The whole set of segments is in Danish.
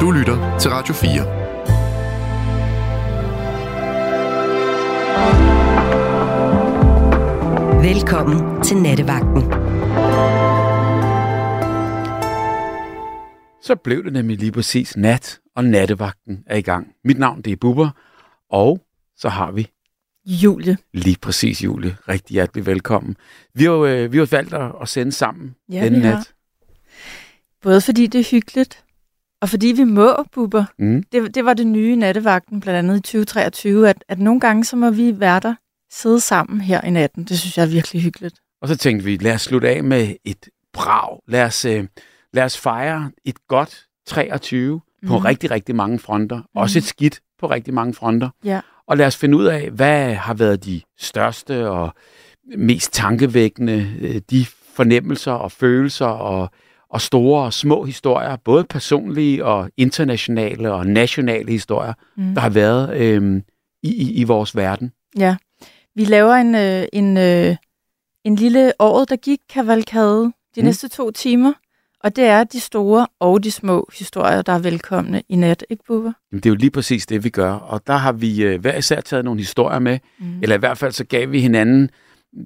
Du lytter til Radio 4. Velkommen til Nattevagten. Så blev det nemlig lige præcis nat, og nattevagten er i gang. Mit navn det er Bubber, og så har vi Julie. Lige præcis, Julie. Rigtig hjertelig velkommen. Vi har jo øh, vi har valgt at sende sammen ja, denne nat. Har. Både fordi det er hyggeligt, og fordi vi må, Bubber. Mm. Det, det var det nye nattevagten, blandt andet i 2023, at, at nogle gange så må vi værter sidde sammen her i natten. Det synes jeg er virkelig hyggeligt. Og så tænkte vi, lad os slutte af med et brag. Lad os, øh, lad os fejre et godt 23 mm. på rigtig, rigtig mange fronter. Mm. Også et skidt på rigtig mange fronter. Ja. Og lad os finde ud af, hvad har været de største og mest tankevækkende, øh, de fornemmelser og følelser og, og store og små historier, både personlige og internationale og nationale historier, mm. der har været øh, i, i, i vores verden. Ja, vi laver en, øh, en, øh, en lille året, der gik kavalkade de mm. næste to timer. Og det er de store og de små historier, der er velkomne i nat, ikke Bubber? Det er jo lige præcis det, vi gør. Og der har vi øh, hver især taget nogle historier med. Mm. Eller i hvert fald så gav vi hinanden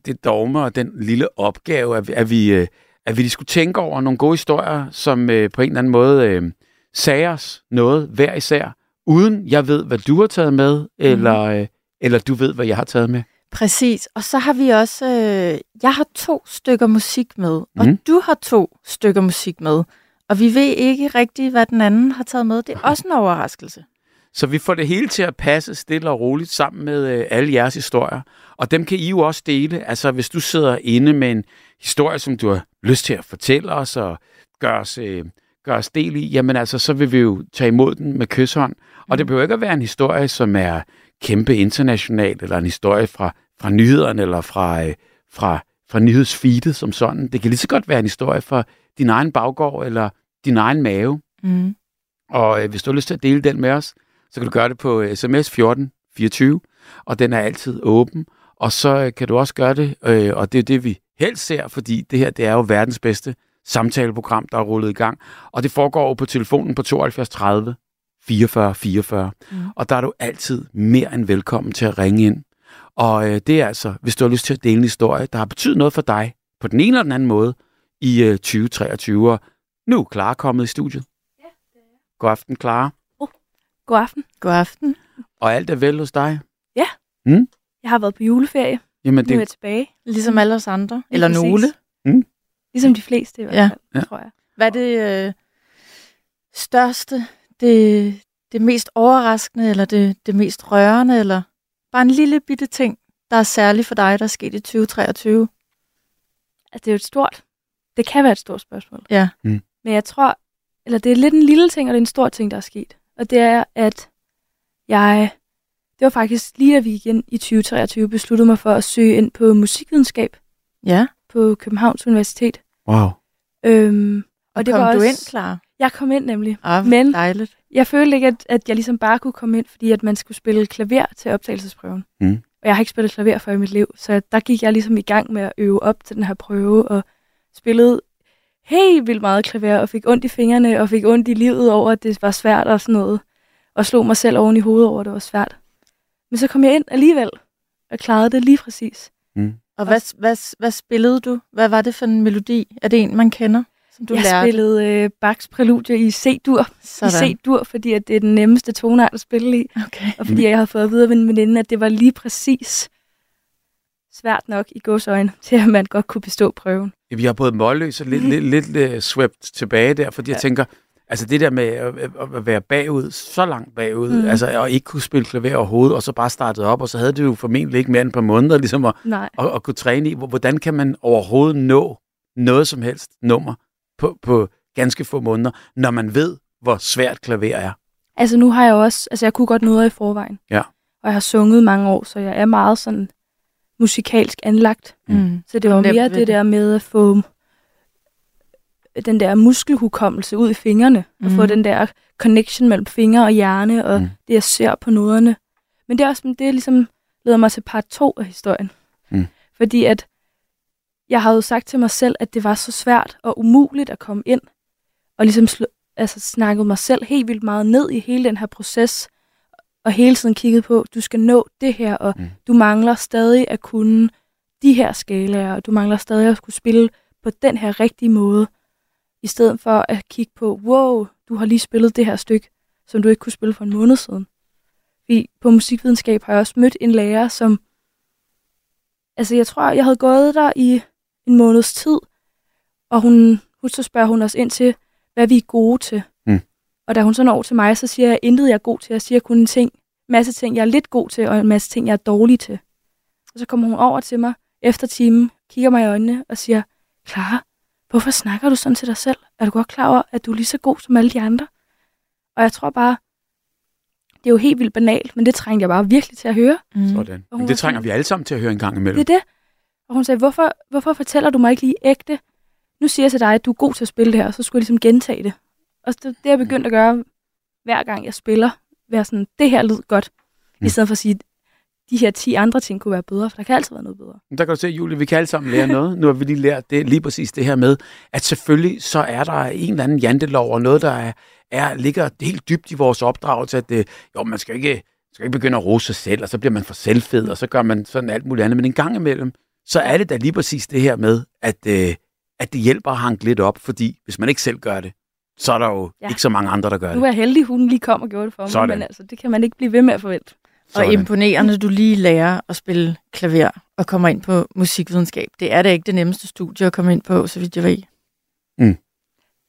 det dogme og den lille opgave, at vi, at vi, øh, at vi skulle tænke over nogle gode historier, som øh, på en eller anden måde øh, sagde os noget hver især, uden jeg ved, hvad du har taget med, mm. eller, øh, eller du ved, hvad jeg har taget med. Præcis. Og så har vi også, øh, jeg har to stykker musik med, og mm. du har to stykker musik med. Og vi ved ikke rigtigt, hvad den anden har taget med. Det er også en overraskelse. Så vi får det hele til at passe stille og roligt sammen med øh, alle jeres historier. Og dem kan I jo også dele. Altså hvis du sidder inde med en historie, som du har lyst til at fortælle os og gøre os, øh, gør os del i, jamen altså så vil vi jo tage imod den med kysshånd. Og det behøver ikke at være en historie, som er kæmpe international, eller en historie fra, fra nyhederne, eller fra, øh, fra, fra nyhedsfeedet som sådan. Det kan lige så godt være en historie fra din egen baggård, eller din egen mave. Mm. Og øh, hvis du har lyst til at dele den med os, så kan du gøre det på sms 1424, og den er altid åben. Og så øh, kan du også gøre det, øh, og det er det, vi helst ser, fordi det her det er jo verdens bedste samtaleprogram, der er rullet i gang. Og det foregår jo på telefonen på 72 30 44 44. Mm. Og der er du altid mere end velkommen til at ringe ind. Og øh, det er altså, hvis du har lyst til at dele en historie, der har betydet noget for dig, på den ene eller den anden måde, i øh, 2023. Og nu er Clara kommet i studiet. Ja, det er God aften, Clara. Oh, god aften. God aften. Og alt er vel hos dig? Ja. Mm? Jeg har været på juleferie. Jamen, det... Nu er jeg tilbage. Ligesom alle os andre. Eller nogle. Mm? Ligesom de fleste i hvert fald, ja. tror jeg. Hvad er det øh, største, det, det mest overraskende, eller det, det mest rørende, eller bare en lille bitte ting, der er særlig for dig, der er sket i 2023? Altså, det er jo et stort, det kan være et stort spørgsmål. Ja. Mm. Men jeg tror, eller det er lidt en lille ting, og det er en stor ting, der er sket. Og det er, at jeg, det var faktisk lige da vi igen i 2023 besluttede mig for at søge ind på musikvidenskab. Ja. På Københavns Universitet. Wow. Øhm, og, og det kom var også, du ind, klar? Jeg kom ind nemlig. Ah, men dejligt. jeg følte ikke, at, at jeg ligesom bare kunne komme ind, fordi at man skulle spille klaver til optagelsesprøven. Mm. Og jeg har ikke spillet klaver før i mit liv, så der gik jeg ligesom i gang med at øve op til den her prøve, og spillede helt vildt meget klaver, og fik ondt i fingrene, og fik ondt i livet over, at det var svært og sådan noget. Og slog mig selv oven i hovedet over, at det var svært. Men så kom jeg ind alligevel, og klarede det lige præcis. Mm. Og hvad, hvad, hvad spillede du? Hvad var det for en melodi? Er det en, man kender? som du jeg lærte? spillede øh, Bachs præludier i C-dur. I C-dur, fordi at det er den nemmeste tonart at spille i. Okay. Og fordi jeg havde fået at vide af en veninde, at det var lige præcis svært nok i godsøjne, til at man godt kunne bestå prøven. Vi har både målløs og lidt, lidt, lidt, lidt uh, swept tilbage der, fordi ja. jeg tænker, altså det der med at, være bagud, så langt bagud, mm. altså og ikke kunne spille klaver overhovedet, og så bare startet op, og så havde det jo formentlig ikke mere end et par måneder, ligesom at, at, at kunne træne i. Hvordan kan man overhovedet nå noget som helst nummer på, på ganske få måneder, når man ved, hvor svært klaver er? Altså nu har jeg også, altså jeg kunne godt noget i forvejen. Ja. Og jeg har sunget mange år, så jeg er meget sådan musikalsk anlagt. Mm. Så det var mere det der med at få den der muskelhukommelse ud i fingrene, mm. og få den der connection mellem fingre og hjerne, og mm. det jeg ser på noderne. Men det er også, det er ligesom leder mig til part 2 af historien. Mm. Fordi at jeg havde jo sagt til mig selv, at det var så svært og umuligt at komme ind, og ligesom slå, altså, snakket mig selv helt vildt meget ned i hele den her proces, og hele tiden kigget på, du skal nå det her, og mm. du mangler stadig at kunne de her skalaer, og du mangler stadig at kunne spille på den her rigtige måde, i stedet for at kigge på, wow, du har lige spillet det her stykke, som du ikke kunne spille for en måned siden. Fordi på musikvidenskab har jeg også mødt en lærer, som, altså jeg tror, jeg havde gået der i en måneds tid, og hun, hun så spørger hun os ind til, hvad vi er gode til. Mm. Og da hun så når til mig, så siger jeg, intet jeg er god til. Jeg siger kun en ting, masse ting, jeg er lidt god til, og en masse ting, jeg er dårlig til. Og så kommer hun over til mig efter timen, kigger mig i øjnene og siger, Clara, hvorfor snakker du sådan til dig selv? Er du godt klar over, at du er lige så god som alle de andre? Og jeg tror bare, det er jo helt vildt banalt, men det trængte jeg bare virkelig til at høre. Mm. Sådan. Men det trænger vi alle sammen til at høre en gang imellem. Det er det. Og hun sagde, hvorfor, hvorfor fortæller du mig ikke lige ægte? Nu siger jeg til dig, at du er god til at spille det her, og så skulle jeg ligesom gentage det. Og det, det er jeg begyndt at gøre, hver gang jeg spiller. Være sådan, det her lyder godt. Mm. I stedet for at sige, de her 10 andre ting kunne være bedre, for der kan altid være noget bedre. Der kan du se, Julie, vi kan alle sammen lære noget. Nu har vi lige lært det, lige præcis det her med, at selvfølgelig så er der en eller anden jantelov, og noget, der er, er, ligger helt dybt i vores opdragelse, at det, jo, man skal ikke, skal ikke begynde at rose sig selv, og så bliver man for selvfed, og så gør man sådan alt muligt andet. Men en gang imellem, så er det da lige præcis det her med, at, øh, at det hjælper at hanke lidt op, fordi hvis man ikke selv gør det, så er der jo ja. ikke så mange andre, der gør det. Nu er jeg heldig, hun lige kom og gjorde det for mig, Sådan. men altså, det kan man ikke blive ved med at forvente. Sådan. Og imponerende, du lige lærer at spille klaver og kommer ind på musikvidenskab. Det er da ikke det nemmeste studie at komme ind på, så vidt jeg ved. Mm.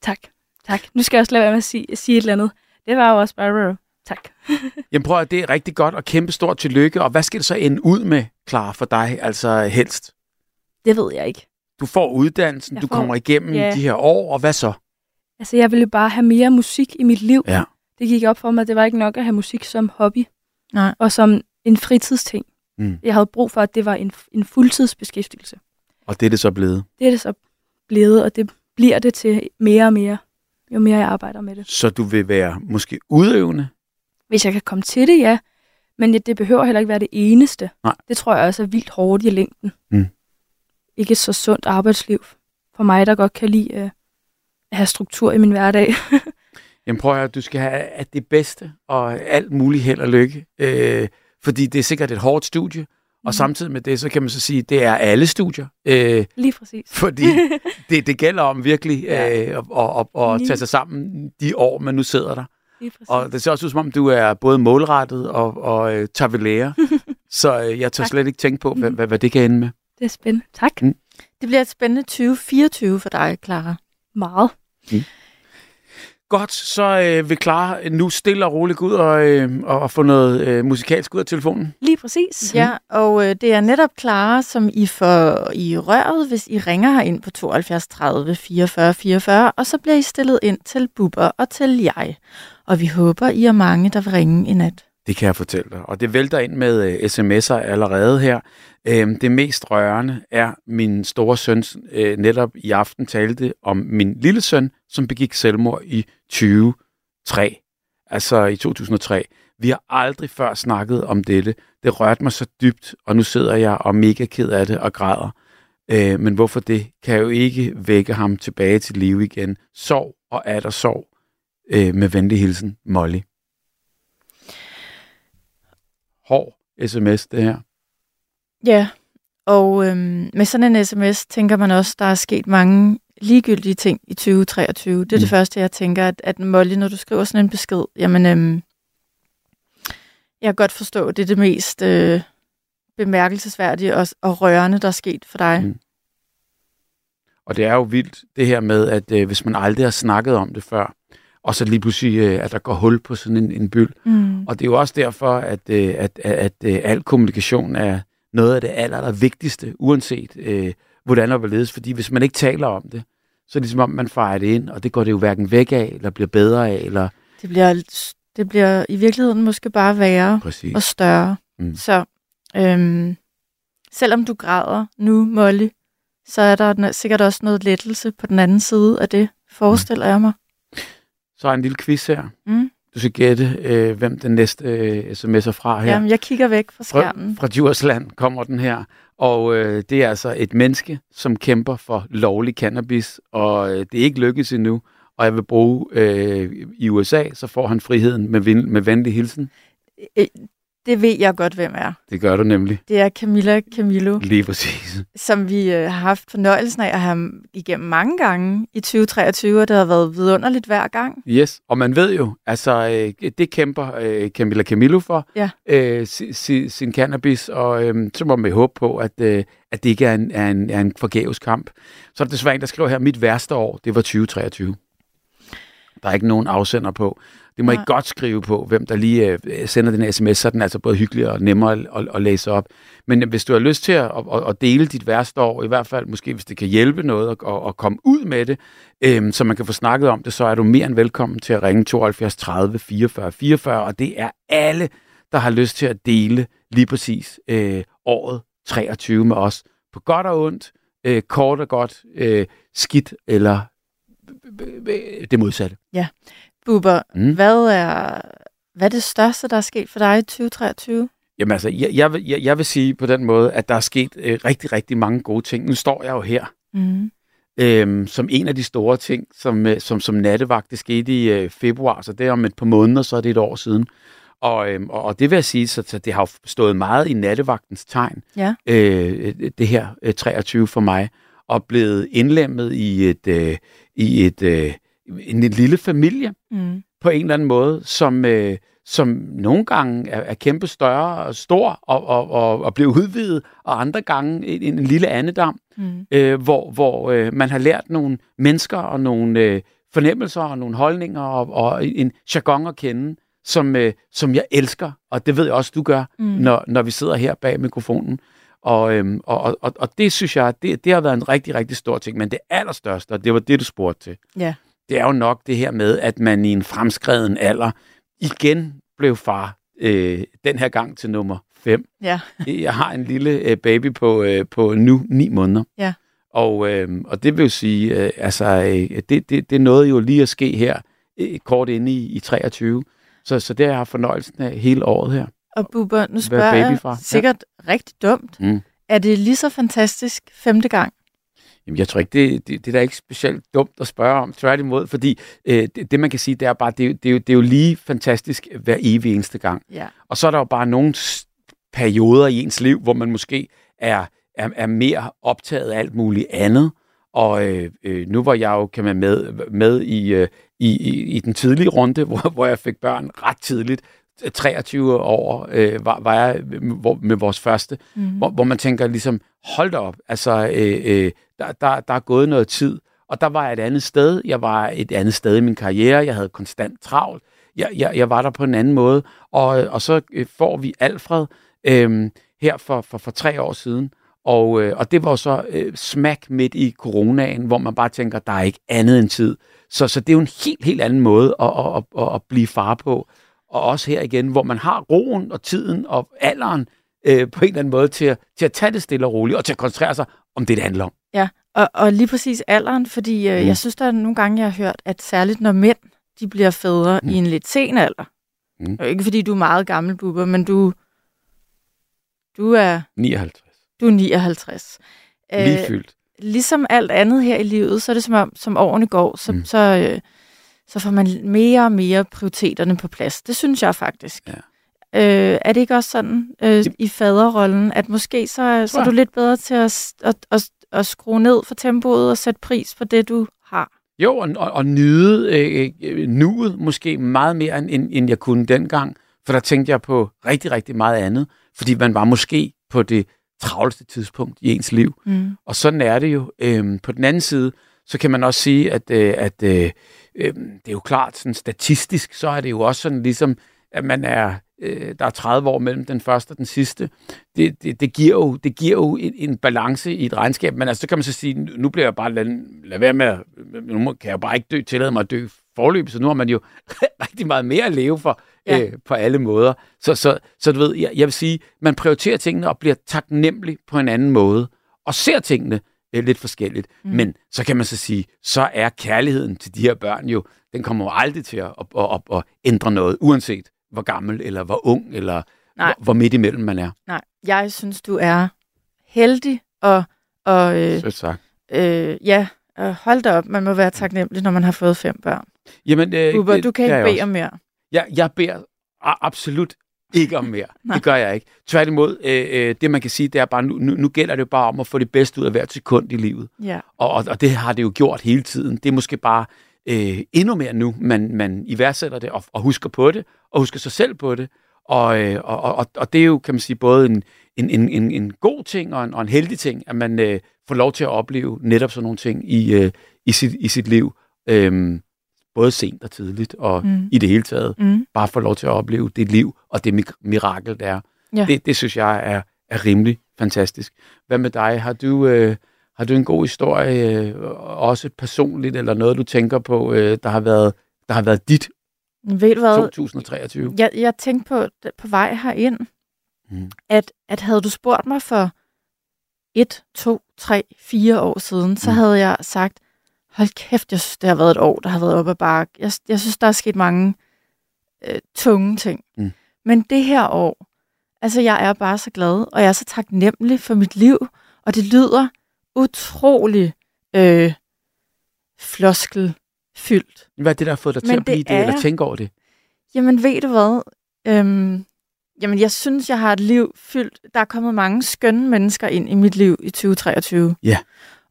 Tak. Tak. Nu skal jeg også lade være med at sige, sige et eller andet. Det var jo også bare... Tak. Jamen prøv at det er rigtig godt og kæmpe stort tillykke. Og hvad skal det så ende ud med, klar for dig, altså helst? Det ved jeg ikke. Du får uddannelsen, jeg du får, kommer igennem ja. de her år, og hvad så? Altså, jeg ville bare have mere musik i mit liv. Ja. Det gik op for mig, at det var ikke nok at have musik som hobby. Nej. Og som en fritidsting. Mm. Jeg havde brug for, at det var en, en fuldtidsbeskæftigelse. Og det er det så blevet? Det er det så blevet, og det bliver det til mere og mere, jo mere jeg arbejder med det. Så du vil være måske udøvende? Hvis jeg kan komme til det, ja. Men det behøver heller ikke være det eneste. Nej. Det tror jeg også er vildt hårdt i længden. Mm. Ikke et så sundt arbejdsliv for mig, der godt kan lide uh, at have struktur i min hverdag. Jamen prøv at høre, du skal have at det bedste og alt muligt held og lykke. Øh, fordi det er sikkert et hårdt studie, og mm. samtidig med det, så kan man så sige, at det er alle studier. Øh, Lige præcis. Fordi det, det gælder om virkelig ja. øh, at, at, at tage sig sammen de år, man nu sidder der. Og det ser også ud som om, du er både målrettet og, og øh, tager ved lære. så øh, jeg tør slet ikke tænke på, hvad, hvad, hvad det kan ende med. Det er spændende. Tak. Mm. Det bliver et spændende 2024 for dig, Clara. Meget. Mm. Godt, så øh, vil Clara nu stille og roligt gå ud og, øh, og få noget øh, musikalsk ud af telefonen. Lige præcis. Ja, og øh, det er netop Clara, som I får i røret, hvis I ringer her ind på 72 30 44 44, og så bliver I stillet ind til Bubber og til jeg. Og vi håber, I er mange, der vil ringe i nat. Det kan jeg fortælle dig. Og det vælter ind med øh, sms'er allerede her. Øhm, det mest rørende er, min store søn øh, netop i aften talte om min lille søn, som begik selvmord i 2003. Altså i 2003. Vi har aldrig før snakket om dette. Det rørte mig så dybt, og nu sidder jeg og er mega ked af det og græder. Øh, men hvorfor det? Kan jo ikke vække ham tilbage til live igen. Sov og er der sov. Øh, med venlig hilsen, Molly hård sms, det her. Ja, og øhm, med sådan en sms tænker man også, der er sket mange ligegyldige ting i 2023. Det er mm. det første, jeg tænker, at, at Molly, når du skriver sådan en besked, jamen, øhm, jeg kan godt forstå, det er det mest øh, bemærkelsesværdige og, og rørende, der er sket for dig. Mm. Og det er jo vildt, det her med, at øh, hvis man aldrig har snakket om det før, og så lige pludselig, øh, at der går hul på sådan en, en byld. Mm. Og det er jo også derfor, at, øh, at, at, at, øh, al kommunikation er noget af det aller, aller vigtigste, uanset øh, hvordan og hvorledes. Fordi hvis man ikke taler om det, så er det ligesom om, man fejrer det ind, og det går det jo hverken væk af, eller bliver bedre af. Eller... Det, bliver, det bliver i virkeligheden måske bare værre Præcis. og større. Mm. Så øhm, selvom du græder nu, Molly, så er der sikkert også noget lettelse på den anden side af det, forestiller mm. jeg mig. Så er en lille quiz her. Mm. Du skal gætte, øh, hvem den næste øh, sms'er fra her. Jamen, jeg kigger væk fra skærmen. Fra, fra Djursland kommer den her. Og øh, det er altså et menneske, som kæmper for lovlig cannabis, og øh, det er ikke lykkedes endnu. og jeg vil bruge øh, i USA, så får han friheden med, med venlig hilsen. Det ved jeg godt, hvem er. Det gør du nemlig. Det er Camilla Camillo. Lige præcis. Som vi øh, har haft fornøjelsen af at have igennem mange gange i 2023, og det har været vidunderligt hver gang. Yes, og man ved jo, altså øh, det kæmper øh, Camilla Camillo for, ja. øh, si, si, sin cannabis, og øh, så må man håbe på, at, øh, at det ikke er en, er en, er en forgæves kamp. Så er der desværre en, der skriver her, mit værste år, det var 2023. Der er ikke nogen afsender på. Det må ja. I godt skrive på, hvem der lige øh, sender den sms, så er den altså både hyggelig og nemmere at, at, at læse op. Men hvis du har lyst til at, at, at dele dit værste år, i hvert fald måske hvis det kan hjælpe noget at, at komme ud med det, øh, så man kan få snakket om det, så er du mere end velkommen til at ringe 72 30 44 44, og det er alle, der har lyst til at dele lige præcis øh, året 23 med os. På godt og ondt, øh, kort og godt, øh, skidt eller det modsatte. Ja. Bubber, mm. hvad, er, hvad er det største, der er sket for dig i 2023? Jamen altså, jeg, jeg, vil, jeg, jeg vil sige på den måde, at der er sket øh, rigtig, rigtig mange gode ting. Nu står jeg jo her. Mm. Øhm, som en af de store ting, som, øh, som, som nattevagt, det skete i øh, februar, så det er om et par måneder, så er det et år siden. Og, øhm, og, og det vil jeg sige, så, så det har stået meget i nattevagtens tegn, ja. øh, det her øh, 23 for mig, og blevet indlemmet i et, øh, i et øh, en, en lille familie mm. på en eller anden måde, som, øh, som nogle gange er, er kæmpe større og stor og, og, og, og bliver udvidet, og andre gange en, en lille andedam, mm. øh, hvor, hvor øh, man har lært nogle mennesker og nogle øh, fornemmelser og nogle holdninger og, og en jargon at kende, som, øh, som jeg elsker, og det ved jeg også, du gør, mm. når, når vi sidder her bag mikrofonen. Og, øhm, og, og, og det synes jeg, det, det har været en rigtig, rigtig stor ting, men det allerstørste, og det var det, du spurgte til, ja det er jo nok det her med, at man i en fremskreden alder igen blev far. Øh, den her gang til nummer 5. Ja. Jeg har en lille øh, baby på, øh, på nu 9 måneder. Ja. Og, øh, og det vil sige, øh, altså, øh, det, det, det nåede jo lige at ske her, øh, kort inde i, i 23. Så, så det har jeg fornøjelsen af hele året her. Og Bubber, nu spørger jeg sikkert ja. rigtig dumt. Mm. Er det lige så fantastisk femte gang? Jamen, jeg tror ikke, det, det, det er da ikke specielt dumt at spørge om, tværtimod, fordi øh, det, det, man kan sige, det er bare, det, det, er jo, det er jo lige fantastisk hver evig eneste gang. Ja. Og så er der jo bare nogle perioder i ens liv, hvor man måske er, er, er mere optaget af alt muligt andet, og øh, øh, nu var jeg jo, kan man med, med i, øh, i, i, i den tidlige runde, hvor, hvor jeg fik børn ret tidligt, 23 år øh, var, var jeg med, med vores første, mm. hvor, hvor man tænker ligesom, hold da op, altså øh, øh, der, der, der er gået noget tid, og der var jeg et andet sted, jeg var et andet sted i min karriere, jeg havde konstant travlt, jeg, jeg, jeg var der på en anden måde, og, og så øh, får vi Alfred øh, her for, for, for tre år siden, og, øh, og det var så øh, smack midt i coronaen, hvor man bare tænker, der er ikke andet end tid. Så, så det er jo en helt, helt anden måde at, at, at, at blive far på og også her igen, hvor man har roen og tiden og alderen øh, på en eller anden måde til at, til at tage det stille og roligt, og til at koncentrere sig om det, det handler om. Ja, og, og lige præcis alderen, fordi øh, mm. jeg synes, der er nogle gange, jeg har hørt, at særligt når mænd de bliver fædre mm. i en lidt sen alder, mm. ikke fordi du er meget gammel, Bubber, men du, du er... 59. Du er 59. Lige fyldt. Øh, ligesom alt andet her i livet, så er det som om, som årene går, så, mm. så, øh, så får man mere og mere prioriteterne på plads. Det synes jeg faktisk. Ja. Øh, er det ikke også sådan øh, i faderrollen, at måske så, så er du lidt bedre til at, at, at, at skrue ned for tempoet og sætte pris på det, du har? Jo, og, og, og nyde øh, øh, nuet måske meget mere, end, end jeg kunne dengang. For der tænkte jeg på rigtig, rigtig meget andet. Fordi man var måske på det travleste tidspunkt i ens liv. Mm. Og sådan er det jo. Øh, på den anden side, så kan man også sige, at, øh, at øh, øh, det er jo klart, sådan statistisk, så er det jo også sådan ligesom, at man er, øh, der er 30 år mellem den første og den sidste. Det, det, det giver jo, det giver jo en, en balance i et regnskab, men altså, så kan man så sige, nu bliver jeg bare, lad, lad være med, nu kan jeg jo bare ikke dø, tillade mig at dø forløb, så nu har man jo rigtig meget mere at leve for ja. øh, på alle måder. Så, så, så du ved, jeg, jeg vil sige, man prioriterer tingene og bliver taknemmelig på en anden måde, og ser tingene øh, lidt forskelligt. Mm. Men så kan man så sige, så er kærligheden til de her børn jo, den kommer jo aldrig til at, at, at, at ændre noget, uanset hvor gammel eller hvor ung eller hvor, hvor midt imellem man er. Nej, jeg synes, du er heldig og... og øh, Sødt sagt. Øh, ja, Uh, hold da op, man må være taknemmelig, når man har fået fem børn. Jamen, øh, Bubber, du kan ikke bede om mere. Jeg, jeg beder absolut ikke om mere. det gør jeg ikke. Tværtimod, øh, øh, det man kan sige, det er bare, nu, nu, gælder det bare om at få det bedste ud af hvert sekund i livet. Ja. Og, og, og det har det jo gjort hele tiden. Det er måske bare øh, endnu mere nu, man, man iværksætter det og, og husker på det, og husker sig selv på det. Og, øh, og, og, og det er jo, kan man sige, både en, en, en, en, en god ting og en, og en heldig ting, at man øh, får lov til at opleve netop sådan nogle ting i, øh, i, sit, i sit liv. Øh, både sent og tidligt, og mm. i det hele taget. Mm. Bare få lov til at opleve det liv, og det mirakel, der er. Ja. Det, det synes jeg er, er rimelig fantastisk. Hvad med dig? Har du, øh, har du en god historie, øh, også personligt, eller noget, du tænker på, øh, der, har været, der har været dit Ved du hvad? 2023? Jeg, jeg tænkte på, på vej herind, mm. at, at havde du spurgt mig for et, to, tre, fire år siden, så mm. havde jeg sagt, hold kæft, jeg synes, det har været et år, der har været op ad bakke. Jeg, jeg synes, der er sket mange øh, tunge ting. Mm. Men det her år, altså jeg er bare så glad, og jeg er så taknemmelig for mit liv, og det lyder utrolig øh, floskelfyldt. Hvad er det, der har fået dig til at blive det, det er, eller tænke over det? Jamen ved du hvad? Øhm, jamen jeg synes, jeg har et liv fyldt. Der er kommet mange skønne mennesker ind i mit liv i 2023. Ja.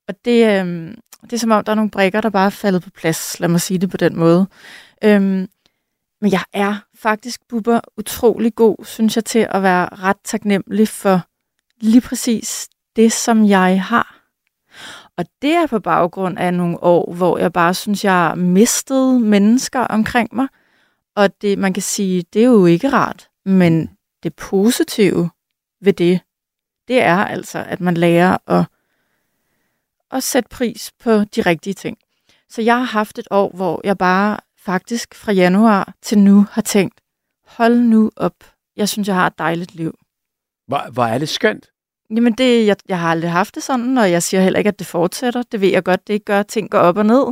Og det, øhm, det er som om, der er nogle brækker, der bare er faldet på plads, lad mig sige det på den måde. Øhm, men jeg er faktisk, Bubber, utrolig god, synes jeg, til at være ret taknemmelig for lige præcis det, som jeg har. Og det er på baggrund af nogle år, hvor jeg bare synes, jeg har mistet mennesker omkring mig. Og det, man kan sige, det er jo ikke rart, men det positive ved det, det er altså, at man lærer at at sætte pris på de rigtige ting. Så jeg har haft et år, hvor jeg bare faktisk fra januar til nu har tænkt, hold nu op, jeg synes, jeg har et dejligt liv. Hvor, hvor er det skønt? Jamen, det, jeg, jeg har aldrig haft det sådan, og jeg siger heller ikke, at det fortsætter. Det ved jeg godt, det ikke gør. Ting går op og ned.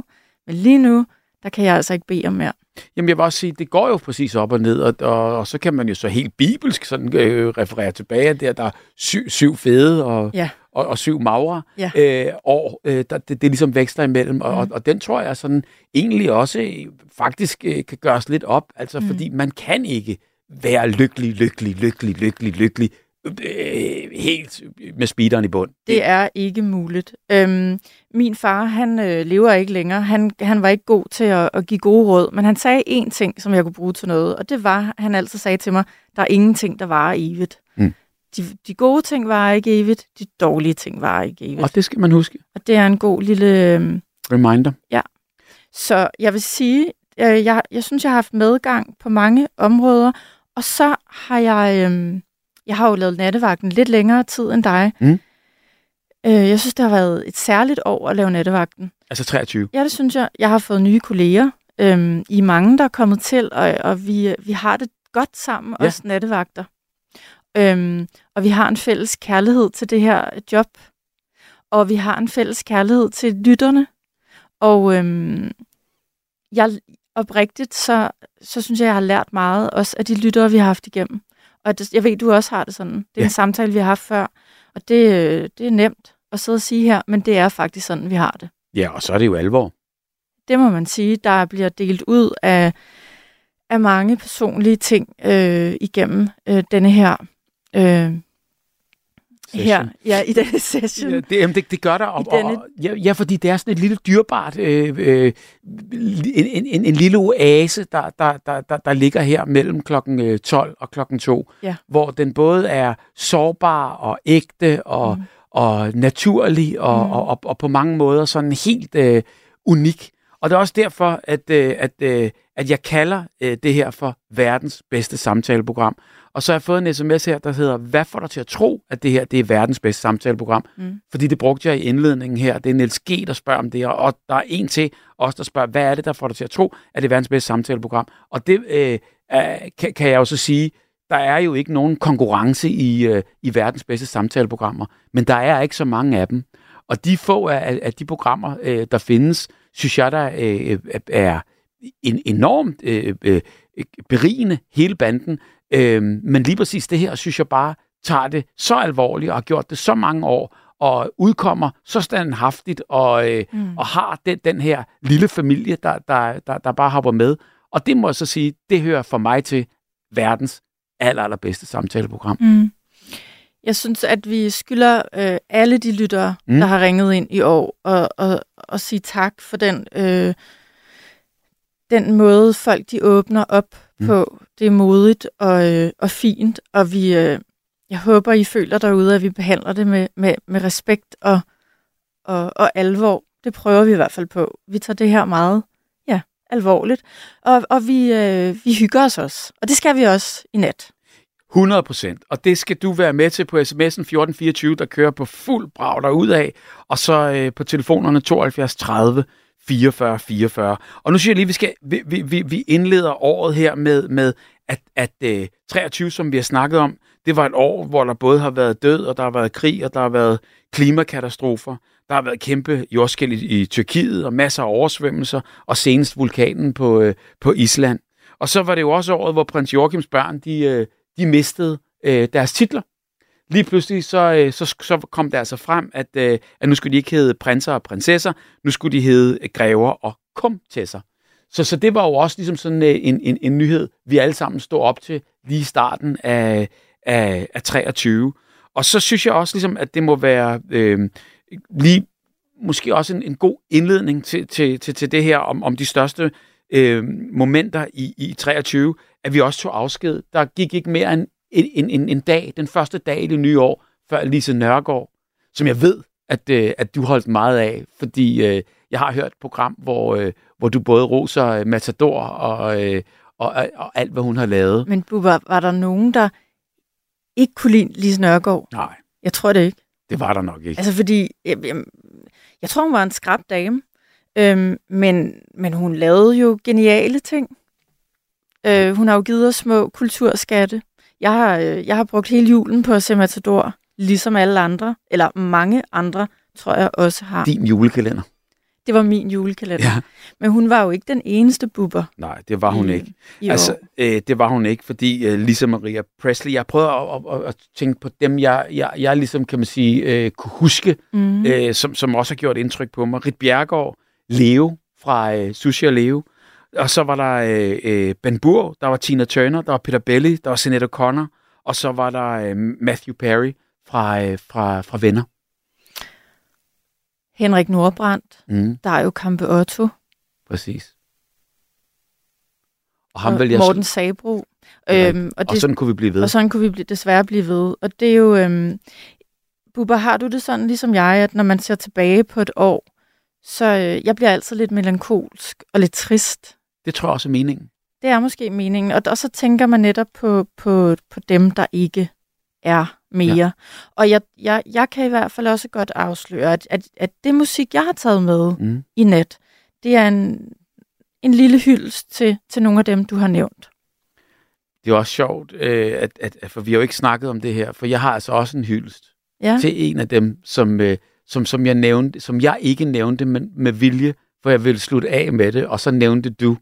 Men lige nu, der kan jeg altså ikke bede om mere. Jamen, jeg vil også sige, det går jo præcis op og ned, og, og, og så kan man jo så helt bibelsk sådan, øh, referere tilbage, der, der er syv, syv fede og, ja og, og syv magre ja. øh, år, øh, der, det, det ligesom vækster imellem, og, mm. og, og den tror jeg sådan egentlig også øh, faktisk øh, kan gøres lidt op, altså mm. fordi man kan ikke være lykkelig, lykkelig, lykkelig, lykkelig, lykkelig, øh, helt med speederen i bund. Det er ikke muligt. Øhm, min far, han øh, lever ikke længere. Han, han var ikke god til at, at give gode råd, men han sagde én ting, som jeg kunne bruge til noget, og det var, han altid sagde til mig, der er ingenting, der varer evigt. Mm de, de gode ting var ikke evigt, de dårlige ting var ikke evigt. Og det skal man huske. Og det er en god lille... Øhm, Reminder. Ja. Så jeg vil sige, øh, jeg, jeg synes, jeg har haft medgang på mange områder, og så har jeg... Øh, jeg har jo lavet nattevagten lidt længere tid end dig. Mm. Øh, jeg synes, det har været et særligt år at lave nattevagten. Altså 23? Ja, det synes jeg. Jeg har fået nye kolleger. Øh, I mange, der er kommet til, og, og vi, vi har det godt sammen, ja. os nattevagter. Øhm, og vi har en fælles kærlighed til det her job. Og vi har en fælles kærlighed til lytterne. Og øhm, jeg oprigtigt, så, så synes jeg, jeg har lært meget også af de lyttere, vi har haft igennem. Og det, jeg ved, du også har det sådan. Det er ja. en samtale, vi har haft før. Og det, det er nemt at sidde og sige her, men det er faktisk sådan, vi har det. Ja, og så er det jo alvor. Det må man sige. Der bliver delt ud af, af mange personlige ting øh, igennem øh, denne her øh, her ja, i denne session. Ja, det, jamen, det, det gør der. Og, denne... og, ja, ja, fordi det er sådan et lille dyrbart, øh, øh, en, en, en lille oase, der, der, der, der, der ligger her mellem klokken 12 øh, og klokken 2, ja. hvor den både er sårbar og ægte og, mm. og naturlig og, mm. og, og, og på mange måder sådan helt øh, unik. Og det er også derfor, at, øh, at, øh, at jeg kalder øh, det her for verdens bedste samtaleprogram. Og så har jeg fået en sms her, der hedder, hvad får dig til at tro, at det her det er verdens bedste samtaleprogram? Mm. Fordi det brugte jeg i indledningen her. Det er Niels G., der spørger om det, og der er en til os, der spørger, hvad er det, der får dig til at tro, at det er verdens bedste samtaleprogram? Og det øh, kan, kan jeg jo så sige, der er jo ikke nogen konkurrence i, øh, i verdens bedste samtaleprogrammer, men der er ikke så mange af dem. Og de få af, af de programmer, øh, der findes, synes jeg, der øh, er en enormt øh, øh, berigende hele banden. Øh, men lige præcis det her, synes jeg bare, tager det så alvorligt og har gjort det så mange år, og udkommer så standhaftigt og, øh, mm. og har den, den her lille familie, der, der, der, der bare hopper med. Og det må jeg så sige, det hører for mig til verdens aller, allerbedste samtaleprogram. Mm. Jeg synes, at vi skylder øh, alle de lyttere, mm. der har ringet ind i år, og, og, og sige tak for den, øh, den måde, folk de åbner op mm. på. Det er modigt og, øh, og fint, og vi, øh, jeg håber, I føler derude, at vi behandler det med, med, med respekt og, og, og alvor. Det prøver vi i hvert fald på. Vi tager det her meget ja, alvorligt, og, og vi, øh, vi hygger os også. Og det skal vi også i nat. 100 procent. Og det skal du være med til på sms'en 1424, der kører på fuld brag af, og så øh, på telefonerne 72 30 44 44. Og nu siger jeg lige, vi skal vi, vi, vi indleder året her med, med at, at øh, 23, som vi har snakket om, det var et år, hvor der både har været død, og der har været krig, og der har været klimakatastrofer. Der har været kæmpe jordskæld i, i Tyrkiet, og masser af oversvømmelser, og senest vulkanen på, øh, på Island. Og så var det jo også året, hvor prins Joachims børn, de, øh, de mistede øh, deres titler. Lige pludselig så, øh, så, så kom det altså frem, at, øh, at nu skulle de ikke hedde prinser og prinsesser, nu skulle de hedde øh, grever og komtesser. Så, så det var jo også ligesom sådan en, en, en nyhed, vi alle sammen stod op til lige i starten af, af, af 23. Og så synes jeg også, ligesom, at det må være øh, lige måske også en, en god indledning til, til, til, til det her om, om de største øh, momenter i, i 23, at vi også tog afsked. Der gik ikke mere end en, en, en, dag, den første dag i det nye år, før Lise Nørgaard, som jeg ved, at, øh, at du holdt meget af, fordi øh, jeg har hørt et program, hvor, øh, hvor du både roser Matador og, øh, og, og, og alt, hvad hun har lavet. Men var, var der nogen, der ikke kunne lide Lise Nørgaard? Nej. Jeg tror det ikke. Det var der nok ikke. Altså fordi, jeg, jeg, jeg tror, hun var en skrab dame, øhm, men, men hun lavede jo geniale ting. Øh, hun har jo givet os små kulturskatte. Jeg har, øh, jeg har brugt hele julen på at se Matador, ligesom alle andre, eller mange andre, tror jeg også har. Din julekalender. Det var min julekalender. Ja. Men hun var jo ikke den eneste buber. Nej, det var hun i, ikke. I altså, øh, det var hun ikke, fordi øh, Lisa Maria Presley, jeg prøver at, at, at, at tænke på dem, jeg, jeg, jeg ligesom, kan man sige, øh, kunne huske, mm. øh, som, som også har gjort indtryk på mig. Rit Bjergård, Leo fra øh, Sushi og Leo. Og så var der øh, øh, Ben Burr, der var Tina Turner, der var Peter Belli, der var Sinead O'Connor, og så var der øh, Matthew Perry fra, øh, fra, fra Venner. Henrik Nordbrandt, mm. der er jo Kampe Otto. Præcis. Og, ham og vil jeg Morten Sabro. Ja, øhm, og, det, og sådan kunne vi blive ved. Og sådan kunne vi blive, desværre blive ved. Og det er jo... Øhm, Bubber, har du det sådan ligesom jeg, at når man ser tilbage på et år, så øh, jeg bliver altid lidt melankolsk og lidt trist. Det tror jeg også er meningen. Det er måske meningen. Og, og så tænker man netop på, på, på dem, der ikke er mere. Ja. Og jeg, jeg, jeg kan i hvert fald også godt afsløre, at, at, at det musik, jeg har taget med mm. i nat, det er en, en lille hyldest til, til nogle af dem, du har nævnt. Det er også sjovt, øh, at, at, for vi har jo ikke snakket om det her, for jeg har altså også en hyldest ja. til en af dem, som, øh, som, som jeg nævnte, som jeg ikke nævnte men med vilje, for jeg ville slutte af med det, og så nævnte du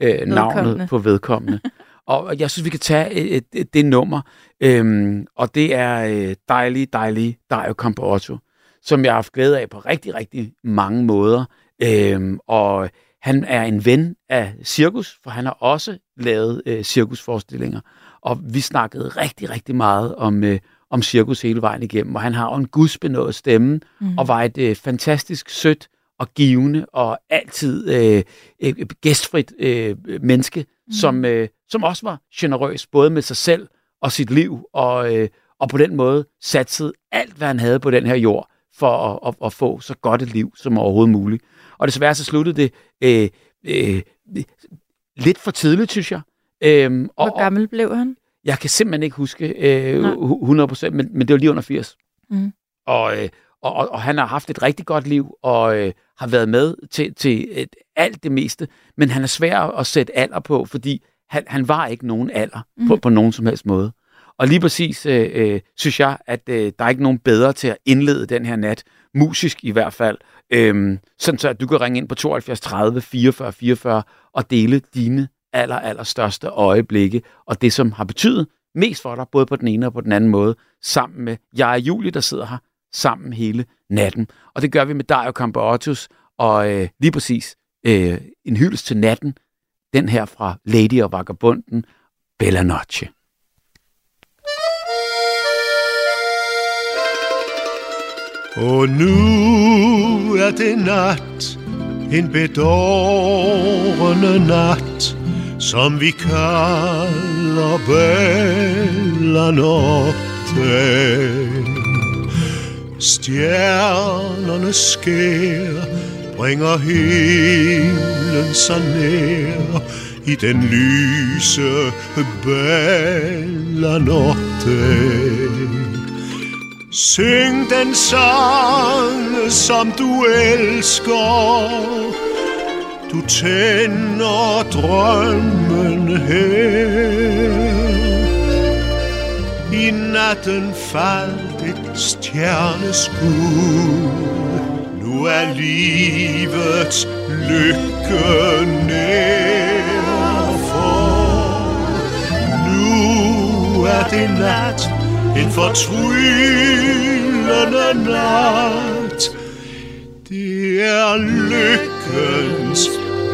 øh, navnet på vedkommende. og jeg synes, vi kan tage et, et, et, det nummer, øhm, og det er øh, dejlige, dejlige Dario Camporotto, som jeg har haft glæde af på rigtig, rigtig mange måder. Øhm, og han er en ven af cirkus, for han har også lavet øh, cirkusforestillinger. Og vi snakkede rigtig, rigtig meget om, øh, om cirkus hele vejen igennem, og han har en gudsbenået stemme, mm. og var et øh, fantastisk sødt og givende og altid øh, øh, gæstfrit øh, menneske, mm. som, øh, som også var generøs, både med sig selv og sit liv, og, øh, og på den måde satsede alt, hvad han havde på den her jord, for at, at, at få så godt et liv som overhovedet muligt. Og desværre så sluttede det øh, øh, lidt for tidligt, synes jeg. Øh, Hvor og, gammel blev han? Jeg kan simpelthen ikke huske øh, 100%, men, men det var lige under 80. Mm. Og, øh, og, og, og han har haft et rigtig godt liv, og øh, har været med til, til et, alt det meste, men han er svær at sætte alder på, fordi han, han var ikke nogen alder mm. på, på nogen som helst måde. Og lige præcis øh, øh, synes jeg, at øh, der er ikke nogen bedre til at indlede den her nat, musisk i hvert fald, øh, sådan så at du kan ringe ind på 72 30 44 44 og dele dine aller, aller største øjeblikke, og det, som har betydet mest for dig, både på den ene og på den anden måde, sammen med jeg og Julie, der sidder her sammen hele natten. Og det gør vi med Dario Campeottos, og øh, lige præcis øh, en hyldest til natten, den her fra Lady og Vagabunden, Bella Noche. Og nu er det nat, en bedårende nat, som vi kalder Bella Notte. Stjernerne skær, bringer himlen sig nær i den lyse Bella Syng den sang, som du elsker. Du tænder drømmen her. I natten falder et stjerneskud. Nu er livet lykke nær for. Nu er det nat, en fortryllende nat. Det er lykkens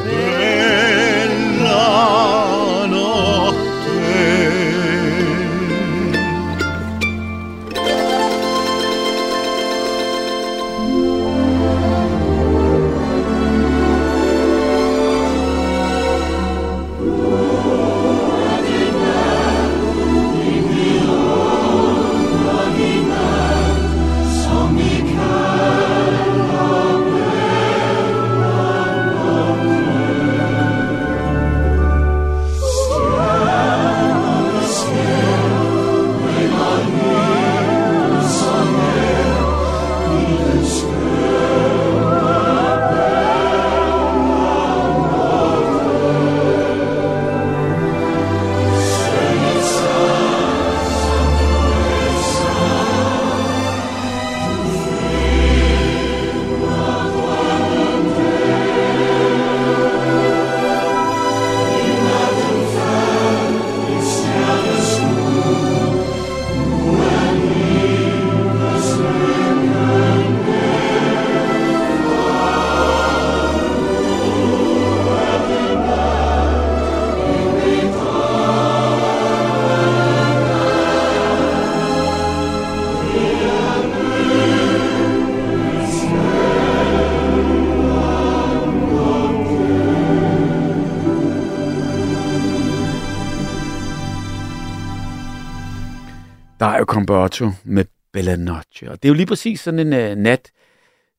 bælger. Comberto med Bella Noche. Og det er jo lige præcis sådan en uh, nat,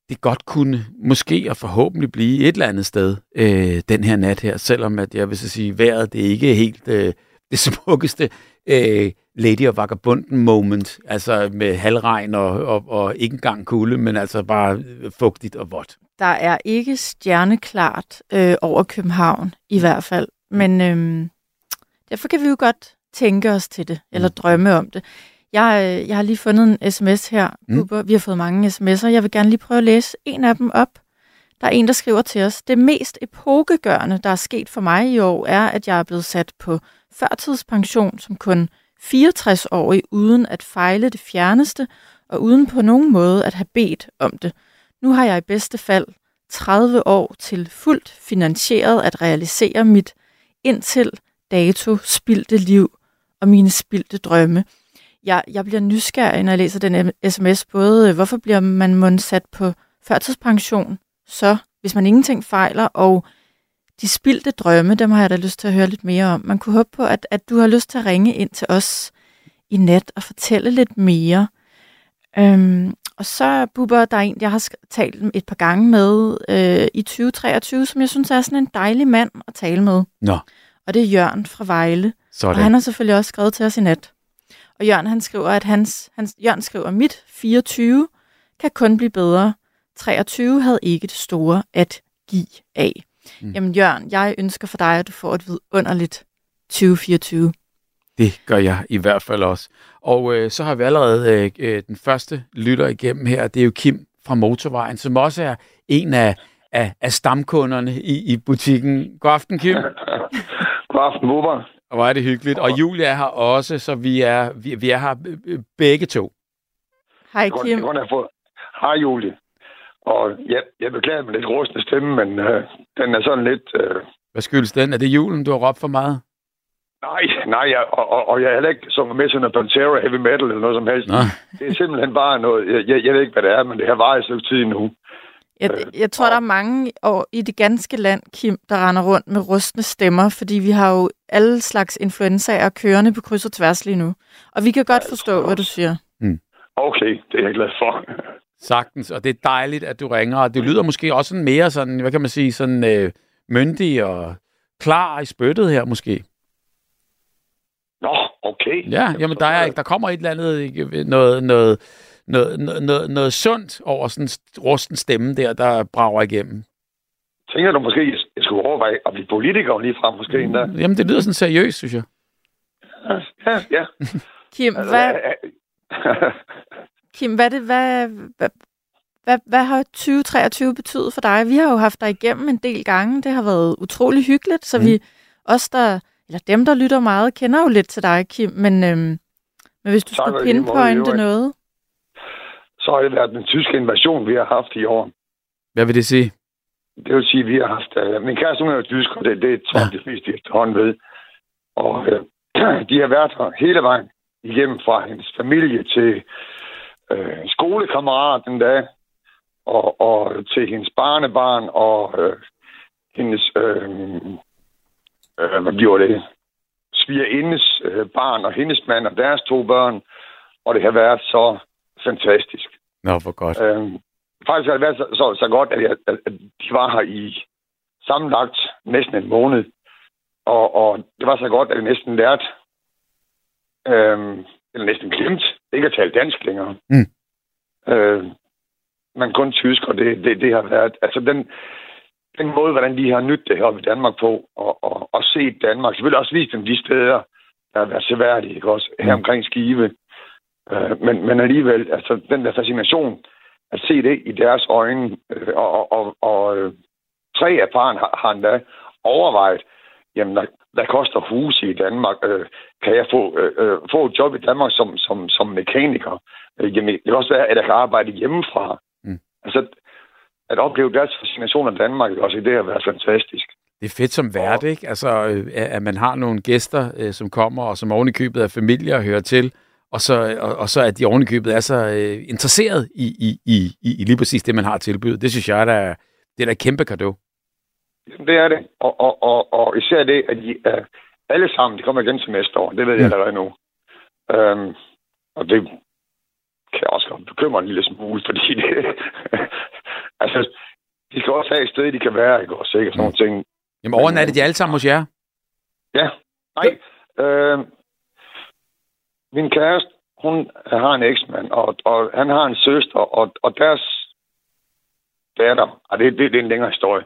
det godt kunne måske og forhåbentlig blive et eller andet sted uh, den her nat her, selvom at jeg vil så sige, vejret det er ikke helt uh, det smukkeste uh, Lady of Vagabunden moment, altså med halvregn og, og, og ikke engang kulde, men altså bare fugtigt og vådt. Der er ikke stjerneklart øh, over København, i hvert fald. Men øh, derfor kan vi jo godt tænke os til det, eller mm. drømme om det. Jeg, øh, jeg har lige fundet en sms her, mm. Vi har fået mange sms'er. Jeg vil gerne lige prøve at læse en af dem op. Der er en, der skriver til os, det mest epokegørende, der er sket for mig i år, er, at jeg er blevet sat på førtidspension som kun 64-årig, uden at fejle det fjerneste, og uden på nogen måde at have bedt om det. Nu har jeg i bedste fald 30 år til fuldt finansieret at realisere mit indtil dato spildte liv og mine spildte drømme jeg, jeg bliver nysgerrig, når jeg læser den sms. Både, øh, hvorfor bliver man mundsat på førtidspension, så hvis man ingenting fejler, og de spildte drømme, dem har jeg da lyst til at høre lidt mere om. Man kunne håbe på, at, at du har lyst til at ringe ind til os i net og fortælle lidt mere. Øhm, og så, Bubber, der er en, jeg har talt et par gange med øh, i 2023, som jeg synes er sådan en dejlig mand at tale med. Nå. Og det er Jørgen fra Vejle. Sådan. Og han har selvfølgelig også skrevet til os i nat. Og Jørgen, han skriver, at hans, hans, Jørgen skriver, mit 24 kan kun blive bedre. 23 havde ikke det store at give af. Mm. Jamen Jørgen, jeg ønsker for dig, at du får et vidunderligt 2024. Det gør jeg i hvert fald også. Og øh, så har vi allerede øh, øh, den første lytter igennem her, det er jo Kim fra Motorvejen, som også er en af, af, af stamkunderne i, i butikken. God aften, Kim. God aften, Bubber. Og hvor er det hyggeligt. Og Julia er her også, så vi er, vi, vi er her begge to. Hej, Kim. Jeg. Hej, Julie. Og ja, jeg beklager med lidt rustende stemme, men øh, den er sådan lidt... Øh... Hvad skyldes den? Er det julen, du har råbt for meget? Nej, nej, jeg, og, og, og jeg er heller ikke sunget med sådan noget Pantera Heavy Metal eller noget som helst. Nå. Det er simpelthen bare noget... Jeg, jeg, jeg ved ikke, hvad det er, men det har varet et stykke tid nu. Jeg, jeg tror, der er mange over i det ganske land, Kim, der render rundt med rustne stemmer, fordi vi har jo alle slags influenzaer kørende på kryds og tværs lige nu. Og vi kan godt forstå, hvad du siger. Okay, det er jeg glad for. Sagtens, og det er dejligt, at du ringer. Og det lyder måske også sådan mere sådan, hvad kan man sige, sådan øh, myndig og klar i spyttet her måske. Nå, okay. Ja, jamen der, er, der kommer et eller andet, noget, noget, noget, noget, noget, noget sundt over sådan en rusten stemme der, der brager igennem. Tænker du måske, jeg skulle overveje at blive politiker lige frem måske endda? Jamen, det lyder sådan seriøst, synes jeg. Ja, ja. Kim, Altså, hvad, Kim, hvad, det, hvad, hvad, hvad, hvad har 2023 betydet for dig? Vi har jo haft dig igennem en del gange. Det har været utrolig hyggeligt, så mm. vi os, der, eller dem, der lytter meget, kender jo lidt til dig, Kim. Men, øhm, men hvis du Tak skulle måde, pinpointe noget. så har det været den tyske invasion, vi har haft i år. Hvad vil det sige? Det vil sige, at vi har haft... Uh, min kæreste, hun er jo tysk, og det, det tror jeg, de fleste efterhånden ved. Og uh, de har været her hele vejen igennem fra hendes familie til uh, skolekammeraten da, og, og til hendes barnebarn og uh, hendes... Uh, uh, hvad bliver det? Svigerindes uh, barn og hendes mand og deres to børn. Og det har været så fantastisk. Nå, hvor godt. Øhm, faktisk har det været så, så, så godt, at, jeg, at, de var her i sammenlagt næsten en måned. Og, og det var så godt, at jeg næsten lærte, øhm, eller næsten glemt, ikke at tale dansk længere. Mm. Øh, men kun tysk, og det, det, det har været... Altså den, den måde, hvordan de har nyttet det her i Danmark på, og, og, og set Danmark. Selvfølgelig også vist dem de steder, der har været seværdige, ikke også? Her omkring Skive. Øh, men, men alligevel, altså den der fascination, at se det i deres øjne, øh, og, og, og, øh, tre af parren har, har endda overvejet, jamen, hvad, hvad koster huse i Danmark? Øh, kan jeg få, øh, få et job i Danmark som, som, som mekaniker? Øh, jamen, det kan også være, at jeg kan arbejde hjemmefra. Mm. Altså, at opleve deres fascination af Danmark, også det har været fantastisk. Det er fedt som vært, ikke? Altså, at man har nogle gæster, som kommer, og som oven i købet af familie og hører til, og så, og, og så at de oven i købet er så øh, interesseret i, i, i, i, lige præcis det, man har tilbydet. Det synes jeg, der er, det er da et kæmpe gave. Det er det. Og, og, og, og især det, at de uh, alle sammen, de kommer igen til næste år. Det ved jeg Mm. allerede nu. Um, og det kan også godt bekymre en lille smule, fordi det, altså, de skal også have et sted, de kan være, ikke også, ikke? Sådan nogle ting. Jamen, overnatter de alle sammen hos jer? Ja, nej. Øh, min kæreste, hun har en eksmand, og, og han har en søster, og, og deres datter, og det, det, det er en længere historie,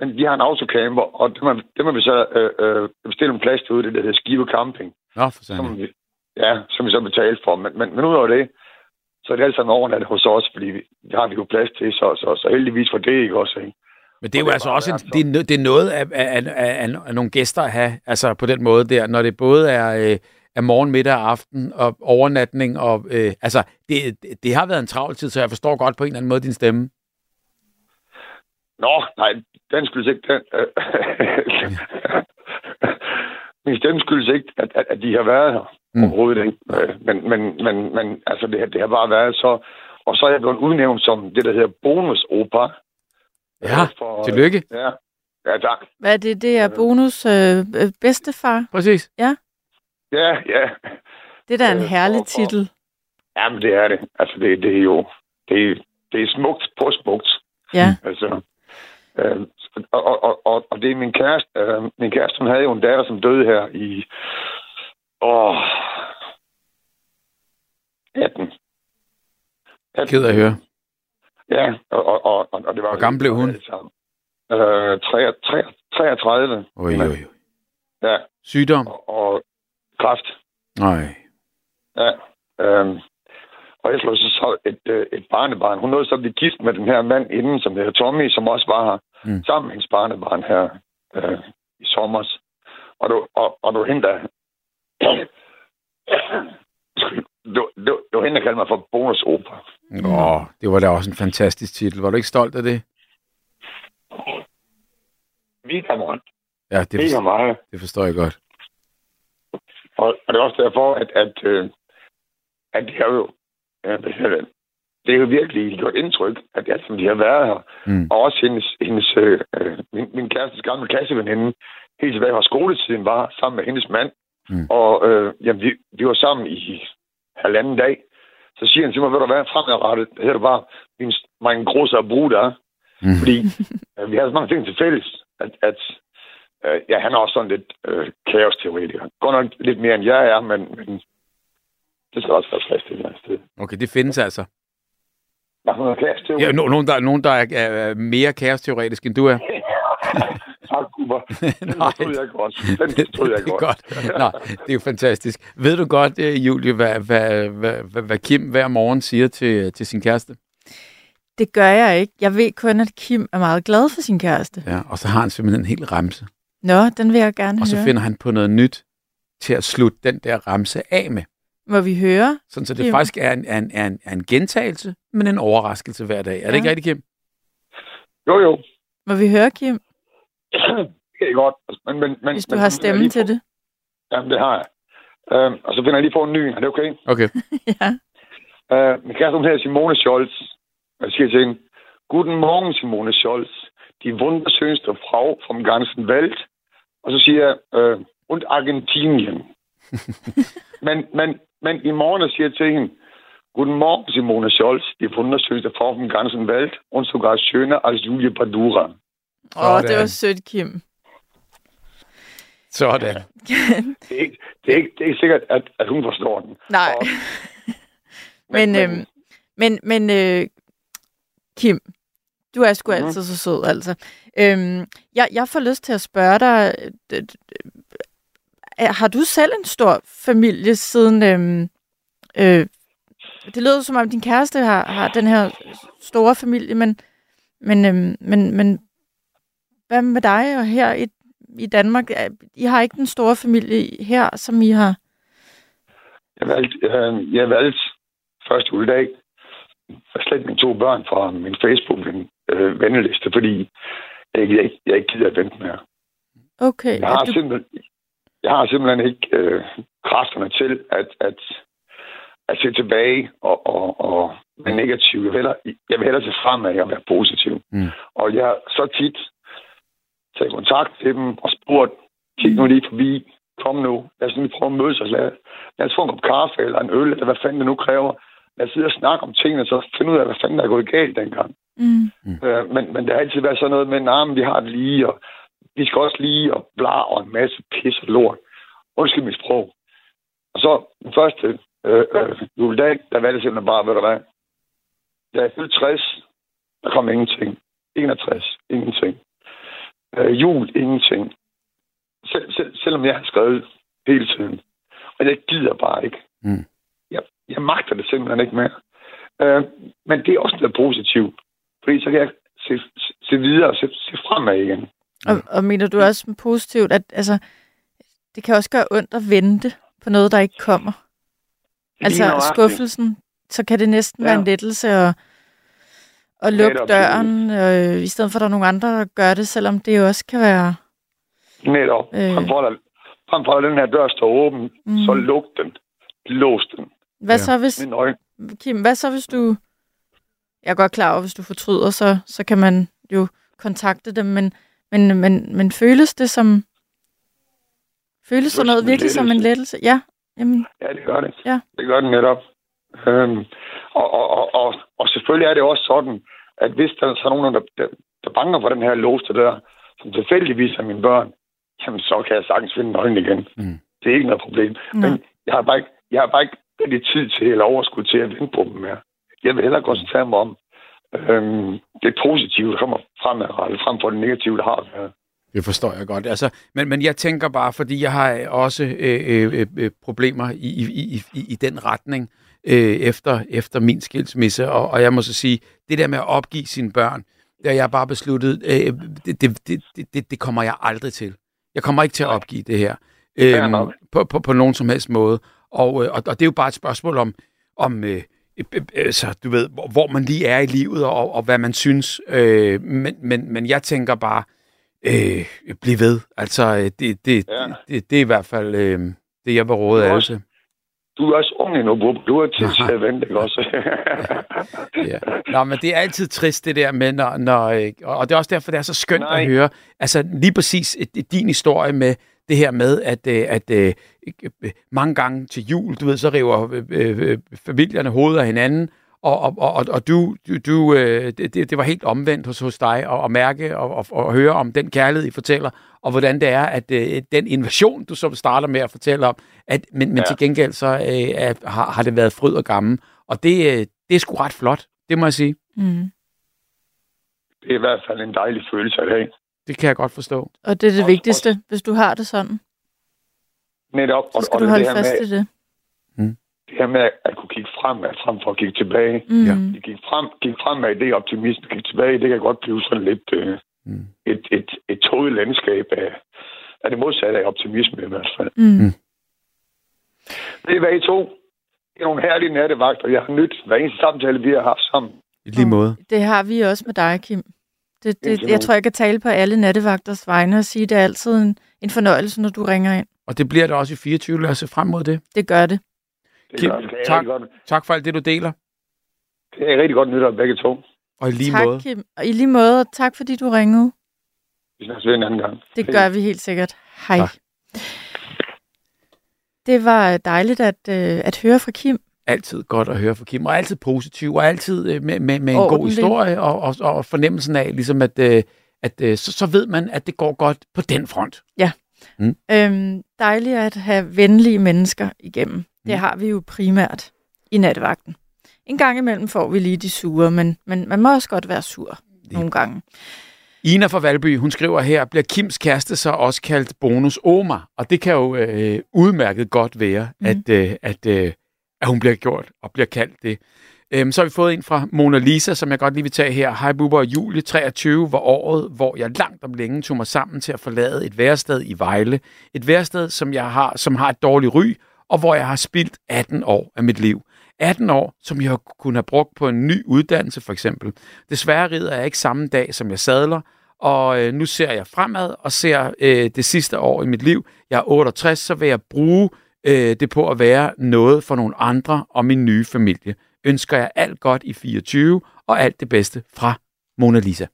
men de har en autocamper, og det må, det må vi så øh, øh, bestille en plads til ude, det der hedder Skive Camping, Nå, for som vi, ja, som vi så betaler for. Men, men, men udover det, så er det alt sammen overnattet hos os, fordi vi, det har vi jo plads til, så, så, så heldigvis for det, ikke også, ikke? Men det er jo det altså også en, det, er, det er noget af, af, af, af, af nogle gæster at have, altså på den måde der, når det både er, øh, er morgen, middag og aften og overnatning, og øh, altså det, det- har været en travl tid, så jeg forstår godt på en eller anden måde din stemme. Nå, nej, den skyldes ikke den. øh, Min stemme skyldes ikke, at, at, at de har været her. Mm. Overhovedet ikke. Øh, Men, men, men, men altså, det, har- det har bare været så... Og så er jeg blevet udnævnt som det, der hedder bonusopera. Ja, Øh, for, tillykke. Ja, ja tak. Hvad er det? Det er bonus øh, bedstefar. Præcis. Ja, ja. Det er da en Øh, herlig og- og- titel. Jamen, det er det. Altså, det, det er jo... Det, det er smukt på smukt. Ja. Altså, øh, og, og, og, og, og det er min kæreste. Øh, min kæreste, hun havde jo en datter, som døde her i... Åh... 18. 18. Ked af at høre. Ja, og, og, og, og det var... Hvor gammel blev hun? Øh, 3, 3, 33. Oj, oj, oj. Ja, Sygdom? og, og kræft. Nej. Ja. Øhm, og jeg slog så, så et, øh, et barnebarn. Hun nåede så at blive gift med den her mand inden, som hedder Tommy, som også var her, Mm. mm. sammen med hendes barnebarn her øh, i sommer. Og du, og, og du henter... du, du, du henter kalder mig for bonusopera. Det var da også en fantastisk titel. Var du ikke stolt af det? Vitamon. Ja, det, forstår, det forstår jeg godt. Og, og det er også derfor, at, at, øh, at det er jo, hedder det, det er jo virkelig gjort indtryk, at jeg, som de har været her, Mm. og også hendes, hendes øh, øh, min, min kærestes gamle klasseveninde, helt tilbage fra skoletiden, var sammen med hendes mand. Mm. Og øh, jamen, vi, vi var sammen i halvanden dag. Så siger han til mig, ved du hvad, fremadrettet, det hedder bare, min, min großer bruder. Mm. Fordi øh, vi har så mange ting til fælles, at, at øh, ja, han er også sådan lidt øh, kaosteoretiker. Godt nok lidt mere, end jeg er, men, men det skal også være til et eller andet sted. Okay, det findes altså. Hvad for noget kaosteori? Ja, no, nogen, der, nogen, der er, er mere kaosteoretisk, end du er. Tak, Cooper. Den Nej. forstod jeg godt. Den forstod jeg det er godt. godt. Nå, det er jo fantastisk. Ved du godt, øh, Julie, hvad, hvad, hvad, hvad, hvad Kim hver morgen siger til, til sin kæreste? Det gør jeg ikke. Jeg ved kun, at Kim er meget glad for sin kæreste. Ja, og så har han simpelthen en hel ramse. Nå, den vil jeg gerne Og så høre. finder han på noget nyt til at slutte den der ramse af med. Må vi høre? Sådan, så det Kim. faktisk er en, er, en, er, en, er en gentagelse, men en overraskelse hver dag. Er det Ja. ikke rigtigt, Kim? Jo, jo. Må vi høre, Kim, Det er godt. Men, men, men, hvis du men, har jeg lige til på- det? Jamen, det har jeg. Øhm, og så finder jeg lige på en ny. Er det okay? Okay. ja. Øh, min kæreste, hun hedder Simone Scholz. Jeg siger til hende, Guten Morgen, Simone Scholz. Die wunderschönste Frau vom ganzen Welt. Og så siger jeg, øh, und Argentinien. men, men, men i morgen der siger jeg til hende, Guten Morgen, Simone Scholz. Die wunderschönste Frau vom ganzen Welt. Und sogar schöner als Julie Padura. Åh, det Sådan. var sødt, Kim. Sådan. Det er ikke, det er ikke, det er ikke sikkert, at, at hun forstår den. Nej. Og- Men, øhm, men, men øh, Kim, du er sgu Mhm. altid så sød, altså. Øhm, jeg, jeg får lyst til at spørge dig, øh, øh, har du selv en stor familie siden... øhm, øh, det lyder som om din kæreste har, har den her store familie, men, men, øhm, men, men hvad med dig og her i, i Danmark? Er- I har ikke den store familie her, som I har... Jeg valgte, øh, jeg valgte første juledag at slette mine to børn fra min Facebook-venneliste, fordi jeg ikke, jeg, jeg ikke gider at vente mere. Okay, Jeg har, du, simpelthen, jeg har simpelthen ikke øh, kræfterne til at, at, at se tilbage og, og, og være negativ. Jeg vil, hellere, jeg vil hellere se fremad og være positiv. Mm. Og jeg har så tit taget kontakt til dem og spurgt, kig nu lige forbi, kom nu, lad os lige prøve at mødes og lad, lad os få en kop kaffe eller en øl, eller hvad fanden det nu kræver. Lad os sidde og snakke om tingene, så finde ud af, hvad fanden der er gået galt dengang. mm, Øh, men, men det har altid været sådan noget med, nah, men vi har det lige, og vi skal også lige, og bla, og en masse pis og lort. Undskyld mit sprog. Og så den første øh, øh, juledag, der var det simpelthen bare, ved du hvad, da jeg fyldte 60, der kom ingenting. 61, ingenting. Øh, jul, ingenting. Sel, selv, selvom jeg har skrevet hele tiden. Og jeg gider bare ikke. Mm. Jeg, magter det simpelthen ikke mere. Øh, men det er også noget positivt. Fordi så kan jeg se, se, videre og se, se fremad igen. Og, og mener du også positivt, at altså, det kan også gøre ondt at vente på noget, der ikke kommer? Altså skuffelsen, så kan det næsten ja. Være en lettelse at, at lukke Netop. døren, øh, i stedet for at der er nogle andre, der gør det, selvom det jo også kan være... Netop. Øh. Frem, for, at, frem for at den her dør står åben, mm. så luk den. Lås den. Hvad Ja. så hvis. Kim, hvad så hvis du... Jeg er godt klar over, hvis du fortryder, så, så kan man jo kontakte dem, men, men, men, men føles det som... Føles sådan som noget virkelig som en lettelse? Ja, jamen, Ja, det gør det. Ja. Det gør det netop. Øhm, og, og, og, og, og selvfølgelig er det også sådan, at hvis der er så nogen, der, der, der banker på den her låste dør, som tilfældigvis er mine børn, jamen så kan jeg sagtens finde nøglen igen. Mm. Det er ikke noget problem. Nå. Men jeg har bare ikke, jeg har bare ikke rigtig tid til eller overskud til at vente på dem mere. Jeg vil hellere koncentrere mig om øhm, det positive, der kommer fremadrettet, frem for det negative, der har været. Det forstår jeg godt. Altså, men, men jeg tænker bare, fordi jeg har også øh, øh, øh, problemer i, i, i, i, i den retning øh, efter, efter min skilsmisse, og, og jeg må så sige, det der med at opgive sine børn, det har jeg bare besluttet, øh, det, det, det, det, det kommer jeg aldrig til. Jeg kommer ikke til at opgive det her øh, på, på, på nogen som helst måde. Og, øh, og, og det er jo bare et spørgsmål om, om øh, øh, så du ved, hvor, man lige er i livet, og, og hvad man synes. Øh, men, men, men jeg tænker bare, øh, bliv ved. Altså, det, det, Ja. det, det er i hvert fald øh, det, jeg vil råde også- til. Du er også ung endnu, Bub. Du er til at vente, ikke også? Ja. Nå, men det er altid trist, det der med, når, når, øh, og det er også derfor, det er så skønt Nej. at høre, altså lige præcis øh, din historie med det her med, at, øh, at øh, øh, mange gange til jul, du ved, så river øh, familierne hovedet af hinanden, og, og, og, og du, du, du øh, det, det var helt omvendt hos, hos dig at, at mærke og, og, og høre om den kærlighed, I fortæller, og hvordan det er, at øh, den invasion, du så starter med at fortælle om, at, men, men Ja. til gengæld så øh, er, har, har det været fryd og gammel. Og det, øh, det er sgu ret flot, det må jeg sige. Mm. det er i hvert fald en dejlig følelse at have. Det kan jeg godt forstå. Og det er det Også- vigtigste, hvis du har det sådan. Netop. Så skal og du det, holde her fast med, i det. det her med at kunne kigge fremad, frem for at kigge tilbage. Mm. Ja. Det gik frem, gik fremad, det er optimisme. Gik tilbage, det kan godt blive sådan lidt øh, Mm. et, et, et toget landskab af, af det modsatte af optimisme i hvert fald. Mm. Det er hvad I to. Det er nogle herlige nattevagter. Jeg har nyt hver eneste samtale, vi har haft sammen. I lige måde. Det har vi også med dig, Kim. Det, det, jeg tror, jeg kan tale på alle nattevagters vegne og sige, at det er altid en, en fornøjelse, når du ringer ind. Og det bliver det også i 24. Lad os se frem mod det. Det gør det. Det Kim, er, det tak. rigtig godt. Tak for alt det, du deler. Det er rigtig godt nytår begge to. Og i lige tak, måde. Kim. Og i lige måde, og tak fordi du ringede. Vi snakkes ved en anden gang. Det gør vi helt sikkert. Hej. Tak. Det var dejligt at, øh, at høre fra Kim. Altid godt at høre fra Kim, og altid positiv, og altid øh, med, med, med en god Ordentlig. historie, og, og, og fornemmelsen af, ligesom at, øh, at øh, så, så ved man, at det går godt på den front. Øhm, dejligt at have venlige mennesker igennem. Det Mm. har vi jo primært i nattevagten. En gang imellem får vi lige de sure, men, men man må også godt være sur nogle gange. Ina fra Valby, hun skriver her, bliver Kims kæreste så også kaldt bonus Omar? Og det kan jo øh, udmærket godt være, mm. at, øh, at, øh, at hun bliver gjort og bliver kaldt det. Øhm, så har vi fået en fra Mona Lisa, som jeg godt lige vil tage her. Hej Bubber juli 23 var året, hvor jeg langt om længe tog mig sammen til at forlade et værested i Vejle. Et værested, som jeg har, som har et dårligt ry, og hvor jeg har spildt 18 år af mit liv. 18 år, som jeg kunne have brugt på en ny uddannelse for eksempel. Desværre rider jeg ikke samme dag, som jeg sadler, og øh, nu ser jeg fremad og ser øh, det sidste år i mit liv. Jeg er 68, så vil jeg bruge øh, det på at være noget for nogle andre og min nye familie. Ønsker jeg alt godt i 24 og alt det bedste fra Mona Lisa.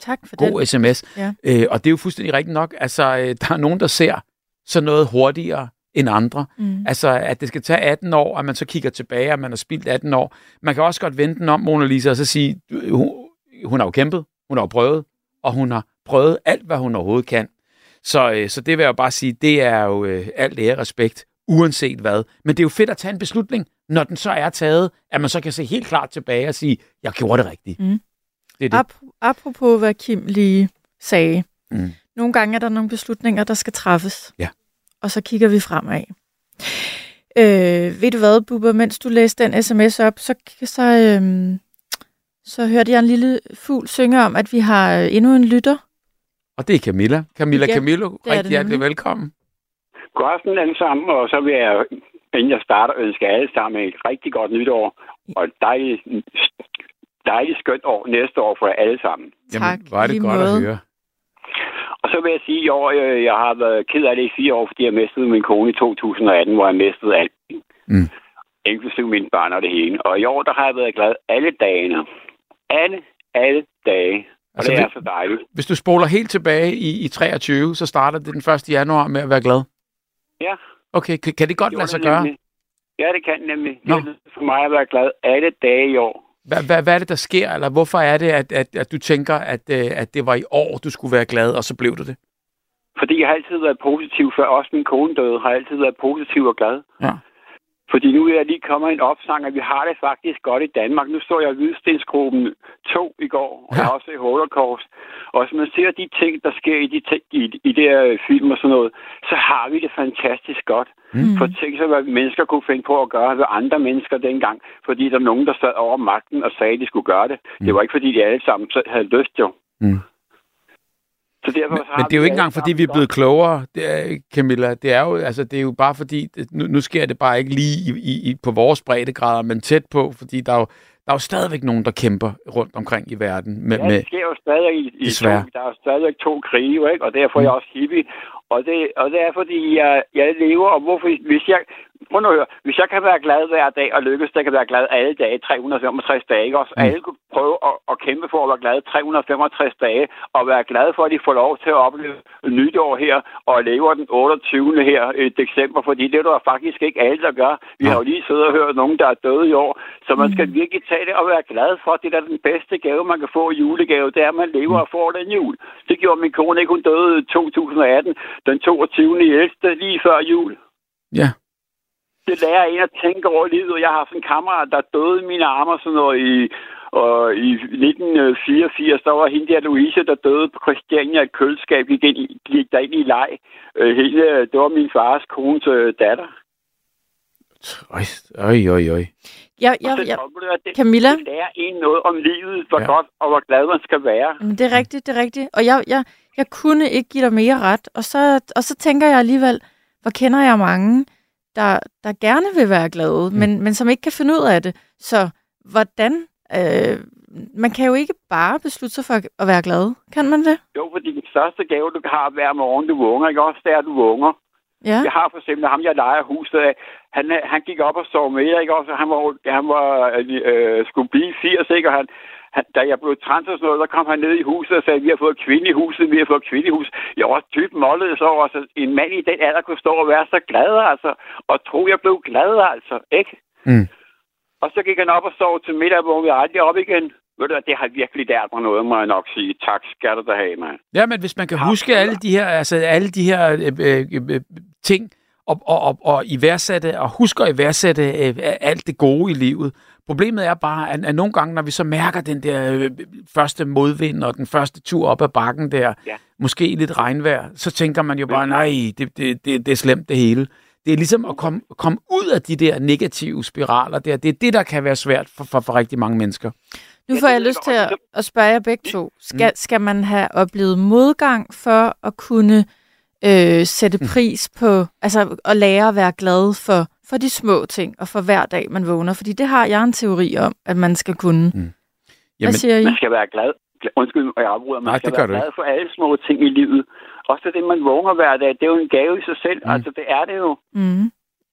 Tak for det. God sms. Ja. Øh, og det er jo fuldstændig rigtigt nok. Altså, øh, der er nogen, der ser sådan noget hurtigere end andre. Mm. Altså, at det skal tage 18 år, at man så kigger tilbage, at man har spildt 18 år. Man kan også godt vente den om, Mona Lisa, og så sige, du- hun, hun har jo kæmpet, hun har jo prøvet, og hun har prøvet alt, hvad hun overhovedet kan. Så, øh, så det vil jeg jo bare sige, det er jo øh, alt ære respekt, uanset hvad. Men det er jo fedt at tage en beslutning, når den så er taget, at man så kan se helt klart tilbage og sige, jeg gjorde det rigtigt. Mm. Det er det. Ap- apropos hvad Kim lige sagde. Mm. Nogle gange er der nogle beslutninger, der skal træffes. Ja. Og så kigger vi fremad. Øh, ved du hvad, Bubber, mens du læste den sms op, så, så, øhm, så hørte jeg en lille fugl synge om, at vi har øh, endnu en lytter. Og det er Camilla. Camilla Ja, Camillo, det rigtig hjertelig velkommen. God aften alle sammen, og så vil jeg, inden jeg starter, ønske alle sammen et rigtig godt nytår, og et dejligt, dejligt skønt år næste år for alle sammen. Tak, var det godt måde. at høre. Og så vil jeg sige, at i år, øh, jeg har været ked af det i fire år, fordi jeg mistede min kone i 2018, hvor jeg mistede alt. Mm. Inklusive mine børn og det hele. Og i år, der har jeg været glad alle dagene. Alle, alle dage. Altså, det er så dejligt. Hvis du spoler helt tilbage i, i 23, så starter det den 1. januar med at være glad. Ja. Okay, kan, kan det godt Gjorde lade sig det gøre? Ja, det kan nemlig. Nå. Det er for mig at være glad alle dage i år. Hvad, hvad, hvad er det, der sker? Eller hvorfor er det, at, at, at du tænker, at, øh, at det var i år, du skulle være glad, og så blev du det? Fordi jeg har altid været positiv, før også min kone døde, har altid været positiv og glad. Ja. Fordi nu er jeg lige kommet en opsang, at vi har det faktisk godt i Danmark. Nu står jeg i Hvidstensgruppen 2 i går, og Ja. jeg er også i Holocaust. Og hvis man ser de ting, der sker i de, ting, i, i de her film og sådan noget, så har vi det fantastisk godt. Mm. For tænk så, hvad mennesker kunne finde på at gøre ved andre mennesker dengang. Fordi der er nogen, der sad over magten og sagde, at de skulle gøre det. Det var ikke, fordi de alle sammen så havde lyst jo. Mm. Så derfor men, men det er jo ikke engang, fordi vi er blevet klogere, det er, Camilla. Det er jo, altså, det er jo bare fordi, nu, nu sker det bare ikke lige i, i, i, på vores breddegrader, men tæt på, fordi der er jo, der er jo stadigvæk nogen, der kæmper rundt omkring i verden. Med, ja, det sker jo stadig i, i to, der er stadigvæk to krige, ikke? og derfor er jeg mm. også hippie. Og det, og det er, fordi jeg, jeg lever, og hvorfor, hvis jeg, prøv nu at høre, hvis jeg kan være glad hver dag og lykkes, der kan være glad alle dage, 365 dage, ikke? også mm. alle kunne prøve at, at, kæmpe for at være glad 365 dage, og være glad for, at de får lov til at opleve nytår her, og lever den 28. her i december, fordi det er der faktisk ikke alle, der gør. Vi ja. har jo lige siddet og hørt nogen, der er døde i år, så man skal mm. virkelig tage det og være glad for, det er den bedste gave, man kan få i julegave, det er, at man lever og får den jul. Det gjorde min kone ikke, hun døde i 2018, den 22. 11. lige før jul. Ja det lærer en at tænke over livet. Jeg har haft en kammerat, der døde i mine arme sådan noget i, og i 1984, der var hende der Louise, der døde på Christiania i køleskab, gik, ind, gik der ind i leg. Øh, hele, det var min fars kones øh, datter. Øj, øj, øj. Ja, ja, ja. Det, Camilla? Det lærer en noget om livet, hvor ja. godt og hvor glad man skal være. Men det er rigtigt, det er rigtigt. Og jeg, jeg, jeg kunne ikke give dig mere ret. Og så, og så tænker jeg alligevel, hvor kender jeg mange, der, der gerne vil være glade, mm. men, men som ikke kan finde ud af det. Så hvordan... Øh, man kan jo ikke bare beslutte sig for at være glad. Kan man det? Jo, fordi den største gave, du har hver morgen, du vågner, ikke også? Det er, du vågner. Ja. Jeg har for eksempel ham, jeg leger huset af. Han, han gik op og sov med, ikke også? Han var, han var øh, skulle blive 80, ikke? Og han, han, da jeg blev trans og sådan noget, der kom han ned i huset og sagde, vi har fået kvinde i huset, vi har fået kvinde i huset. Jeg var dybt målet så over, altså, en mand i den alder kunne stå og være så glad, altså, og tro, jeg blev glad, altså, ikke? Mm. Og så gik han op og sov til middag, hvor vi aldrig op igen. Ved du, det har virkelig lært mig noget, må jeg nok sige. Tak skal du da have, mand. Ja, men hvis man kan tak, huske alle de her, altså alle de her øh, øh, øh, ting, og, og, og, og i værdsætte, og huske at iværksætte øh, alt det gode i livet, Problemet er bare, at, at nogle gange, når vi så mærker den der øh, første modvind og den første tur op ad bakken der, ja. måske lidt regnvejr, så tænker man jo bare, nej, det, det, det, det er slemt det hele. Det er ligesom at komme, komme ud af de der negative spiraler der. Det er det, der kan være svært for, for, for rigtig mange mennesker. Nu får jeg lyst til at, at spørge jer begge to. Skal, mm. skal man have oplevet modgang for at kunne øh, sætte mm. pris på, altså at lære at være glad for for de små ting, og for hver dag, man vågner. Fordi det har jeg en teori om, at man skal kunne. Mm. Jamen, Hvad siger I? Man skal være glad. Undskyld, jeg afbryder. Man Nej, skal være glad for alle små ting i livet. Også det, man vågner hver dag, det er jo en gave i sig selv. Mm. Altså, det er det jo. Mm.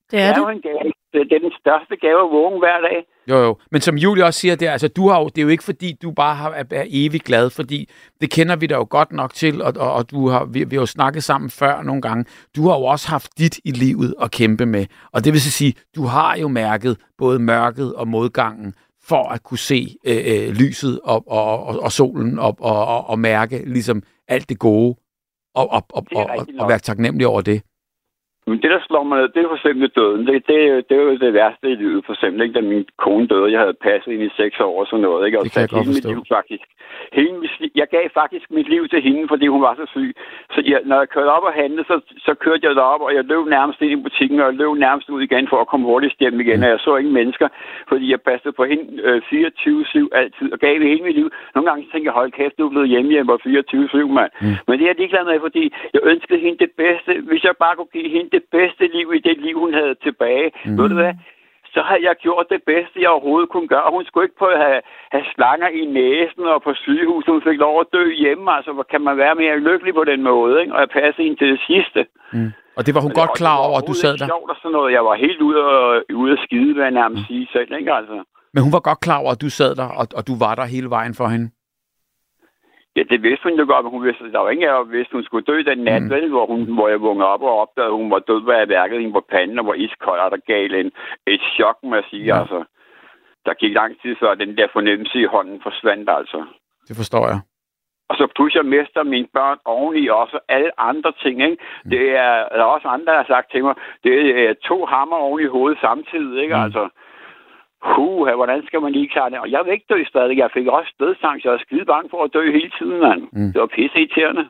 Det er, det er det. jo en gave. Det, det er den største gave at vågne hver dag. Jo, jo. Men som Julie også siger, det er, altså, du har jo, det er jo ikke fordi, du bare har, er, evig glad, fordi det kender vi da jo godt nok til, og, og, og du har, vi, vi har jo snakket sammen før nogle gange. Du har jo også haft dit i livet at kæmpe med. Og det vil sige, du har jo mærket både mørket og modgangen, for at kunne se øh, øh, lyset og, og, og, og solen og, og, og, og mærke ligesom alt det gode, og, og, og, og, og, og være taknemmelig over det. Men det, der slår mig ned, det er for eksempel døden. Det, det, det er jo det værste i livet, for eksempel, ikke? da min kone døde. Jeg havde passet ind i seks år og sådan noget. Ikke? Og det kan jeg godt mit liv, faktisk. Hele mit, jeg gav faktisk mit liv til hende, fordi hun var så syg. Så jeg, når jeg kørte op og handlede, så, så kørte jeg derop, og jeg løb nærmest ind i butikken, og jeg løb nærmest ud igen for at komme hurtigt hjem igen. Mm. Og jeg så ingen mennesker, fordi jeg passede på hende øh, 24-7 altid, og gav hele mit liv. Nogle gange tænkte jeg, hold kæft, du er blevet hjemme hjem 24-7, mand. Mm. Men det er jeg ligeglad med, fordi jeg ønskede hende det bedste. Hvis jeg bare kunne give hende det bedste liv i det liv, hun havde tilbage. Mm. Ved du hvad? Så havde jeg gjort det bedste, jeg overhovedet kunne gøre. Hun skulle ikke på at have, have slanger i næsen og på sygehus. Hun fik lov at dø hjemme. Altså, kan man være mere lykkelig på den måde? Ikke? Og jeg passede ind til det sidste. Mm. Og det var hun godt klar over, at du sad der? Det var sådan noget. Jeg var helt ude, og, ude af skide, hvad jeg nærmest mm. sige selv. Ikke? Altså. Men hun var godt klar over, at du sad der, og, og du var der hele vejen for hende? Ja, det vidste hun jo godt, men hun vidste, der var ingen af vidste, hun skulle dø den nat, mm. vel, hvor, hun, hvor jeg vågnede op og opdagede, at hun var død, hvad jeg værket hende på panden, og var iskold, og der gav en, et chok, må jeg sige, ja. altså. Der gik lang tid før den der fornemmelse i hånden forsvandt, altså. Det forstår jeg. Og så pludselig mister mine børn oveni også alle andre ting, ikke? Mm. Det er, der er også andre, der har sagt til mig, det er to hammer oven i hovedet samtidig, ikke? Mm. Altså, Huh, hvordan skal man lige klare det? Og jeg vil ikke dø stadig. Jeg fik også dødsangst. Jeg er skide bange for at dø hele tiden, mand. Mm. Det var pisse irriterende.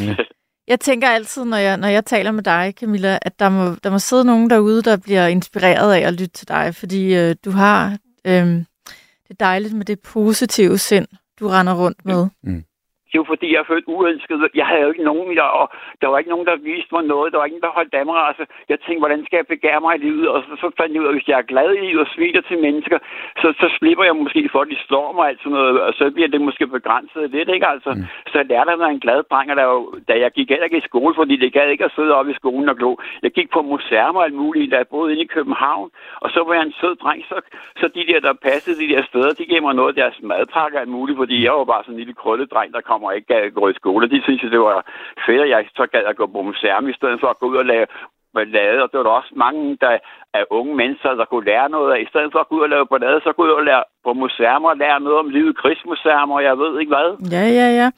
mm. Jeg tænker altid, når jeg, når jeg taler med dig, Camilla, at der må, der må sidde nogen derude, der bliver inspireret af at lytte til dig, fordi øh, du har øh, det er dejligt med det positive sind, du render rundt med. Mm. Det var fordi, jeg er født uønsket. Jeg havde jo ikke nogen, jeg, og der var ikke nogen, der viste mig noget. Der var ingen, der holdt dammer. Altså, jeg tænkte, hvordan skal jeg begære mig i livet? Og så, så fandt jeg ud af, at hvis jeg er glad i og smiler til mennesker, så, så slipper jeg måske for, at de slår mig alt sådan noget. Og så bliver det måske begrænset lidt, ikke? Altså, mm. Så jeg lærte at være en glad dreng, og der jo, da jeg gik heller ikke i skole, fordi det gad ikke at sidde oppe i skolen og glo. Jeg gik på museer og alt muligt, da jeg boede inde i København. Og så var jeg en sød dreng, så, så de der, der passede de der steder, de gav mig noget af deres madpakker alt muligt, fordi jeg var bare sådan en lille krøllet dreng, der kommer og ikke gad gå i skole. De synes, det var fedt, at jeg så gad at gå på museum, i stedet for at gå ud og lave ballade, og det var der også mange der af unge mennesker, der kunne lære noget af. I stedet for at gå ud og lave ballade, så gå ud og lære på museer og lære noget om livet, krigsmuseer, og jeg ved ikke hvad. Ja, ja, ja.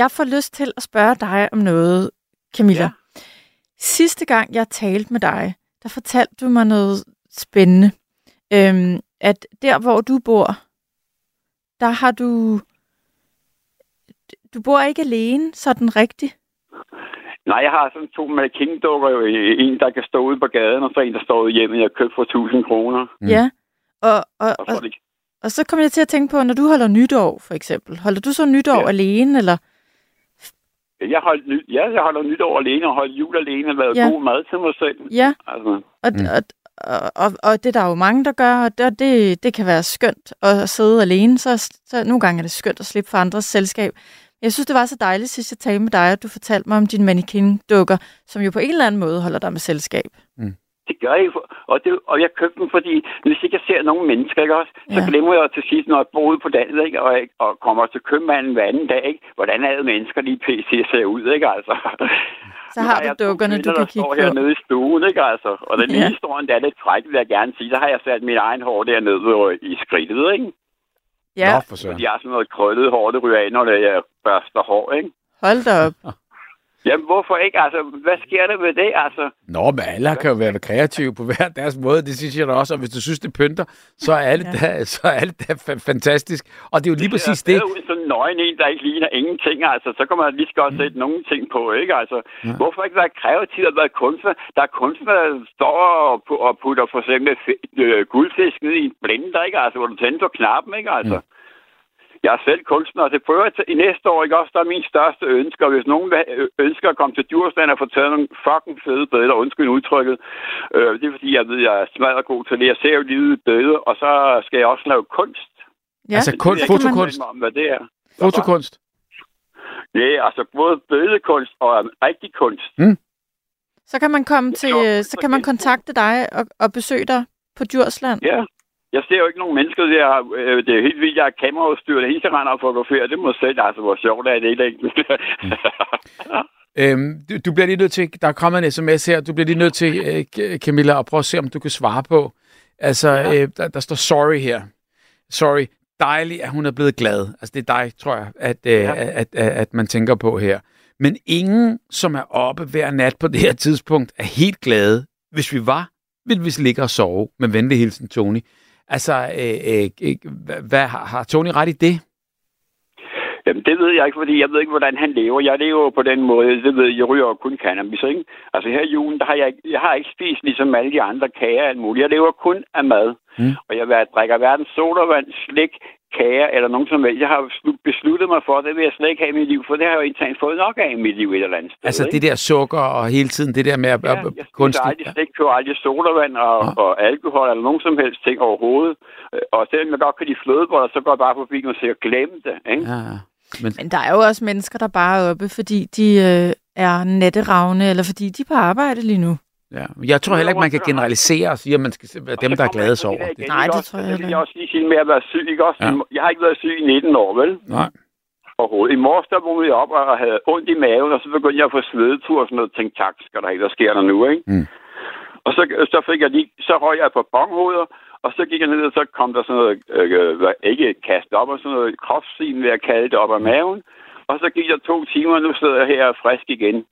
Jeg får lyst til at spørge dig om noget, Camilla. Ja. Sidste gang, jeg talte med dig, der fortalte du mig noget spændende. Øhm, at der, hvor du bor, der har du... Du bor ikke alene, sådan rigtigt? Nej, jeg har sådan to mannequin-dukker. En, der kan stå ude på gaden, og så en, der står ude hjemme, jeg har købt for 1000 kroner. Mm. Ja, og, og, og, og, og så kommer jeg til at tænke på, når du holder nytår, for eksempel. Holder du så nytår ja. alene, eller... Jeg holdt, ny, ja, jeg holder nytår alene og holder jul alene og lavet ja. god mad til mig selv. Ja, altså. og, mm. og, og, og, og det der er jo mange, der gør, og det, det, det kan være skønt at sidde alene, så, så nogle gange er det skønt at slippe for andres selskab. Jeg synes, det var så dejligt, sidst jeg talte med dig, at du fortalte mig om din mannequin-dukker, som jo på en eller anden måde holder dig med selskab. Mm. Det gør jeg, og, det, og jeg købte dem, fordi hvis ikke jeg ser nogen mennesker, ikke også, ja. så glemmer jeg til sidst, når jeg bor ude på landet, ikke, og, og kommer til købmanden hver anden dag, ikke, hvordan alle mennesker lige pc ser ud, ikke altså. Så har du dukkerne, du kan kigge på. Jeg står hernede i stuen, ikke altså. Og den ja. lige historien, der er lidt fræk, vil jeg gerne sige. Så har jeg sat min egen hår dernede i skridtet, ikke? Ja. Nå, for søren. De har sådan noget krøllet hår, det ryger ind, når jeg børster hår, ikke? Hold da op. Jamen, hvorfor ikke? Altså, hvad sker der med det, altså? Nå, men alle kan jo være kreative på hver deres måde. Det synes jeg da også. Og hvis du synes, det pynter, så er alle, ja. der, så er alle der fantastisk. Og det er jo lige det præcis det. Det er jo sådan nøgen en, der ikke ligner ingenting, altså. Så kan man lige så godt mm. sætte mm. nogle ting på, ikke? Altså, ja. hvorfor ikke være kreativ og være kunstner? Der er kunstner, der står og putter for eksempel øh, guldfisk ned i en blender, ikke? Altså, hvor du tænder på knappen, ikke? Altså. Mm. Jeg er selv kunstner, og det prøver jeg til, i næste år, ikke også, der er min største ønske, og hvis nogen ønsker at komme til Djursland og få taget nogle fucking fede billeder, undskyld udtrykket, øh, det er fordi, jeg ved, jeg er smadret god til det. Jeg ser jo livet billeder, og så skal jeg også lave kunst. Ja. Altså kun, jeg fotokunst? Om, hvad det er. Fotokunst? Ja, altså både billedkunst og rigtig kunst. Mm. Så kan man komme til, så kan man kontakte dig og, og besøge dig på Djursland? Ja, jeg ser jo ikke nogen mennesker der. Øh, det er helt vildt, jeg har kameraudstyr, det hele render og fotograferer. Det må selv, altså, hvor sjovt er det ikke. øhm, du, du bliver lige nødt til, der er kommet en sms her, du bliver lige nødt til, øh, Camilla, at prøve at se, om du kan svare på. Altså, ja. øh, der, der står sorry her. Sorry. Dejligt, at hun er blevet glad. Altså, det er dig, tror jeg, at, øh, ja. at, at, at man tænker på her. Men ingen, som er oppe hver nat på det her tidspunkt, er helt glade. Hvis vi var, ville vi ligge og sove. Med venlig hilsen, Tony. Altså, øh, øh, øh hvad, har, Tony ret i det? Jamen, det ved jeg ikke, fordi jeg ved ikke, hvordan han lever. Jeg lever på den måde, det ved jeg, ryger kun cannabis, ikke? Altså her i julen, der har jeg, jeg har ikke spist ligesom alle de andre kager alt muligt. Jeg lever kun af mad. Mm. Og jeg drikker hverken sodavand, slik, kager eller nogen som helst. Jeg har besluttet mig for, at det vil jeg slet ikke have i mit liv, for det har jeg jo indtaget fået nok af i mit liv et eller andet sted. Altså det der sukker og hele tiden det der med at ja, jeg kunstigt... aldrig slik, køber aldrig sodavand og, ja. og alkohol eller nogen som helst ting overhovedet. Og selvom jeg godt kan lide flødeboller, så går jeg bare forbi og siger, glem det. Ikke? Ja, men... Men der er jo også mennesker, der bare er oppe, fordi de øh, er natteravne, eller fordi de er på arbejde lige nu. Ja. Jeg tror heller ikke, man kan generalisere og sige, at man skal være dem, der er glade over. Det. Nej, det tror jeg ikke. Jeg også lige sige med at være syg. Ikke? Også, ja. Jeg har ikke været syg i 19 år, vel? Nej. Overhovedet. I morges der vågnede jeg op og havde ondt i maven, og så begyndte jeg at få svedetur og sådan noget. Tænkte, tak, skal der ikke, der sker der nu, ikke? Mm. Og så, så fik jeg lige, så røg jeg på bonghoveder, og så gik jeg ned, og så kom der sådan noget, øh, ikke kastet op, og sådan noget kropssim, vil jeg kalde det, op af maven. Og så gik der to timer, og nu sidder jeg her frisk igen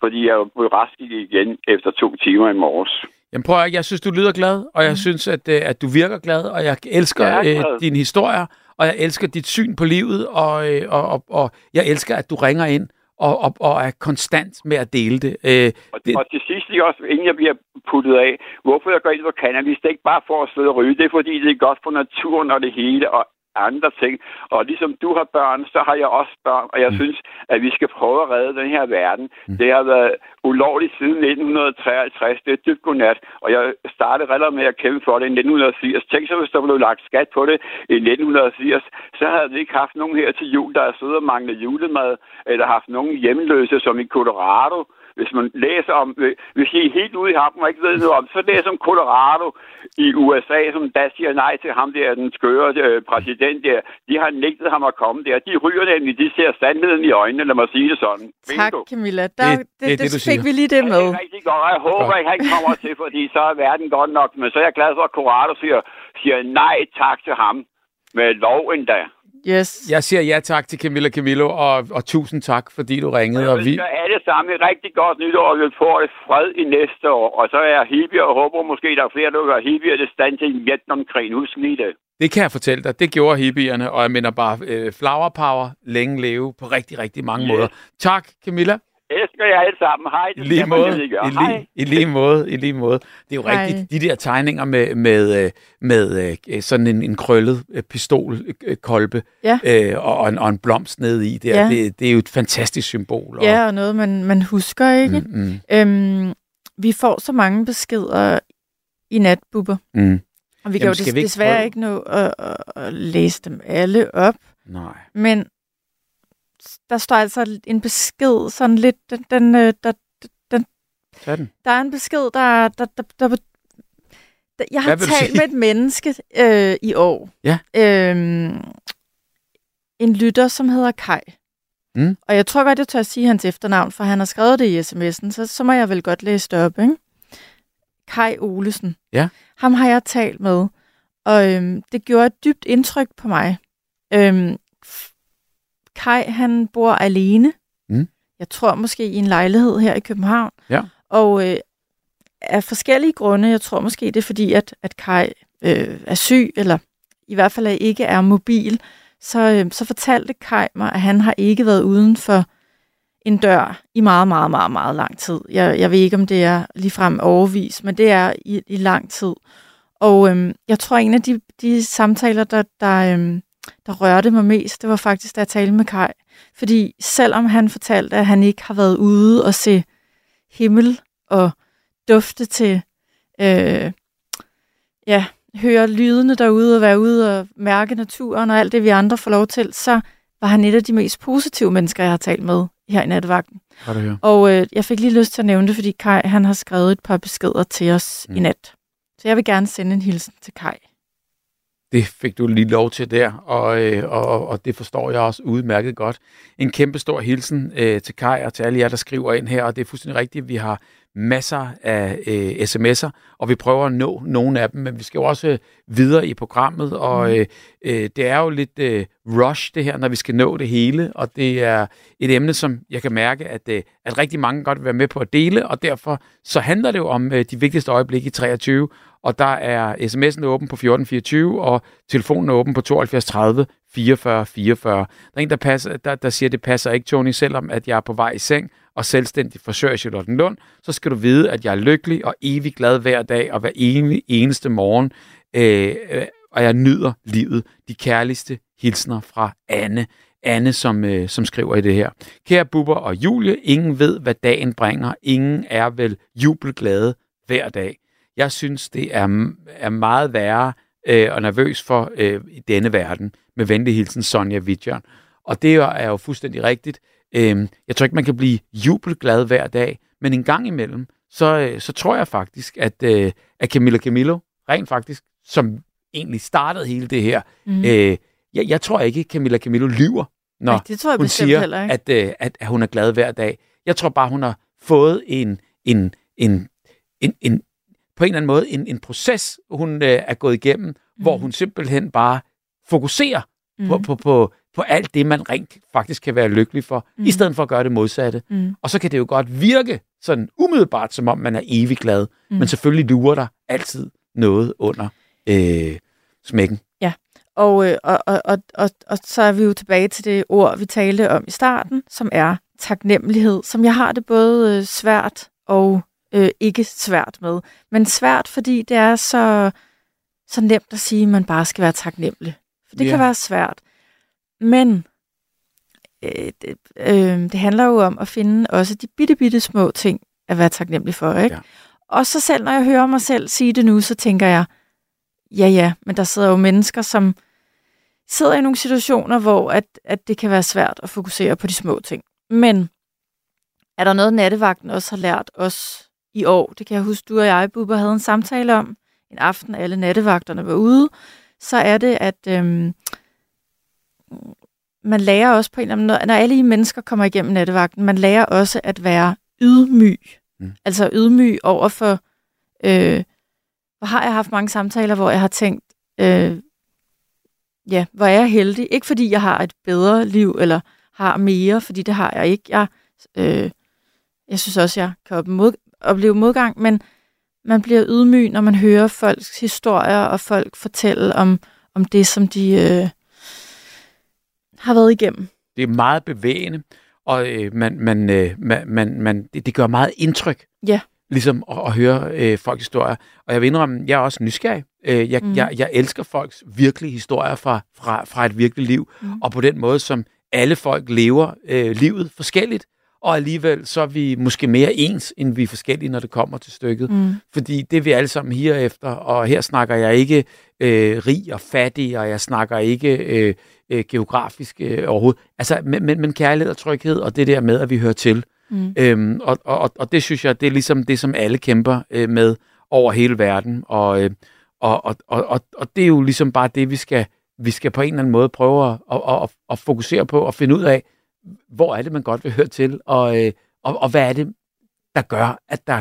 fordi jeg blev rask igen efter to timer i morges. Jamen prøv at, jeg synes, du lyder glad, og jeg mm. synes, at, øh, at du virker glad, og jeg elsker jeg øh, dine historier, og jeg elsker dit syn på livet, og, øh, og, og, og jeg elsker, at du ringer ind og, og, og er konstant med at dele det. Øh, og, det. og til sidst, også, inden jeg bliver puttet af, hvorfor jeg går ind på cannabis, det er ikke bare for at sidde og ryge, det er fordi, det er godt for naturen og det hele, og andre ting. Og ligesom du har børn, så har jeg også børn, og jeg mm. synes, at vi skal prøve at redde den her verden. Mm. Det har været ulovligt siden 1953. Det er dybt godnat, og jeg startede relativt med at kæmpe for det i 1980. Tænk så, hvis der blev lagt skat på det i 1980, så havde vi ikke haft nogen her til jul, der er siddet og manglet julemad, eller haft nogen hjemløse, som i Colorado, hvis man læser om, hvis I er helt ude i hampen og ikke ved noget om, så læser om Colorado i USA, som da siger nej til ham der, den skøre øh, præsident der. De har nægtet ham at komme der. De ryger nemlig, de ser sandheden i øjnene, lad mig sige det sådan. Tak, Camilla. Der, det, det, det, det, det fik vi lige det med. Det er rigtig godt, jeg håber ikke, han kommer til, fordi så er verden godt nok. Men så er jeg glad for, at Colorado siger, siger nej tak til ham med lov endda. Yes. Jeg siger ja tak til Camilla Camillo, og, og tusind tak, fordi du ringede. Og vi alle sammen et rigtig godt nytår, og vi får et fred i næste år. Og så er jeg hippie, og håber måske, der er flere, der gør hippie, det stand til Vietnamkrigen. Husk lige det. Det kan jeg fortælle dig. Det gjorde hippierne, og jeg mener bare øh, flower power, længe leve på rigtig, rigtig mange yes. måder. Tak, Camilla elsker jer alle sammen. Hej. Det I lige måde. I, lige, I lige måde. I lige måde. Det er jo Hej. rigtigt. De der tegninger med, med, øh, med øh, sådan en, en krøllet øh, pistolkolbe ja. øh, og, en, og en blomst ned i, det, ja. det, det er jo et fantastisk symbol. Og... Ja, og noget, man, man husker, ikke? Mm, mm. Øhm, vi får så mange beskeder i natbubber. Mm. Og vi Jamen, kan jo des- vi ikke desværre prøve? ikke nå at, at, at læse dem alle op. Nej. Men der står altså en besked, sådan lidt, den, den, øh, der, den, den. der er en besked, der, der, der, der, der jeg har talt med et menneske øh, i år. Ja. Øhm, en lytter, som hedder Kai. Mm. Og jeg tror godt, jeg tør at sige hans efternavn, for han har skrevet det i sms'en, så, så må jeg vel godt læse det op, ikke? Kai Olesen. Ja. Ham har jeg talt med, og øhm, det gjorde et dybt indtryk på mig. Øhm, Kai, han bor alene. Mm. Jeg tror måske i en lejlighed her i København. Ja. Og øh, af forskellige grunde, jeg tror måske det er fordi, at, at Kai øh, er syg, eller i hvert fald ikke er mobil, så, øh, så fortalte Kai mig, at han har ikke været uden for en dør i meget, meget, meget, meget lang tid. Jeg, jeg ved ikke, om det er ligefrem overvis, men det er i, i lang tid. Og øhm, jeg tror, en af de, de samtaler, der, der, øhm, der rørte mig mest, det var faktisk, da jeg talte med Kai. Fordi selvom han fortalte, at han ikke har været ude og se himmel og dufte til, øh, ja, høre lydene derude og være ude og mærke naturen og alt det, vi andre får lov til, så var han et af de mest positive mennesker, jeg har talt med her i nattevagten. Og øh, jeg fik lige lyst til at nævne det, fordi Kai han har skrevet et par beskeder til os mm. i nat. Så jeg vil gerne sende en hilsen til Kai. Det fik du lige lov til der, og, øh, og, og det forstår jeg også udmærket godt. En kæmpe stor hilsen øh, til Kai og til alle jer, der skriver ind her, og det er fuldstændig rigtigt, vi har masser af øh, sms'er, og vi prøver at nå nogle af dem, men vi skal jo også øh, videre i programmet, og mm. øh, øh, det er jo lidt øh, rush det her, når vi skal nå det hele, og det er et emne, som jeg kan mærke, at, øh, at rigtig mange godt vil være med på at dele, og derfor så handler det jo om øh, de vigtigste øjeblikke i 23, og der er sms'en åben på 1424, og telefonen er åben på 72 30 44 44. Der er en, der, passer, der, der siger, at det passer ikke, Tony, selvom at jeg er på vej i seng og selvstændig forsørger Charlotte Lund, så skal du vide, at jeg er lykkelig og evig glad hver dag og hver eneste, eneste morgen, øh, øh, og jeg nyder livet. De kærligste hilsner fra Anne. Anne, som, øh, som skriver i det her. Kære Bubber og Julie, ingen ved, hvad dagen bringer. Ingen er vel jubelglade hver dag. Jeg synes, det er, er meget værre øh, og nervøs for øh, i denne verden. Med venlig hilsen, Sonja Vidjørn. Og det er jo fuldstændig rigtigt. Øh, jeg tror ikke, man kan blive jubelglad hver dag, men en gang imellem, så, øh, så tror jeg faktisk, at, øh, at Camilla Camillo, rent faktisk, som egentlig startede hele det her, mm. øh, jeg, jeg tror ikke, Camilla Camillo lyver, når Nej, det tror jeg hun siger, ikke. At, øh, at, at hun er glad hver dag. Jeg tror bare, hun har fået en, en, en, en, en på en eller anden måde en, en proces, hun øh, er gået igennem, mm. hvor hun simpelthen bare fokuserer mm. på, på, på, på alt det, man rent faktisk kan være lykkelig for, mm. i stedet for at gøre det modsatte. Mm. Og så kan det jo godt virke sådan umiddelbart, som om man er evig glad, mm. men selvfølgelig lurer der altid noget under øh, smækken. Ja, og, øh, og, og, og, og, og så er vi jo tilbage til det ord, vi talte om i starten, som er taknemmelighed, som jeg har det både øh, svært og øh, ikke svært med. Men svært, fordi det er så, så nemt at sige, at man bare skal være taknemmelig For det Ja. kan være svært. Men øh, det, øh, det handler jo om at finde også de bitte, bitte små ting at være taknemmelig for, ikke? Ja. Og så selv, når jeg hører mig selv sige det nu, så tænker jeg, ja, ja, men der sidder jo mennesker, som sidder i nogle situationer, hvor at, at det kan være svært at fokusere på de små ting. Men er der noget, nattevagten også har lært os i år? Det kan jeg huske, du og jeg, Bubber, havde en samtale om en aften, alle nattevagterne var ude. Så er det, at øhm, man lærer også på en eller anden måde, når alle I mennesker kommer igennem nattevagten, man lærer også at være ydmyg. Mm. Altså ydmyg over for, øh, hvor har jeg haft mange samtaler, hvor jeg har tænkt, øh, ja, hvor er jeg heldig. Ikke fordi jeg har et bedre liv, eller har mere, fordi det har jeg ikke. Jeg, øh, jeg synes også, jeg kan op- mod, opleve modgang, men man bliver ydmyg, når man hører folks historier, og folk fortælle om, om det, som de øh, har været igennem. Det er meget bevægende, og øh, man, man, øh, man, man, man, det, det gør meget indtryk. Ja. Ligesom at, at høre øh, folks historier. Og jeg vil indrømme, jeg er også nysgerrig. Øh, jeg, Mm. jeg, jeg elsker folks virkelige historier fra, fra, fra et virkeligt liv. Mm. Og på den måde, som alle folk lever øh, livet forskelligt. Og alligevel så er vi måske mere ens, end vi er forskellige, når det kommer til stykket. Mm. Fordi det vi alle sammen her efter, og her snakker jeg ikke øh, rig og fattig, og jeg snakker ikke øh, øh, geografisk øh, overhovedet. Altså, men, men, men kærlighed og tryghed, og det der med, at vi hører til. Mm. Øhm, og, og, og det synes jeg, det er ligesom det, som alle kæmper øh, med over hele verden. Og, øh, og, og, og, og, og det er jo ligesom bare det, vi skal, vi skal på en eller anden måde prøve at, at, at, at fokusere på og finde ud af, hvor er det, man godt vil høre til, og, øh, og, og hvad er det, der gør, at der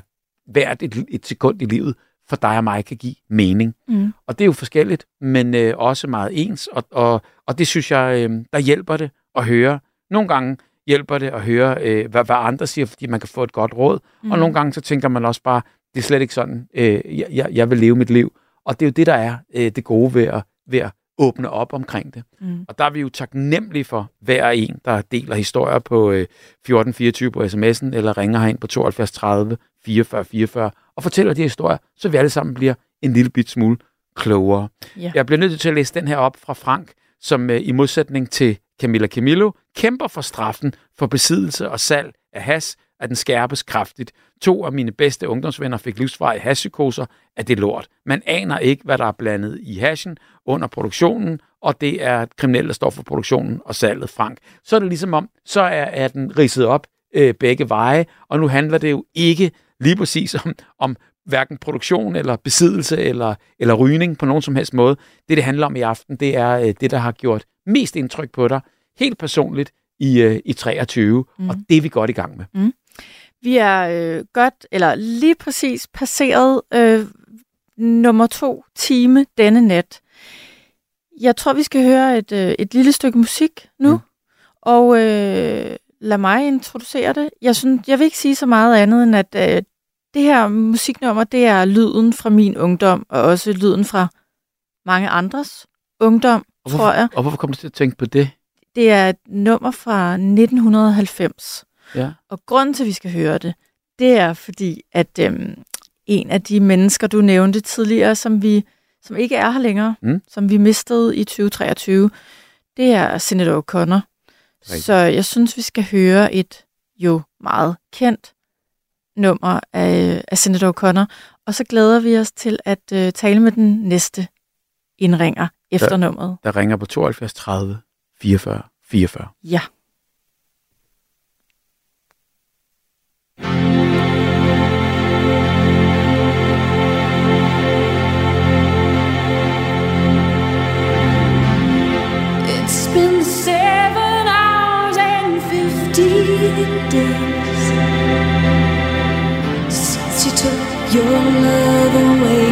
hvert et, et sekund i livet for dig og mig kan give mening. Mm. Og det er jo forskelligt, men øh, også meget ens, og, og, og det synes jeg, øh, der hjælper det at høre. Nogle gange hjælper det at høre, øh, hvad, hvad andre siger, fordi man kan få et godt råd, mm. og nogle gange så tænker man også bare, det er slet ikke sådan, øh, jeg, jeg, vil leve mit liv. Og det er jo det, der er øh, det gode ved at, ved at åbne op omkring det. Mm. Og der er vi jo taknemmelige for hver en, der deler historier på øh, 1424 på sms'en, eller ringer herind på 72 30 44 44, og fortæller de historier, så vi alle sammen bliver en lille bit smule klogere. Ja. Jeg bliver nødt til at læse den her op fra Frank, som øh, i modsætning til Camilla Camillo kæmper for straffen for besiddelse og salg af has, at den skærpes kraftigt. To af mine bedste ungdomsvenner fik livsvarige hashpsykoser af det lort. Man aner ikke, hvad der er blandet i hashen under produktionen, og det er kriminelle, der står for produktionen og salget, Frank. Så er det ligesom om, så er, er den ridset op øh, begge veje, og nu handler det jo ikke lige præcis om, om hverken produktion eller besiddelse eller, eller rygning på nogen som helst måde. Det, det handler om i aften, det er øh, det, der har gjort mest indtryk på dig, helt personligt i, øh, i 23, mm. og det er vi godt i gang med. Vi er øh, godt, eller lige præcis passeret øh, nummer to time denne nat. Jeg tror, vi skal høre et, øh, et lille stykke musik nu, mm. og øh, lad mig introducere det. Jeg, synes, jeg vil ikke sige så meget andet, end at øh, det her musiknummer, det er lyden fra min ungdom, og også lyden fra mange andres ungdom, Og tror hvorfor, jeg. og hvorfor kom du til at tænke på det? Det er et nummer fra 1990. Ja. Og grunden til, at vi skal høre det, det er fordi, at øhm, en af de mennesker, du nævnte tidligere, som vi som ikke er her længere, Mm. som vi mistede i 2023, det er Senator O'Connor. Så jeg synes, vi skal høre et jo meget kendt nummer af, af Senator O'Connor, og så glæder vi os til at øh, tale med den næste indringer efter Ja. nummeret. Der ringer på 72 30 44 44. Ja. It's days since you took your love away.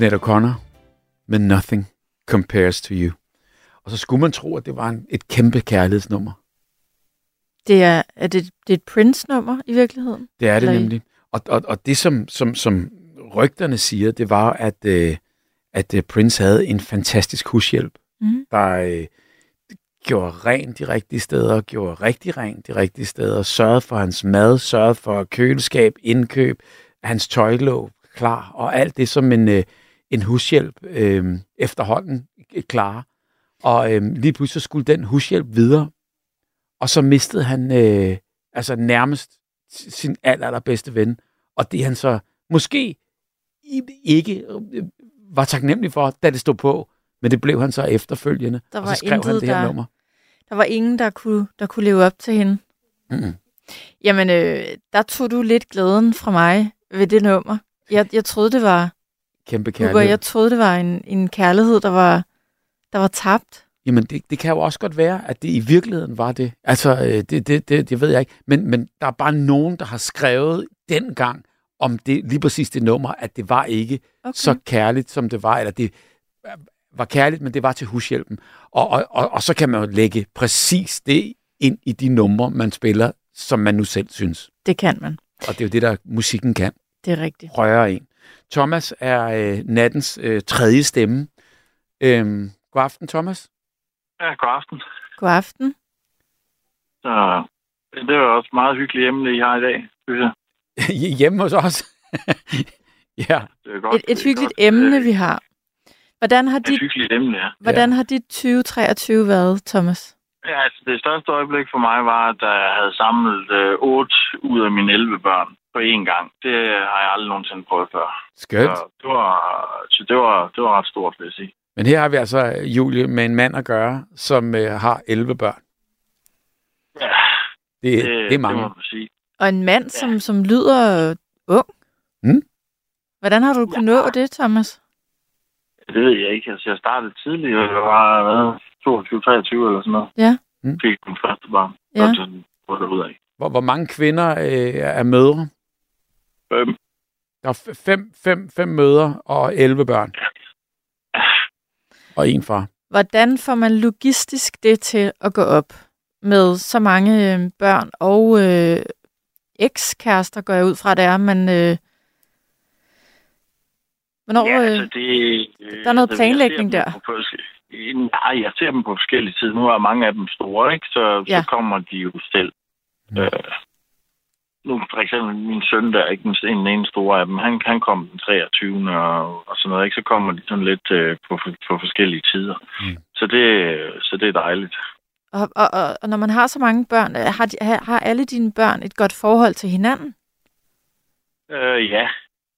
Sinead O'Connor med Nothing Compares to You. Og så skulle man tro, at det var en, et kæmpe kærlighedsnummer. Det er, er det, det er et Prince-nummer i virkeligheden? Det er det Eller nemlig. Og, og, og det, som, som, som rygterne siger, det var, at, øh, at øh, Prince havde en fantastisk hushjælp, Mhm. der øh, gjorde rent de rigtige steder, gjorde rigtig rent de rigtige steder, sørgede for hans mad, sørgede for køleskab, indkøb, hans tøj lå klar, og alt det, som en, øh, en hushjælp øh, efterhånden klarer. Og øh, lige pludselig skulle den hushjælp videre, og så mistede han øh, altså nærmest sin aller, allerbedste ven. Og det han så måske ikke øh, var taknemmelig for, da det stod på, men det blev han så efterfølgende. Der og var så skrev han intet, det her der- nummer. Der var ingen, der kunne, der kunne leve op til hende. Mm-mm. Jamen, øh, der tog du lidt glæden fra mig ved det nummer. Jeg, jeg troede, det var... Kæmpe Hugo, kærlighed. jeg troede, det var en, en kærlighed, der var, der var tabt. Jamen, det, det kan jo også godt være, at det i virkeligheden var det. Altså, øh, det, det, det, det ved jeg ikke. Men, men der er bare nogen, der har skrevet dengang om det, lige præcis det nummer, at det var ikke Okay. så kærligt, som det var, eller det var kærligt, men det var til hushjælpen. Og, og, og, og så kan man jo lægge præcis det ind i de numre, man spiller, som man nu selv synes. Det kan man. Og det er jo det, der musikken kan. Det er rigtigt. Røre en. Thomas er øh, nattens øh, tredje stemme. Øhm, god aften, Thomas. Ja, god aften. God aften. Så det var også et meget hyggeligt emne, I har i dag, synes jeg. Hjemme hos os. ja. Det er godt. Et, et det er hyggeligt godt. emne, vi har. Hvordan har dit, emne, ja. hvordan har dit 2023 været, Thomas? Ja, altså det største øjeblik for mig var, at jeg havde samlet øh, 8 ud af mine 11 børn på én gang. Det har jeg aldrig nogensinde prøvet før. Skønt. Så det var, så det var, det var ret stort, vil jeg sige. Men her har vi altså, Julie, med en mand at gøre, som øh, har 11 børn. Ja, Det, det, det er mange. Det må man sige. Og en mand, som, som lyder ung. Mm. Hvordan har du kunnet nå det, Thomas? Det ved jeg ikke. Altså, jeg startede tidligt. Jeg var hvad, 22, 23 eller sådan noget. Ja. Mm. Fik min første barn. Ja. Og sådan. Hvor, hvor mange kvinder øh, er mødre? Fem. Der er fem, fem, fem mødre og 11 børn. Og en far. Hvordan får man logistisk det til at gå op med så mange øh, børn og øh, ekskærester, går jeg ud fra, det er, men øh, hvornår, Ja, øh, altså det... Øh, der er noget altså, planlægning der. på Nej, jeg ser dem på forskellige tider. Nu er mange af dem store, ikke? Så, Ja. så kommer de jo selv. Øh, nu for eksempel min søn, der er ikke den den ene store af dem, han, han kom den 23. Og, og sådan noget, ikke? Så kommer de sådan lidt øh, på, på forskellige tider. Mm. Så, det, så det er dejligt. og, og, og, og når man har så mange børn, øh, har, de, har, har alle dine børn et godt forhold til hinanden? Øh, ja.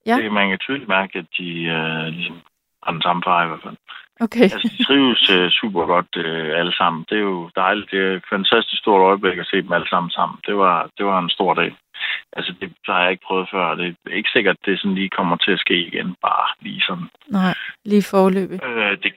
Ja. Det, man kan tydeligt mærke, at de øh, ligesom har den samme far i hvert fald. Okay. Altså, de trives øh, super godt øh, alle sammen. Det er jo dejligt. Det er et fantastisk stort øjeblik at se dem alle sammen sammen. Det var, det var en stor dag. Altså, det har jeg ikke prøvet før. Det er ikke sikkert, at det sådan lige kommer til at ske igen. Bare lige sådan. Nej, lige forløbig. Øh, det,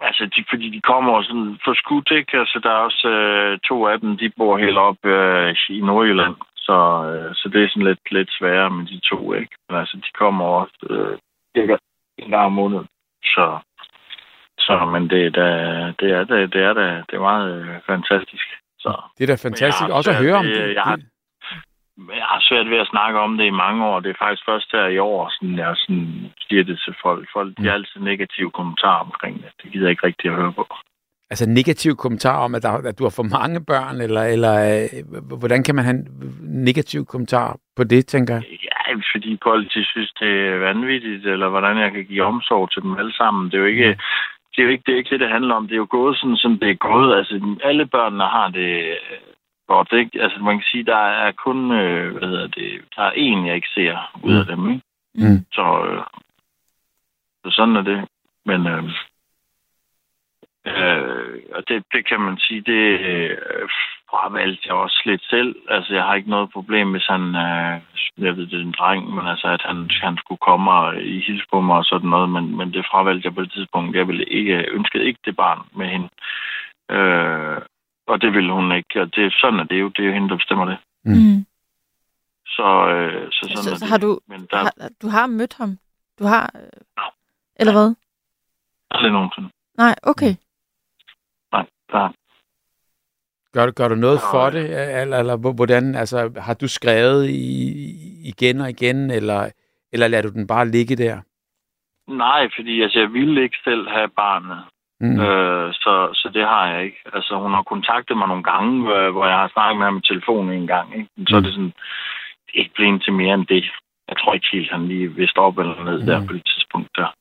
altså, de, fordi de kommer sådan for skudt, ikke? Altså, der er også øh, to af dem, de bor helt op øh, i Nordjylland. Så, øh, så det er sådan lidt, lidt sværere med de to, ikke? Men altså, de kommer også øh, cirka en gang om måneden. Så, så men det, da- det er det, det er da, det er meget øh, fantastisk. Så, Det er da fantastisk Men jeg har også at høre om ved- det. jeg har- det. jeg har svært ved at snakke om det i mange år. Det er faktisk først her i år, sådan, jeg sådan siger det til folk. Folk de Mm. har altid negative kommentarer omkring det. Det gider jeg ikke rigtig at høre på. Altså negativ kommentar om, at, der, at du har for mange børn, eller, eller øh, hvordan kan man have negativ kommentar på det, tænker jeg? Ja, fordi folk de synes, det er vanvittigt, eller hvordan jeg kan give omsorg til dem alle sammen. Det er jo ikke, det, er jo ikke, det, er ikke det, det handler om. Det er jo gået sådan, som det er gået. Altså, alle børnene har det øh, godt, ikke? Altså, man kan sige, der er kun, øh, hvad hedder det, der er en, jeg ikke ser ud af dem, ikke? Mm. Så, øh, så sådan er det. Men, øh, øh, og det, det kan man sige, det øh, fravalgte jeg også lidt selv. Altså, jeg har ikke noget problem, hvis han, øh, jeg ved, det er en dreng, men altså, at han, han skulle komme og i hils på mig og sådan noget, men, men det fravalgte jeg på det tidspunkt. Jeg ville ikke, ønskede ikke det barn med hende. Øh, og det ville hun ikke, og det, sådan er det jo. Det er jo hende, der bestemmer det. Mm. Så, øh, så sådan Så, er så det. har du, Men der, har, du har mødt ham? Du har... øh, Eller hvad? Aldrig nogensinde. Nej, okay. Nej, der, Gør, du- gør du noget Nå, for det, eller, eller hvor- hvordan, altså, har du skrevet i, igen og igen, eller, eller lader du den bare ligge der? nej, fordi altså, jeg ville ikke selv have barnet. Mm. Øh, så, så det har jeg ikke. Altså, hun har kontaktet mig nogle gange, hvor, hvor jeg har snakket med ham i telefon en gang. Ikke? Men Så er det sådan, det er ikke blevet til mere end det. Jeg tror ikke helt, han lige vidste op eller ned mm. der på det tidspunkt der.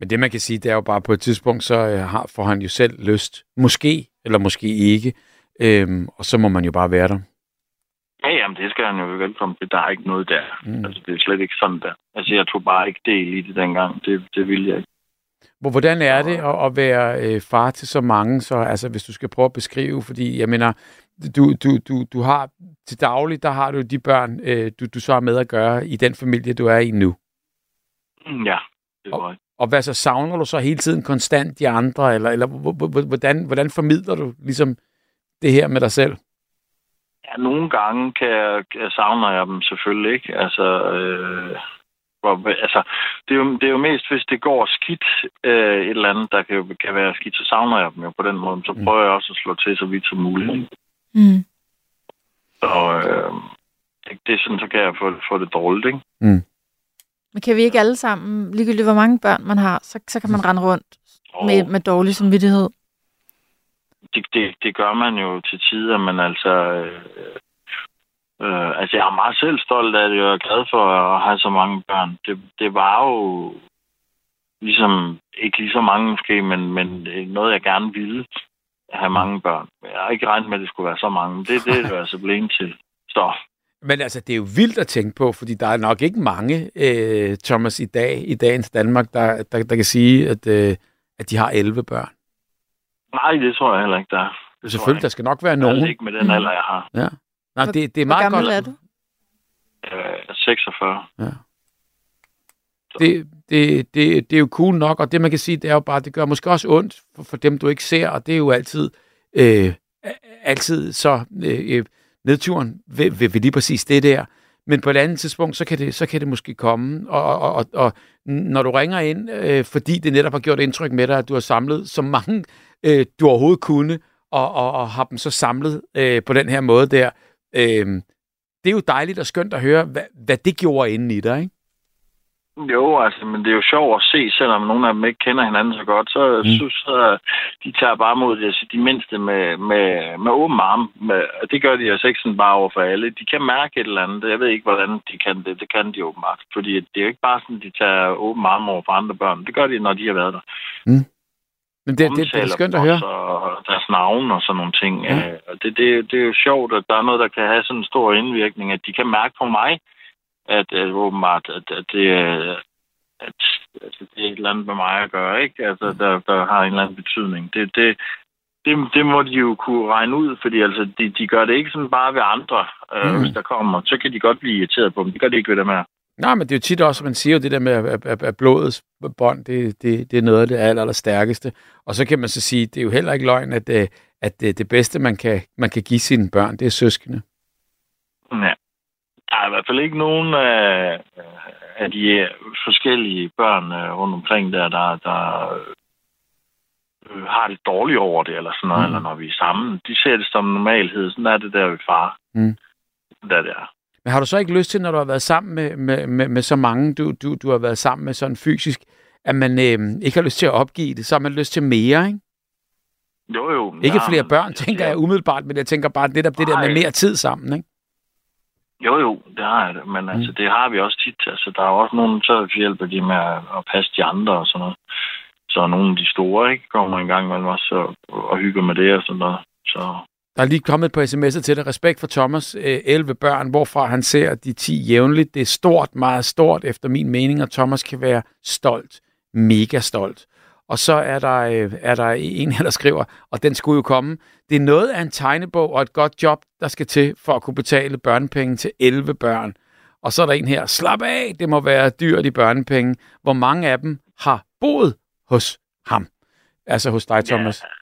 Men det, man kan sige, det er jo bare på et tidspunkt, så øh, har, får han jo selv lyst. Måske, eller måske ikke. Øhm, og så må man jo bare være der. Ja, jamen, det skal han jo være velkommen til. Der er ikke noget der. Mm. Altså, det er slet ikke sådan der. Altså, jeg tog bare ikke del i det dengang. Det, det ville jeg ikke. Hvor- Hvordan er det at, at være øh, far til så mange, så, altså, hvis du skal prøve at beskrive? Fordi, jeg mener, du, du, du, du har til daglig, der har du de børn, øh, du, du så har med at gøre i den familie, du er i nu. Mm, Ja, det var ikke. Og hvad så, savner du så hele tiden konstant de andre, eller, eller hvor- hvor- hvor- hvordan, hvordan formidler du ligesom det her med dig selv? Ja, nogle gange kan jeg, jeg savner jeg dem selvfølgelig ikke. Altså, øh, hvor, altså det, er jo, det er jo mest, hvis det går skidt øh, et eller andet, der kan, jo- kan være skidt, så savner jeg dem jo på den måde. Så Mm. prøver jeg også at slå til så vidt som muligt. ikke? Mm. Så øh, det, det er sådan, så kan jeg få, få det dårligt, ikke? Men kan vi ikke alle sammen, ligegyldigt hvor mange børn man har, så, så kan man rende rundt Og med, med dårlig samvittighed? Det, det, det gør man jo til tider, men altså... Øh, øh, altså, jeg er meget selv stolt af det, og jeg er glad for at have så mange børn. Det, det var jo ligesom, ikke lige så mange måske, men, men noget, jeg gerne ville have mange børn. Jeg har ikke regnet med, at det skulle være så mange. Det, det er det altså blevet til. Så Men altså, det er jo vildt at tænke på, fordi der er nok ikke mange, øh, Thomas, i dag, i dagens Danmark, der, der, der kan sige, at, øh, at de har 11 børn nej, det tror jeg heller ikke, der er. Det Selvfølgelig, der jeg skal nok være nogen. ikke med den alder, jeg har. Ja. Nej, Hvor- det, det er Hvor meget gammel godt. er du? Jeg er 46. det, det, det, det er jo cool nok, og det man kan sige, det er jo bare, det gør måske også ondt for, for dem, du ikke ser, og det er jo altid, øh, altid så øh, nedturen ved, ved, ved lige præcis det der. Men på et andet tidspunkt, så kan det, så kan det måske komme, og, og, og, og når du ringer ind, øh, fordi det netop har gjort indtryk med dig, at du har samlet så mange, øh, du overhovedet kunne, og, og, og har dem så samlet øh, på den her måde der, øh, det er jo dejligt og skønt at høre, hvad, hvad det gjorde inden i dig, ikke? Jo, altså, men det er jo sjovt at se, selvom nogle af dem ikke kender hinanden så godt, så Mm. mm. synes jeg, de tager bare mod altså, de mindste med, med, med åben arm. Med, og det gør de altså ikke sådan bare over for alle. De kan mærke et eller andet. Jeg ved ikke, hvordan de kan det. Det kan de åbenbart. Fordi det er jo ikke bare sådan, de tager åben arm over for andre børn. Det gør de, når de har været der. Men det, det, det er Omtaler skønt at høre. Og deres navn og sådan nogle ting. Ja. Ja. Og det, det, det er jo sjovt, at der er noget, der kan have sådan en stor indvirkning, at de kan mærke på mig, at, at åbenbart, at, at det er at, at det er et eller andet med mig at gøre, ikke? Altså, der, der har en eller anden betydning. Det, det, det, det må de jo kunne regne ud, fordi altså, de, de gør det ikke sådan bare ved andre, øh, Mm. hvis der kommer. Så kan de godt blive irriteret på dem. Det gør de ikke ved dem her. Nej, men det er jo tit også, man siger jo det der med, at, at, at blodets bånd, det, det, det er noget af det aller, aller stærkeste. Og så kan man så sige, det er jo heller ikke løgn, at, øh, at det, det bedste, man kan, man kan give sine børn, det er søskende. Ja. Der er i hvert fald ikke nogen af, af de øh, forskellige børn øh, rundt omkring der, der, der øh, har det dårligt over det, eller sådan noget, Mm. eller når vi er sammen. De ser det som normalhed. Sådan er det der ved far. Mm. Sådan er det er. Men har du så ikke lyst til, når du har været sammen med, med, med, med så mange, du, du, du har været sammen med sådan fysisk, at man øh, ikke har lyst til at opgive det, så har man lyst til mere, ikke? Jo, jo. Ikke ja, flere børn, tænker jeg umiddelbart, men jeg tænker bare netop det der med mere tid sammen, ikke? Jo, jo, det har jeg. Men mm. altså, det har vi også tit. Altså, der er også nogen, så hjælper de med at, at passe de andre og sådan noget. Så nogle af de store, ikke, kommer en gang imellem også og, og hygger med det og sådan noget. Så Der er lige kommet et par sms'er til dig. Respekt for Thomas, øh, 11 børn, hvorfra han ser de 10 jævnligt. Det er stort, meget stort efter min mening, og Thomas kan være stolt. Mega stolt. Og så er der, øh, er der en her, der skriver, og den skulle jo komme. Det er noget af en tegnebog og et godt job, der skal til for at kunne betale børnepenge til 11 børn. Og så er der en her, slap af, det må være dyrt i børnepenge. Hvor mange af dem har boet hos ham? Altså hos dig, Thomas. ja, 9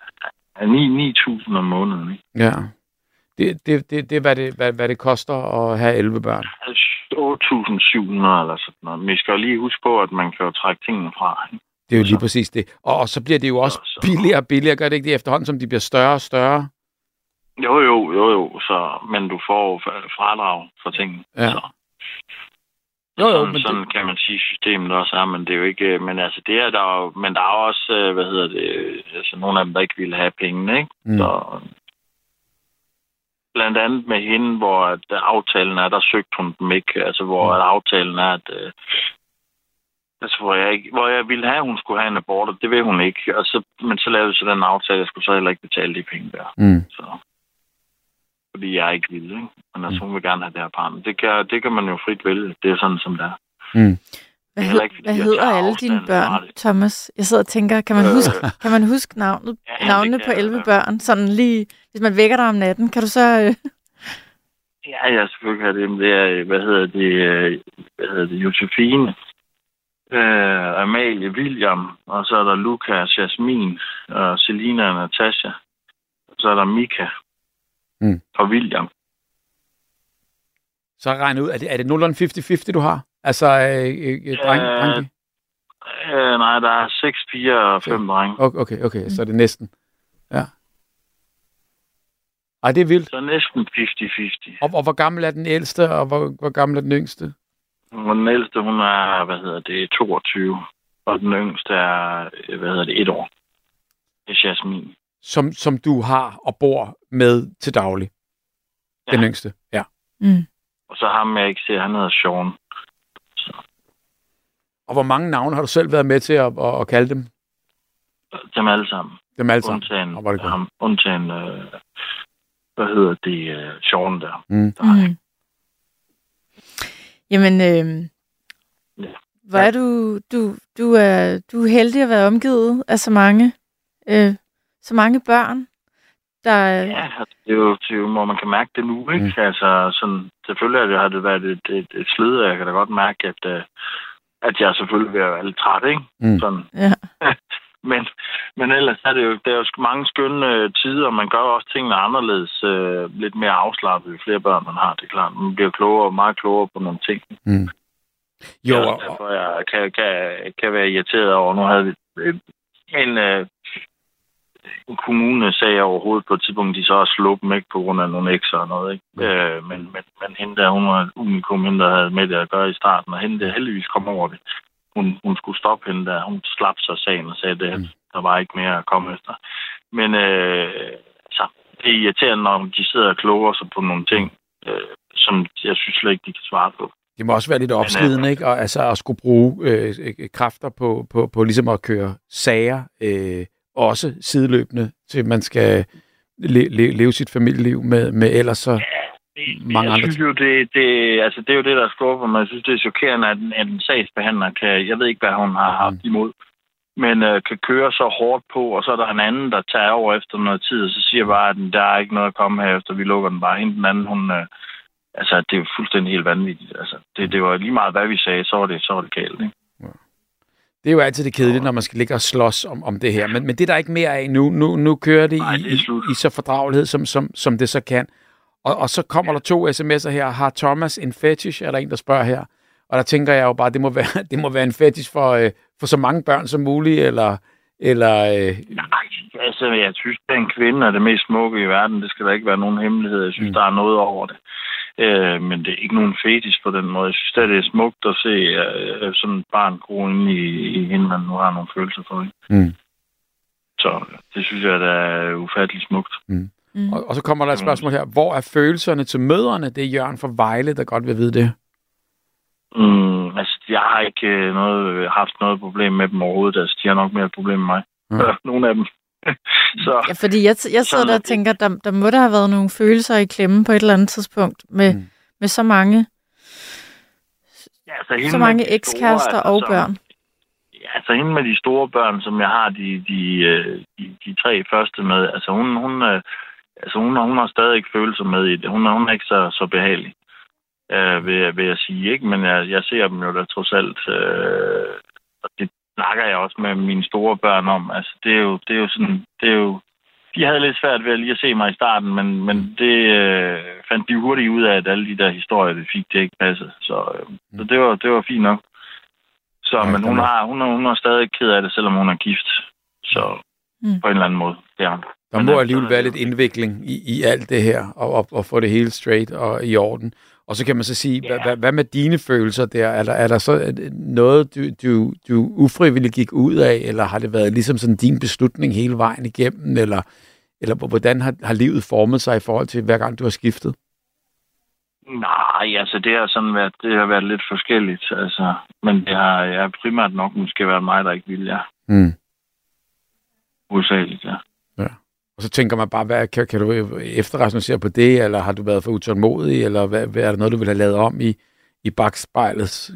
9.000 om måneden, ikke? Ja. Det, det, det, det er, hvad det, hvad, hvad det koster at have 11 børn. Altså, 8.700 eller sådan noget. Men vi skal jo lige huske på, at man kan jo trække tingene fra. Ikke? Det er jo lige præcis det. Og, og så bliver det jo også Så- så- billigere og billigere, gør det ikke det, efterhånden som de bliver større og større? Jo, jo, jo, jo. Så, men du får fradrag for tingene. Ja. Så. Jo, jo, sådan, men sådan det, kan man sige, systemet også er, men det er jo ikke... øh, Men altså, det er der jo... Men der er også, øh, hvad hedder det... øh, Altså, nogle af dem, der ikke ville have pengene, ikke? Mm. Så, blandt andet med hende, hvor at aftalen er, der søgte hun dem ikke. Altså, hvor Mm. at aftalen er, at... Øh, altså, hvor jeg, ikke, hvor jeg ville have, at hun skulle have en abort, og det vil hun ikke. Og så, men så lavede vi så den aftale, at jeg skulle så heller ikke betale de penge der. mm. Så, fordi jeg ikke vil, ikke? Men altså, hun vil gerne have det her barn. Det kan, det kan man jo frit vælge. Det er sådan, som det er. Mm. Hvad, hed, ikke, hvad jeg hedder alle dine børn. Thomas? Jeg sidder og tænker, kan man Øh. huske, kan man huske navnet, Ja, navnene kan på jeg. 11 børn? Sådan lige, hvis man vækker dig om natten, kan du så... Øh, Ja, jeg selvfølgelig have det. Det er, hvad hedder det, øh, hvad hedder det, Josefine, øh, Amalie, William, og så er der Luca, Jasmin, og Selina og Natasha. Og så er der Mika Mm. og William. Så regn ud, er det, er det nogenlunde 50-50, du har? Altså, øh, øh, dreng, Øh, dreng, Øh, nej, der er seks piger og fem drenge. okay, okay, okay, så er det næsten. Ja. Ej, det er vildt. Så næsten 50-50. Og, og hvor gammel er den ældste, og hvor, hvor gammel er den yngste? Og den ældste, hun er, hvad hedder det, 22. Og den yngste er, hvad hedder det, et år. Det er Jasmin. Som, som du har og bor med til daglig? Den Ja. yngste, ja. mm. Og så ham, jeg ikke ser, han hedder Sean. Og hvor mange navne har du selv været med til at, at, at kalde dem? Dem alle sammen. Dem alle sammen? Undtagen, Og det ham, undtagen øh, hvad hedder det, øh, Sean der. Mm. Mm. Jamen, øh, Ja. hvor er du, du, du er, du er heldig at være omgivet af så mange, øh, så mange børn, der, Ja, altså, det er, jo, det er jo, hvor man kan mærke det nu, ikke? Mm. Mm. Altså, sådan, selvfølgelig har det, har det været et, et, et slid, og jeg kan da godt mærke, at, øh, at jeg selvfølgelig at være lidt træt, ikke? Mm. Sådan. ja, Men, men ellers er det jo, der er jo mange skønne øh, tider, og man gør også tingene anderledes, øh, lidt mere afslappet, jo flere børn man har, det er klart. Man bliver klogere, meget klogere på nogle ting. Mm. Jo, er og, derfor, jeg kan, kan, kan være irriteret over. Nu havde vi øh, en, øh, en kommune sagde overhovedet på et tidspunkt, de så har slået dem ikke på grund af nogle ekser og noget. Ikke? Øh, men, men, men hende der, hun var unikum, hende der havde med det at gøre i starten, og hende der heldigvis kom over det. Hun, hun skulle stoppe hende der. Hun slap sig sagen og sagde, at Mm. der var ikke mere at komme efter. Men øh, altså, det er irriterende, når de sidder og kloger sig på nogle ting, øh, som jeg synes slet ikke, de kan svare på. det må også være lidt opslidende, ikke? Og, altså at skulle bruge øh, øh, kræfter på, på, på ligesom at køre sager, øh, også sideløbende, til man skal le, le, leve sit familieliv med, med ellers så... Mange jeg andre synes jo, det, det, altså, det er jo det, der skuffer mig. Jeg synes, det er chokerende, at en, at en sagsbehandler kan... Jeg ved ikke, hvad hun har haft imod, men øh, kan køre så hårdt på, og så er der en anden, der tager over efter noget tid, og så siger bare, at der er ikke noget at komme her efter, vi lukker den bare. Hende den anden, hun... Øh, altså, det er jo fuldstændig helt vanvittigt. Altså, det, det var lige meget, hvad vi sagde, så var det, så var det galt, ikke? Det er jo altid det kedelige, når man skal ligge og slås om, om det her. Men, men det er der ikke mere af nu. Nu, nu kører det, Nej, i, det i, i så fordragelighed, som, som, som det så kan. Og, og så kommer der to sms'er her. Har Thomas en fetish, er der en, der spørger her. Og der tænker jeg jo bare, det må være, det må være en fetish for, øh, for så mange børn som muligt, eller... eller øh, Nej, altså, jeg synes, at en kvinde er det mest smukke i verden. Det skal der ikke være nogen hemmelighed. Jeg synes, mm. der er noget over det. Øh, men det er ikke nogen fetis på den måde. Jeg synes, at det er smukt at se øh, sådan et barn gro ind i, i hende, man nu har nogle følelser for. Ikke? mm. Så det synes jeg, der er ufatteligt smukt. mm. og, og så kommer der et spørgsmål her. Hvor er følelserne til mødrene? Det er Jørgen fra Vejle, der godt vil vide det. Mm, altså, jeg har ikke øh, noget, haft noget problem med dem overhovedet. Altså, de har nok mere et problem med mig. Mm. Mm. Nogle af dem. så Ja, fordi jeg, jeg sidder der er og tænker, der, der må der have været nogle følelser i klemme på et eller andet tidspunkt med, Mm. med så mange, ja, altså, hende så mange ekskærester altså, og børn. Ja, altså hende med de store børn, som jeg har de, de, øh, de, de tre første med, altså hun, hun, øh, altså hun, hun har stadig ikke følelser med i det. Hun, er- hun er ikke så, så behagelig, øh, vil, jeg- vil jeg sige. ikke. Men jeg, jeg ser dem jo da trods alt, øh, og det snakker jeg også med mine store børn om. Altså det er jo, det er jo sådan, det er jo, de havde lidt svært ved at lige at se mig i starten, men, men det øh, fandt de hurtigt ud af, at alle de der historier, det fik, det ikke passede. Så, øh, så det, var, det var fint nok. Så, Ja, men der hun, må- har, hun, er, hun er stadig ked af det, selvom hun er gift. Så Mm. på en eller anden måde, ja. Der Men må altså, alligevel være lidt indvikling i, i alt det her, og, og, og få det hele straight og i orden. Og så kan man så sige, Ja. hvad, hvad, med dine følelser der? Er der, er der så øh, noget, du, du, du ufrivilligt gik ud af, eller har det været ligesom sådan din beslutning hele vejen igennem, eller, eller hvordan har, har livet formet sig i forhold til, hver gang du har skiftet? Nej, altså det har sådan været, det har været lidt forskelligt, altså. Men det har ja, primært nok måske været mig, der ikke ville, ja. Mm. Usageligt, ja. Og så tænker man bare, hvad, kan, kan du efterrationalisere på det, eller har du været for utålmodig, eller hvad, hvad er der noget, du vil have lavet om i, i bagspejlets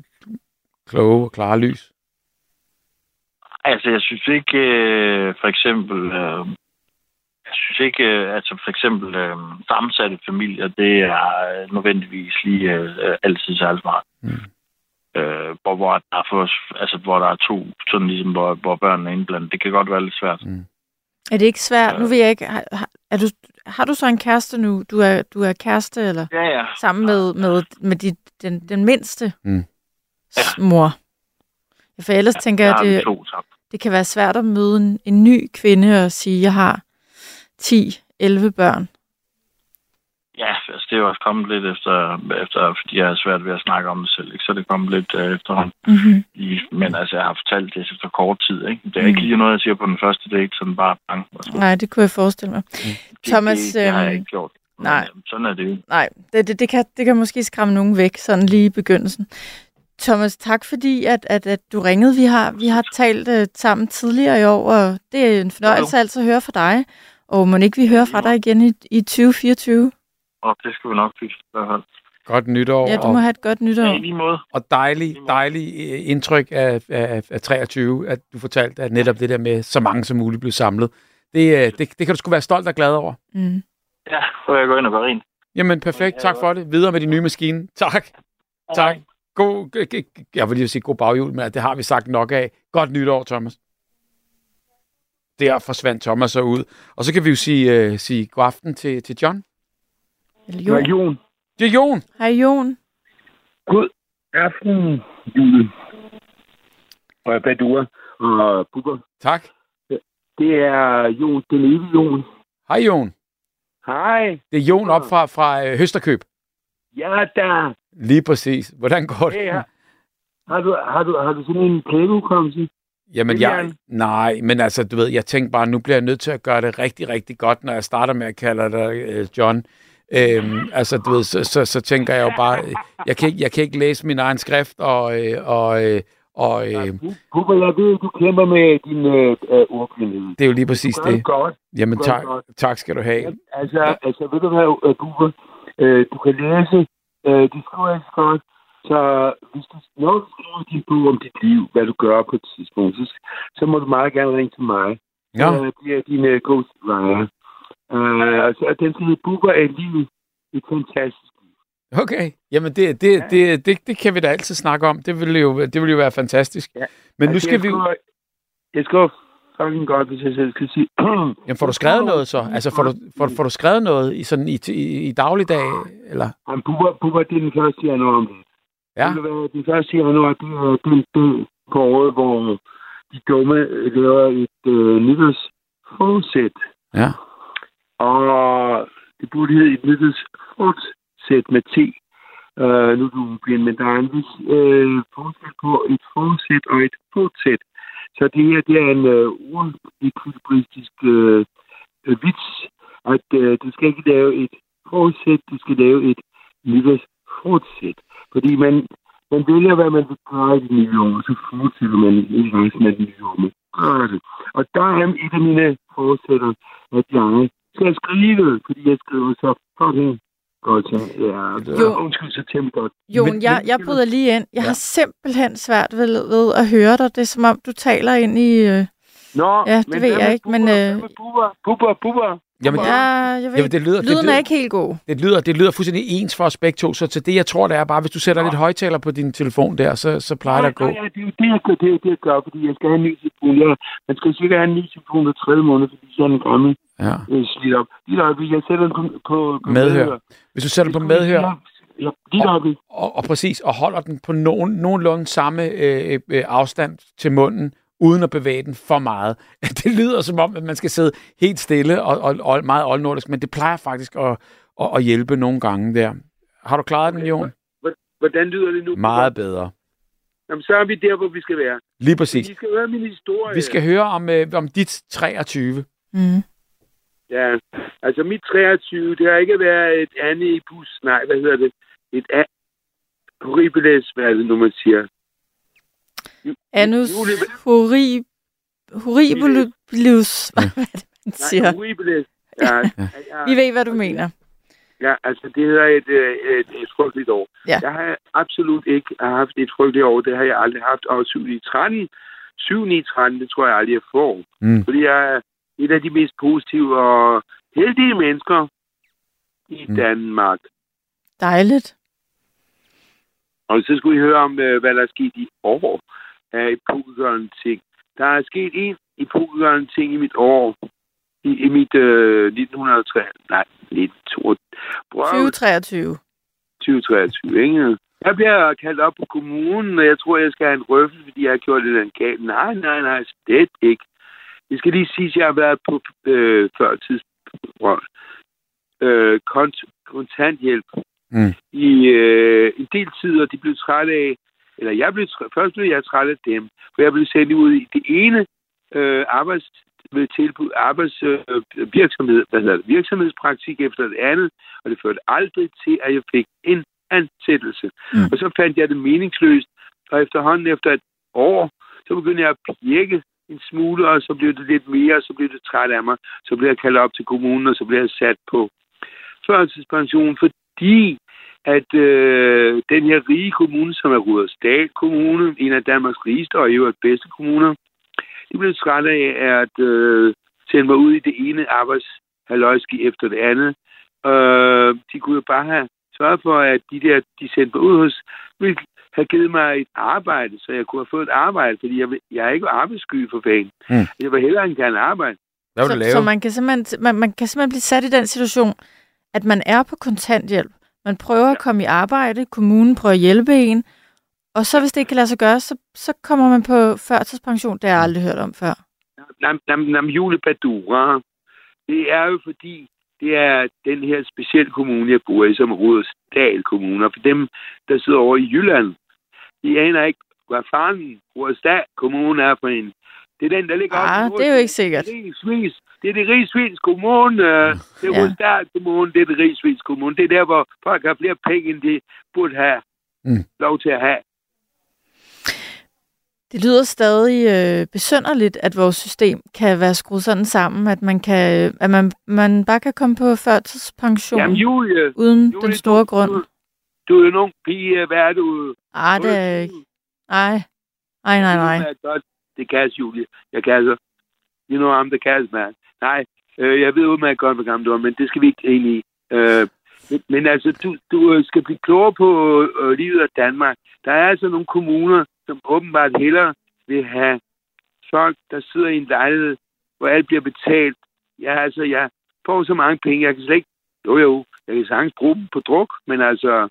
kloge og klare lys? Altså, jeg synes ikke, øh, for eksempel, øh, jeg synes ikke, øh, altså for eksempel øh, sammensatte familier, det er øh, nødvendigvis lige øh, altid særlig smart. Mm. Øh, hvor, hvor, der er for, altså, hvor der er to, sådan ligesom, hvor, hvor børnene er indblandet. Det kan godt være lidt svært. Mm. Er det ikke svært? Nu ved jeg ikke, har, er du, har du så en kæreste nu? Du er, du er kæreste, eller Ja, ja. sammen med, med, med dit, den, den mindste Mm. mor? Ja, For ellers tænker Der jeg, vi det, to det kan være svært at møde en, en ny kvinde og sige, jeg har 10-11 børn. Ja, altså, det er jo også kommet lidt efter, efter fordi jeg har svært ved at snakke om det selv. Ikke? Så er det kommet lidt øh, efterhånden. Mm-hmm. I, men altså, jeg har fortalt det efter kort tid. Ikke? Det er ikke lige noget, jeg siger på den første date, sådan bare bang. Nej, det kunne jeg forestille mig. Det, Thomas, det, det har jeg øhm, ikke gjort. Men, nej. øh, Sådan er det jo. Nej, det, det, det, kan, det kan måske skræmme nogen væk, sådan lige i begyndelsen. Thomas, tak fordi, at, at, at du ringede. Vi har, vi har talt uh, sammen tidligere i år, og det er en fornøjelse altid at høre fra dig. Og må ikke vi høre fra dig igen i, i 2024? Og det skal vi nok fikse i hvert fald. Godt nytår, Ja, du og, må have et godt Ja, nytår. i lige måde. og dejlig, dejlig øh, indtryk af, af, af 23, at du fortalte, at netop det der med, så mange som muligt blev samlet. Det, øh, det, det kan du sgu være stolt og glad over. Mm. Ja, så jeg går ind og gør rent. Jamen, perfekt. Tak for det. Videre med din nye maskine. Tak. Tak. God, jeg vil lige sige god baghjul, men det har vi sagt nok af. Godt nytår, Thomas. Der forsvandt Thomas så ud. Og så kan vi jo sige, uh, sige god aften til, til John. Eller Det var Jon. Jon. Det er Jon. Hej Jon. God aften, Jule. Og Badua og Bubber. Tak. Det er Jon, den evige Jon. Hej, Jon. Hej. Det er Jon op fra, fra øh, Høsterkøb. Ja, da. Lige præcis. Hvordan går det? Hey, har, har, du, har, du, har du sådan en plæneudkommelse? Jamen, jeg, nej, men altså, du ved, jeg tænkte bare, nu bliver jeg nødt til at gøre det rigtig, rigtig godt, når jeg starter med at kalde dig øh, John. Øhm, altså, du ved, så, så, så tænker jeg jo bare, øh, jeg kan, ikke, jeg kan ikke læse min egen skrift, og, øh, og, øh, og øh, Bubber, jeg ved, du kæmper med din øh, øh, ordblindhed. det er jo lige præcis Du det. godt. Jamen, du tak, godt. tak skal du have. Altså, altså ved du hvad, øh, Bubber? Øh, du kan læse, øh, det skriver ikke så godt. Så hvis du, når du skriver din bog om dit liv, hvad du gør på et tidspunkt, så, så må du meget gerne ringe til mig. Ja, Øh, det er din uh, ghostwriter. Uh, altså, den hedder Bubber af livet. Et fantastisk okay. Jamen, det, det, det, det, det kan vi da altid snakke om. Det ville jo, det ville jo være fantastisk. Ja. Men nu Altså, skal jeg vi skriver- Jeg skriver fucking godt, hvis jeg selv skal sige. Jamen, får du skrevet noget så? Altså, får du, får, får du skrevet noget i, sådan, i, i, i dagligdag, eller? Jamen, Bubber, Bubber, det er den første januar om det. Ja, Ved du hvad, Den første januar, det er den dag på året, hvor de dumme øh, laver et øh, nytårsforsæt. ja. Og det burde hedde et nytårsforsæt med T. Uh, øh, nu er du blind, men der er en vis øh, forskel på et forsæt og et fortsæt. Så det her, det er en øh, ordekvilibristisk øh, øh, vits, at øh, du skal ikke lave et forsæt, du skal lave et nytårsfortsæt. Fordi man, man vælger, hvad man vil gøre i det nye år, så fortsætter man i resten af det nye år med at gøre det. Og der er et af mine forsætter, at jeg skal skrive, fordi jeg skriver så fucking godt. Så, ja, Jo. undskyld, så temmelig godt. Jon, Men- jeg, men- jeg bryder lige ind. Jeg Ja. har simpelthen svært ved, ved at høre dig. Det er som om, du taler ind i... Øh... Nå, Ja, det ved hvad jeg ikke, men, øh, Bubber, Bubber, Bubber. Jamen, Ja, jeg ved Jamen, det lyder, det, Lyden er lyder, ikke helt god. det, lyder, det lyder fuldstændig ens for os begge to, så til det, jeg tror, det er bare, hvis du sætter lidt højtaler på din telefon der, så, så plejer det at gå. Ja, ja, det er jo det, jeg gør, det, er det, jeg gør, fordi jeg skal have en ny telefon. Jeg, man skal sikkert have en ny telefon hver tredje måned, fordi så er den gammel Ja. øh, slidt op. Lige øjeblik, jeg sætter den på, på, på Medhør. Hvis du sætter den på medhør, Ja, lige og, og, og præcis, og holder den på nogen, nogenlunde samme øh, øh, afstand til munden, uden at bevæge den for meget. Det lyder som om, at man skal sidde helt stille og, og, og meget oldnordisk, men det plejer faktisk at, at, at hjælpe nogle gange der. Har du klaret den, Jon? Hvordan lyder det nu? Meget bedre. Jamen, så er vi der, hvor vi skal være. Lige præcis. Vi skal høre min historie. Vi skal høre om, øh, om dit 23. Mm. Ja, altså mit 23, det har ikke været et andet i bus. Nej, hvad hedder det? Et a- horribiles, hvad er det nu, man siger? Anus horri, horribilus. Hvad er det, man siger? Nej. Ja, ja. Vi ved, hvad du mener. Ja, altså det hedder et, øh, et, et frygteligt år. Ja. Jeg har absolut ikke haft et frygteligt år. Det har jeg aldrig haft. Og 7 i 13, 7 i 13, det tror jeg aldrig, jeg får. Mm. Fordi jeg er et af de mest positive og heldige mennesker i Mm. Danmark. Dejligt. Og så skulle I høre om, øh, hvad der er sket i år af epokegørende ting. Der er sket en epokegørende ting i mit år. I, i mit øh, 1903, nej, 1922. 2023. 2023, ikke? Jeg bliver kaldt op på kommunen, og jeg tror, jeg skal have en røffel, fordi jeg har gjort det den galt. Nej, nej, nej, slet ikke. Det skal lige sige, at jeg har været på øh, førtidsprøv. Øh, kont- kontanthjælp Mm. i øh, en del tid, og de blev trætte af, eller jeg blev først blev jeg træt af dem, for jeg blev sendt ud i det ene øh, arbejds med tilbud, arbejdsvirksomhed, øh, hvad hedder det, virksomhedspraktik efter det andet, og det førte aldrig til, at jeg fik en ansættelse. Mm. Og så fandt jeg det meningsløst, og efterhånden efter et år, så begyndte jeg at pirke en smule, og så blev det lidt mere, og så blev det træt af mig. Så blev jeg kaldt op til kommunen, og så blev jeg sat på førtidspension, fordi at øh, den her rige kommune, som er Rudersdal Kommune, en af Danmarks rigeste og i øvrigt bedste kommuner, de blev træt af at øh, sende mig ud i det ene arbejdshaløjski efter det andet. Øh, de kunne jo bare have sørget for, at de der, de sendte mig ud hos, ville have givet mig et arbejde, så jeg kunne have fået et arbejde, fordi jeg, jeg er ikke arbejdssky for fanden. Mm. Jeg vil hellere end gerne arbejde. Hvad vil du Så, lave? så man, kan simpelthen, man, man kan simpelthen blive sat i den situation, at man er på kontanthjælp. Man prøver at komme i arbejde, kommunen prøver at hjælpe en, og så hvis det ikke kan lade sig gøre, så, så kommer man på førtidspension. Det har jeg aldrig hørt om før. Nam, nam, nam Jule Badura. Det er jo fordi, det er den her specielle kommune, jeg bor i, som Rudersdal Kommune. Og for dem, der sidder over i Jylland, de aner ikke, hvad fanden Rudersdal Kommune er for en. Det er den, der ligger Ah, det er jo ikke sikkert. Rigsvis. Det er det Rigsvins Kommune. øh, Det er Ja. Kommune, det er det Rigsvins Kommune. Det er der, hvor folk har flere penge, end de burde have Mm. lov til at have. Det lyder stadig øh, besynderligt, at vores system kan være skruet sådan sammen, at man, kan, at man, man bare kan komme på førtidspension Jamen, Julie, uden Julie, den store du- grund. Du, du er jo en ung pige. Hvad er du? Ah, det er jeg ikke. Ej, nej, nej, nej. Det er godt. Julie. Jeg kan altså. You know, I'm the gas, man. Nej, øh, jeg ved udmærket godt, hvor gammel du er, men det skal vi ikke ind i. Øh, men, men altså, du, du øh, skal blive klogere på øh, livet af Danmark. Der er altså nogle kommuner, som åbenbart hellere vil have folk, der sidder i en lejlighed, hvor alt bliver betalt. Ja, altså, jeg får så mange penge, jeg kan slet ikke... Jo, jo, jeg kan sagtens bruge dem på druk, men altså,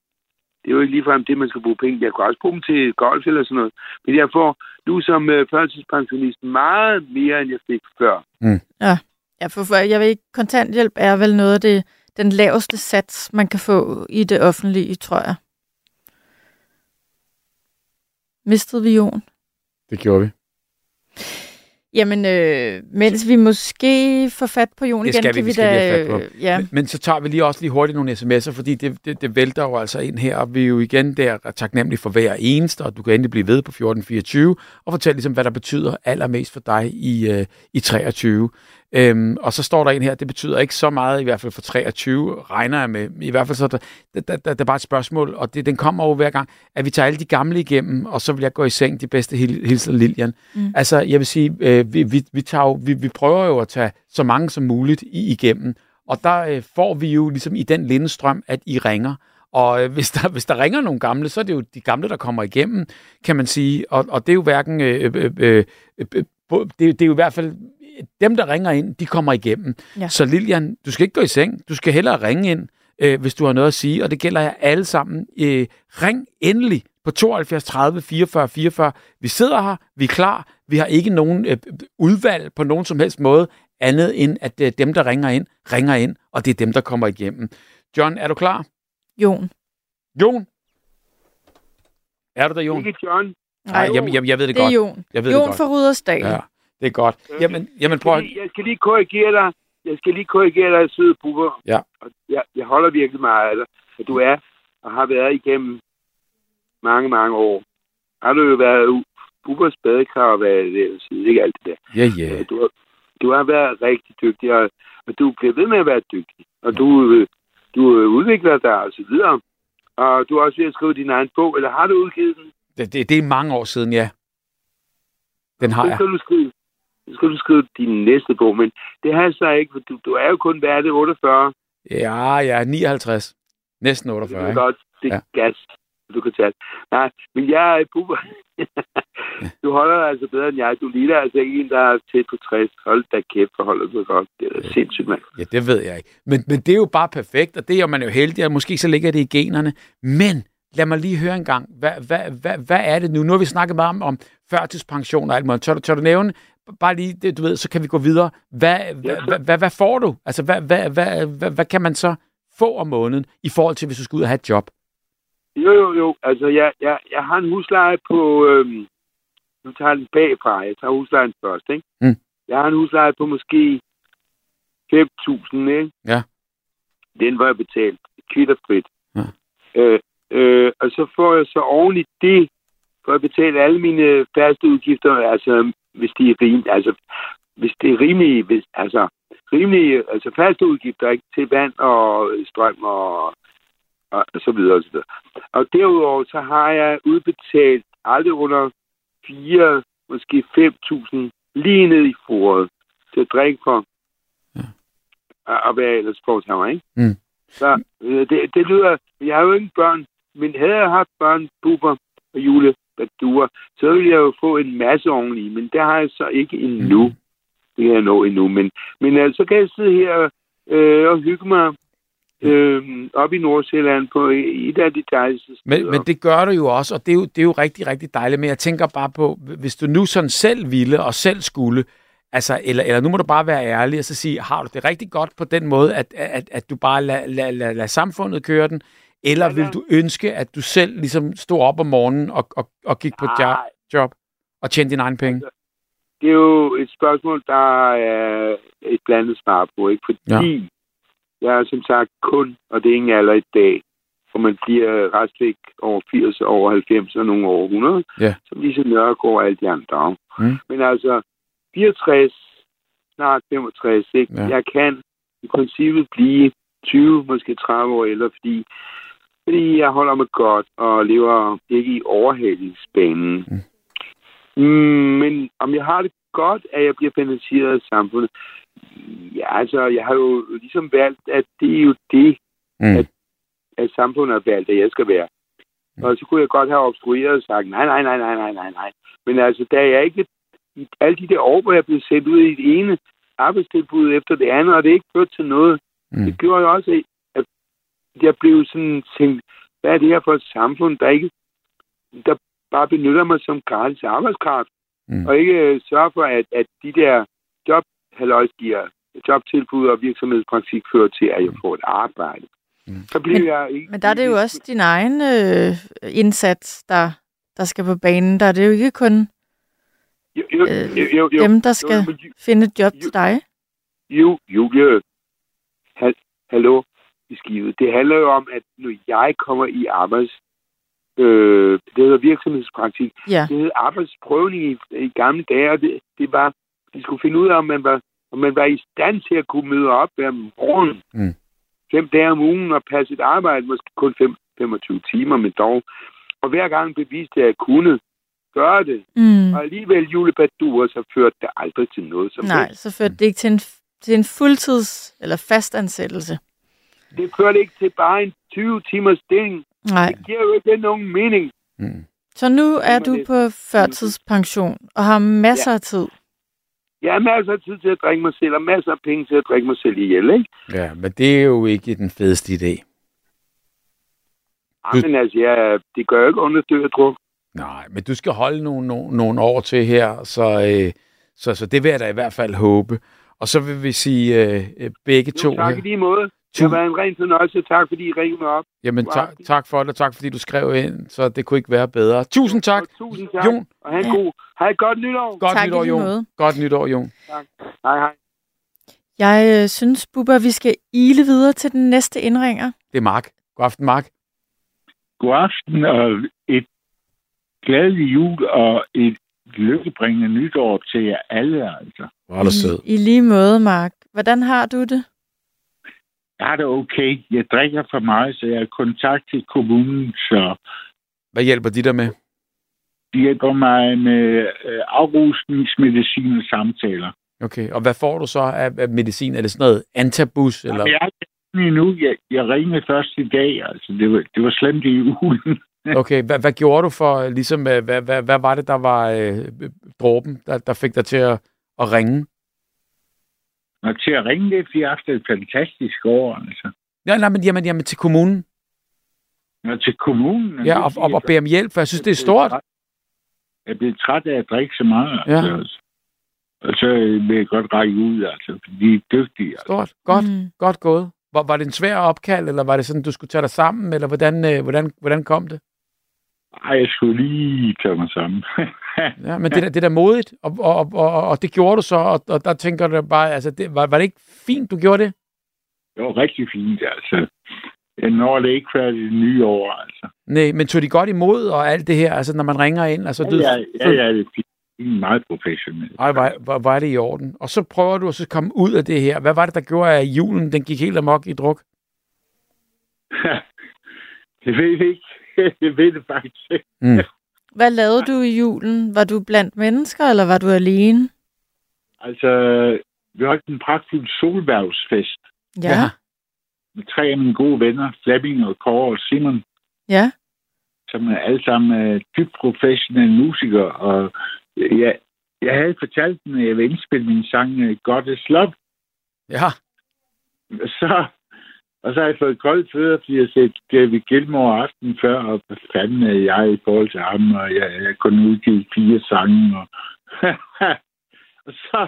det er jo ikke ligefrem det, man skal bruge penge. Jeg kan også bruge dem til golf eller sådan noget. Men jeg får nu som øh, førtidspensionist meget mere, end jeg fik før. Ja, for, for jeg ved ikke, kontanthjælp er vel noget af det, den laveste sats, man kan få i det offentlige, tror jeg. Mistede vi Jon? Det gjorde vi. Jamen, øh, mens vi måske får fat på Jon igen, skal vi, kan vi vi skal da... lige fat på øh, ja. Men, men så tager vi lige også lige hurtigt nogle sms'er, fordi det, det, det vælter jo altså ind her, og vi er jo igen der taknemmelige for hver eneste, og du kan endelig blive ved på 1424, og fortælle ligesom, hvad der betyder allermest for dig i, øh, i 23. Øhm, og så står der en her, det betyder ikke så meget, i hvert fald for 23, regner jeg med. I hvert fald så er der, der, der, der, der er bare et spørgsmål, og det, den kommer over hver gang, at vi tager alle de gamle igennem, og så vil jeg gå i seng, de bedste hil- hilser Lilian. Mm. Altså, jeg vil sige, øh, vi, vi, vi, tager jo, vi, vi prøver jo at tage så mange som muligt i, igennem, og der øh, får vi jo ligesom i den lindestrøm, at I ringer. Og øh, hvis, der, hvis der ringer nogle gamle, så er det jo de gamle, der kommer igennem, kan man sige. Og, og det er jo hverken... Øh, øh, øh, øh, bo- det, det er jo i hvert fald... Dem, der ringer ind, de kommer igennem. Ja. Så Lilian, du skal ikke gå i seng. Du skal hellere ringe ind. øh, hvis du har noget at sige, og det gælder jer alle sammen. Øh, ring endelig på 72 30 44 44. Vi sidder her, vi er klar, vi har ikke nogen øh, udvalg på nogen som helst måde, andet end at øh, dem, der ringer ind, ringer ind, og det er dem, der kommer igennem. John, er du klar? Jon. Jon? Er du der, Jon? Ikke John. Nej, jamen, jamen, jeg ved det, Det er godt. Jon. Jeg ved Jon det godt. fra Rudersdal. Ja, det er godt. Jamen, jamen prøv at... Jeg skal lige korrigere dig. Jeg skal lige korrigere dig, søde buber. Ja. Og Jeg, jeg holder virkelig meget af dig. At du er og har været igennem mange, mange år. Har du jo været Bubbers badekar og været det, ikke alt det der. Ja, ja. Du har, du har været rigtig dygtig, og, og du bliver ved med at være dygtig. Og du, øh, du øh, udvikler dig og så videre. Og du er også ved at skrive din egen bog, eller har du udgivet den? Det, det, det er mange år siden, ja. Den har jeg. skal du skrive, så skal du skrive din næste bog, men det har jeg så ikke, for du, du er jo kun været det 48. Ja, ja, 59. Næsten Det 48, er ikke? godt, det er Ja. gas, du kan tage. Nej, men jeg er buber. du holder dig altså bedre end jeg. Du ligner altså ikke en, der er tæt på 60. Hold da kæft, for holder du godt. Det er da sindssygt, mand. Ja, det ved jeg ikke. Men, men det er jo bare perfekt, og det er man er jo heldig, og måske så ligger det i generne. Men lad mig lige høre en gang, hvad, hvad, hvad, hvad er det nu? Nu har vi snakket meget om, om førtidspension og alt muligt. Tør, du- tør du nævne, bare lige du ved, så kan vi gå videre. Hvad, hvad, hvad, hvad, hvad får du? Altså, hvad, hvad, hvad, hvad, hvad kan man så få om måneden, i forhold til, hvis du skal ud og have et job? Jo, jo, jo. Altså, jeg, jeg, jeg har en husleje på... Øhm, nu tager jeg den bagfra. Jeg tager huslejen først, ikke? Mm. Jeg har en husleje på måske 5.000, ikke? Ja. Den var jeg betalt kvitterfrit. Ja. Øh, øh, og så får jeg så oven i det, får jeg betalt alle mine faste udgifter, altså hvis de er rimelige, altså hvis det er rimelige, hvis, altså rimelige, altså faste udgifter, ikke til vand og strøm og, og så videre og så videre. Og derudover så har jeg udbetalt aldrig under 4, måske 5.000 lige ned i foret til at drikke for ja. at være ellers sportshammer, ikke? Mm. Så øh, det, det lyder, jeg har jo ikke børn, men havde jeg haft børn, buber og jule, baduer, så ville jeg jo få en masse oveni, men det har jeg så ikke endnu. Mm. Det kan jeg nå endnu, men, men altså, så kan jeg sidde her øh, og hygge mig øh, op i Nordsjælland på et af de dejligste steder. Men, men det gør du jo også, og det er jo, det er jo rigtig, rigtig dejligt. Men jeg tænker bare på, hvis du nu sådan selv ville og selv skulle, altså, eller, eller nu må du bare være ærlig og så sige, har du det rigtig godt på den måde, at, at, at du bare lader lad, lad, lad samfundet køre den, eller Ja, vil du ønske, at du selv ligesom stod op om morgenen og, og, og gik på job, Nej. job og tjente dine egne penge? det er jo et spørgsmål, der er et blandet svar på, ikke? Fordi ja. jeg er som sagt kun, og det er ingen alder i dag, for man bliver restvæk over 80, over 90 og nogle over 100, Ja. som Lise Nørgaard og alle de andre. Mm. Men altså, 64, snart 65, ikke? Ja. jeg kan i princippet blive 20, måske 30 år ældre, fordi, fordi jeg holder mig godt og lever ikke i overhalingsbanen. Mm. Mm, men om jeg har det godt, at jeg bliver finansieret af samfundet, ja, altså, jeg har jo ligesom valgt, at det er jo det, Mm. at, at samfundet har valgt, at jeg skal være. Og så kunne jeg godt have obstrueret og sagt, nej, nej, nej, nej, nej, nej, nej. Men altså, da jeg ikke, i alle de der år, hvor jeg blev sendt ud i det ene arbejdstilbud efter det andet, og det ikke førte til noget, Mm. det gjorde jo også, jeg blev sådan tænkt, hvad er det her for et samfund, der ikke, der bare benytter mig som gratis arbejdskraft, Mm. og ikke øh, sørger for, at, at de der job giver jobtilbud og virksomhedspraktik fører til, at jeg får et arbejde. Mm. Så bliver Men- jeg ikke... Men der er det jo også din egen øh, indsats, der, der skal på banen. Der er det jo ikke kun jo, jo, øh, jo, jo, jo, dem, der skal jo, men ju- finde et job jo- til dig. Jo, Julie, hal, hallo i skivet. Det handler jo om, at når jeg kommer i arbejds... Øh, det hedder virksomhedspraktik. Ja. Det hedder arbejdsprøvning i, i gamle dage, og det, det var... De skulle finde ud af, om man var, om man var i stand til at kunne møde op hver morgen. Mm. Fem dage om ugen og passe et arbejde, måske kun fem, 25 timer, men dog. Og hver gang beviste jeg, at jeg kunne gøre det. Mm. Og alligevel julebadur, så førte det aldrig til noget som Nej, helst. så førte det ikke til en, til en fuldtids- eller fastansættelse. Det førte ikke til bare en 20 timers stilling. Nej. Det giver jo ikke nogen mening. Mm. Så nu er Jamen, du på førtidspension og har masser af tid. Jeg har masser af tid til at drikke mig selv, og masser af penge til at drikke mig selv ihjel, ikke? Ja, men det er jo ikke den fedeste idé. Ja, men altså, ja, det gør jo ikke under død og druk. Nej, men du skal holde nogle, nogle, nogle år til her, så, øh, så, så det vil jeg da i hvert fald håbe. Og så vil vi sige øh, øh begge Jo, to tak i her. lige måde. Det har været en ren fornøjelse. Tak fordi I ringede mig op. Jamen, God tak, for det, og tak fordi du skrev ind, så det kunne ikke være bedre. Tusind tak, Tusind tak. Jon. Og have en god... Ha' et godt nytår. Godt Tak nytår, Jon. måde. Godt nytår, Jon. Tak. Hej, hej. Jeg øh, synes, Bubber, vi skal ile videre til den næste indringer. Det er Mark. God aften, Mark. God aften og et glædeligt jul og et lykkebringende nytår til jer alle, altså. Hvor er du sød. I lige måde, Mark. Hvordan har du det? Har det okay. Jeg drikker for meget, så jeg har kontakt til kommunen, så Hvad hjælper de der med? de hjælper mig med øh, afrusningsmedicin og samtaler. Okay, og hvad får du så af, af medicin? Er det sådan noget antabus? Eller? Jamen, jeg er endnu. Jeg, jeg ringede først i dag, altså. Det var, det var slemt i ugen. Okay, hvad, hvad gjorde du for, øh, ligesom, øh, hvad, hvad, hvad var det, der var øh, dråben, der, der fik dig til at, at ringe? Og til at ringe lidt, fordi jeg har haft et fantastisk år, altså. Ja, nej, men jamen, jamen til kommunen. Og til kommunen. Ja, og, og, og bede om hjælp, for jeg synes, det er stort. Jeg er blevet træt af at drikke så meget. Ja. Altså. Og så vil jeg godt række ud, altså, fordi de er dygtige. Altså. Stort. Godt, Mm. godt gået. Var, var det en svær opkald, eller var det sådan, du skulle tage dig sammen, eller hvordan, øh, hvordan, hvordan kom det? Ej, jeg skulle lige tage mig sammen. Ja, men det, der- det er da modigt, og, og, og, og, det gjorde du så, og, og der tænker du bare, altså, det, var, var det ikke fint, du gjorde det? det var rigtig fint, altså. Jeg når det ikke før det nye år, altså. Nej, men tog de godt imod, og alt det her, altså når man ringer ind, altså, Ja, du, ja, ja, ja det er fint. Det er meget professionelt. Ej, var, var, var det i orden? Og så prøver du at så komme ud af det her. Hvad var det, der gjorde, at julen den gik helt amok i druk? det ved jeg ikke. det ved det faktisk ikke. Mm. Hvad lavede du i julen? Var du blandt mennesker, eller var du alene? Altså, vi holdt en pragtfuld solværvsfest Ja. med tre af mine gode venner, Flemming og Kåre og Simon, Ja. som er alle sammen øh, dybt professionelle musikere. Og jeg, jeg havde fortalt dem, at jeg ville indspille min sang øh, God is Love. Ja. Så, og så har jeg fået koldt fødder, fordi jeg set David Gilmore aften før, og hvad fanden er jeg i forhold til ham, og jeg, jeg kun udgivet fire sange. Og, og så,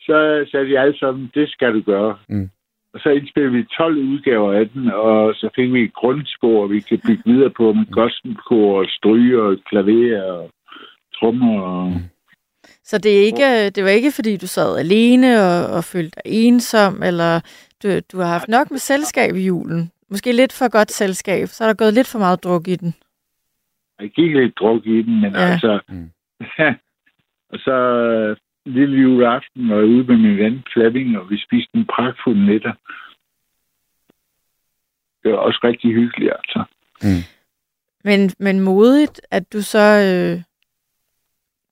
så sagde de alle sammen, det skal du gøre. Mm. Og så indspillede vi 12 udgaver af den, og så fik vi et grundspor, vi kan bygge videre på med gospelkor og stryger og klaver og trommer. Og... Så det, er ikke, det var ikke, fordi du sad alene og, og følte dig ensom, eller du, du har haft nok med selskab i julen. Måske lidt for godt selskab, så er der gået lidt for meget druk i den. Jeg gik lidt druk i den, men Ja. altså... Mm. og så øh, lille juleaften var jeg ude med min ven Flemming, og vi spiste en pragtfuld middag. Det var også rigtig hyggeligt, altså. Men, men modigt, at du så øh,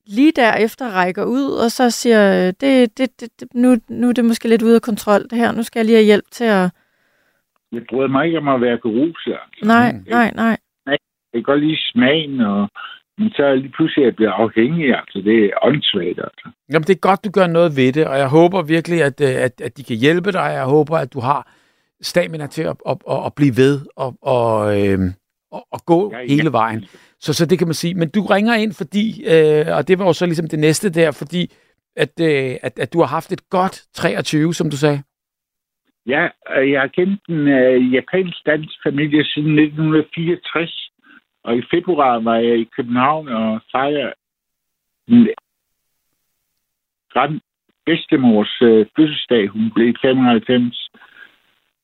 lige derefter rækker ud, og så siger, øh, det, det, det, det, nu, nu er det måske lidt ude af kontrol, det her. Nu skal jeg lige have hjælp til at... Jeg bryder mig ikke om at være beruset. Altså. Nej, Mm. nej, nej. Jeg kan godt lide smagen, og... men så er lige pludselig, at jeg bliver afhængig. Altså. Det er åndssvagt, altså. Jamen, det er godt, du gør noget ved det, og jeg håber virkelig, at, øh, at, at de kan hjælpe dig. Jeg håber, at du har stamina til at, at, at, at blive ved og, og, øh, og, og gå ja. hele vejen. Så, så det kan man sige. Men du ringer ind, fordi, øh, og det var jo så ligesom det næste der, fordi at, øh, at, at du har haft et godt 23, som du sagde. Ja, øh, jeg har kendt en øh, japansk dansk familie siden 1964. Og i februar var jeg i København og fejrede min grand bedstemors øh, fødselsdag. Hun blev 95.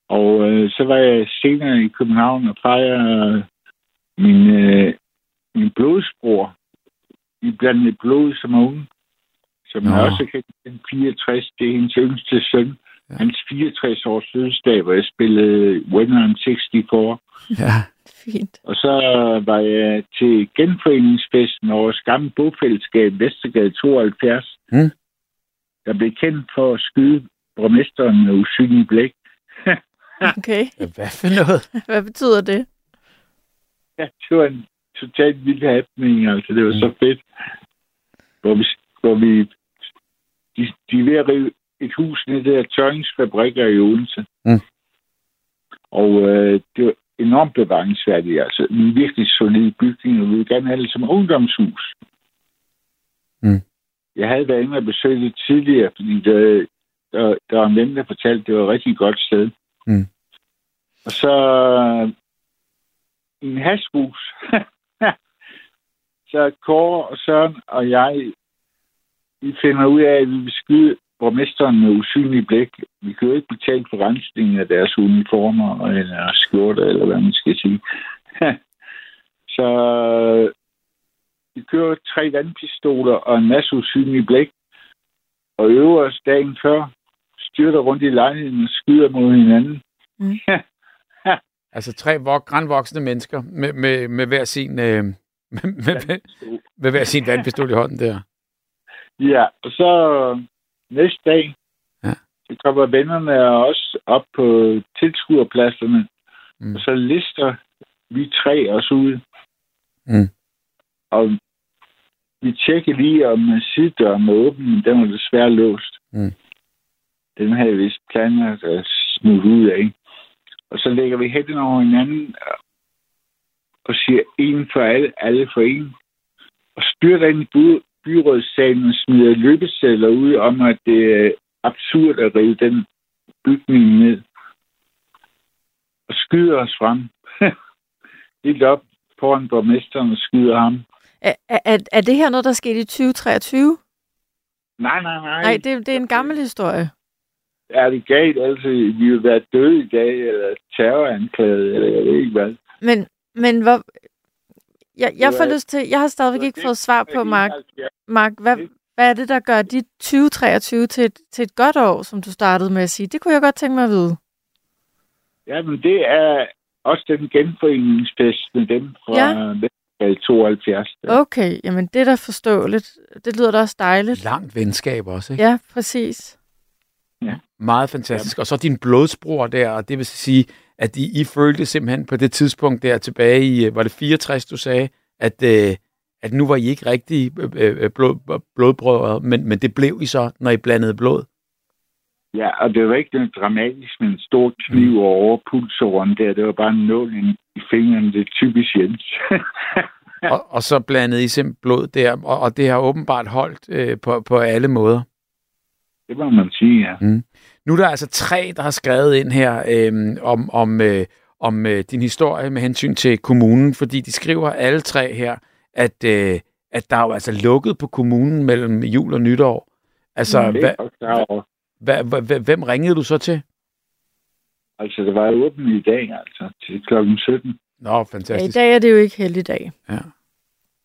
Og øh, så var jeg senere i København og fejrede min, øh, min blodsbror i blandt blod som unge, som Nå. jeg også kendt den 64. Det er hendes yngste søn hans 64-års fødselsdag, hvor jeg spillede Winner on 64. Ja. Fint. Og så var jeg til genforeningsfesten over Skamme Bofællesskab Vestergade 72. Mm. Der blev kendt for at skyde borgmesteren med usynlig blæk. Okay. Hvad for noget? Hvad betyder det? Ja, det var en totalt vild happening, altså det var så fedt. Hvor vi, hvor vi de, de er ved at rive et hus ned der Tørningsfabrikker i Odense. Mm. Og øh, det, var, enormt bevaringsværdig. Altså en virkelig solid bygning, og vi vil gerne have det som ungdomshus. Mm. Jeg havde været inde og besøge det tidligere, fordi der, der, der var en ven, der fortalte, at det var et rigtig godt sted. Mm. Og så i en hashbus, så Kåre og Søren og jeg, vi finder ud af, at vi vil skyde borgmesteren med usynlig blik. Vi kan jo ikke betale for rensningen af deres uniformer eller skjorter, eller hvad man skal sige. så vi kører tre vandpistoler og en masse usynlig blik, og øver os dagen før, styrter rundt i lejligheden og skyder mod hinanden. Mm. Altså tre vok- grænvoksne mennesker med, med, med hver sin... Øh, med, med, med, hver sin vandpistol i hånden der. Ja, og så næste dag, Ja. så kommer vennerne også op på tilskuerpladserne, Mm. og så lister vi tre os ud. Mm. Og vi tjekker lige, om sidedøren er åben, men den var desværre låst. Mm. Den havde jeg vist planlagt at smutte ud af. Og så lægger vi hætten over hinanden og siger en for alle, alle for en. Og styrter ind i by- byrådssalen smider løbesedler ud om, at det er absurd at rive den bygning ned. Og skyder os frem. Helt op foran borgmesteren og skyder ham. Er, er, er det her noget, der skete i 2023? Nej, nej, nej. Nej, det, det er en gammel historie. Er det galt? Altså, vi vil være døde i dag, eller terroranklaget, eller jeg ved ikke hvad. Men, men hvor... Jeg, jeg får lyst til... Jeg har stadigvæk ikke fået svar på, Mark. 71. Mark hvad, hvad er det, der gør dit 2023 til et, til et godt år, som du startede med at sige? Det kunne jeg godt tænke mig at vide. Ja, men det er også den genforeningsfest med dem fra Ja. ja. 72. Okay, jamen det er da forståeligt. Det lyder da også dejligt. Langt venskab også, ikke? Ja, præcis. Meget fantastisk. Og så din blodsbror der, og det vil sige, at I, I følte simpelthen på det tidspunkt der tilbage i, øh, var det 64, du sagde, at, øh, at nu var I ikke rigtig øh, øh, blod, blodbrødre, men, men det blev I så, når I blandede blod. Ja, og det var ikke noget dramatisk med en stor kniv over pulsåren der. Det var bare en nål i, i fingeren. Det er typisk Jens. Og, og så blandede I simpelthen blod der, og, og det har åbenbart holdt øh, på, på alle måder. det må man sige, ja. Mm. Nu er der altså tre, der har skrevet ind her øh, om, om, øh, om øh, din historie med hensyn til kommunen, fordi de skriver alle tre her, at, øh, at der er jo altså lukket på kommunen mellem jul og nytår. Altså, godt klar over. hvad, hvad, hvem ringede du så til? Altså, det var åbent i dag, altså, til klokken 17. Nå, Ja, I fantastisk. dag er det jo ikke heldigdag. Ja.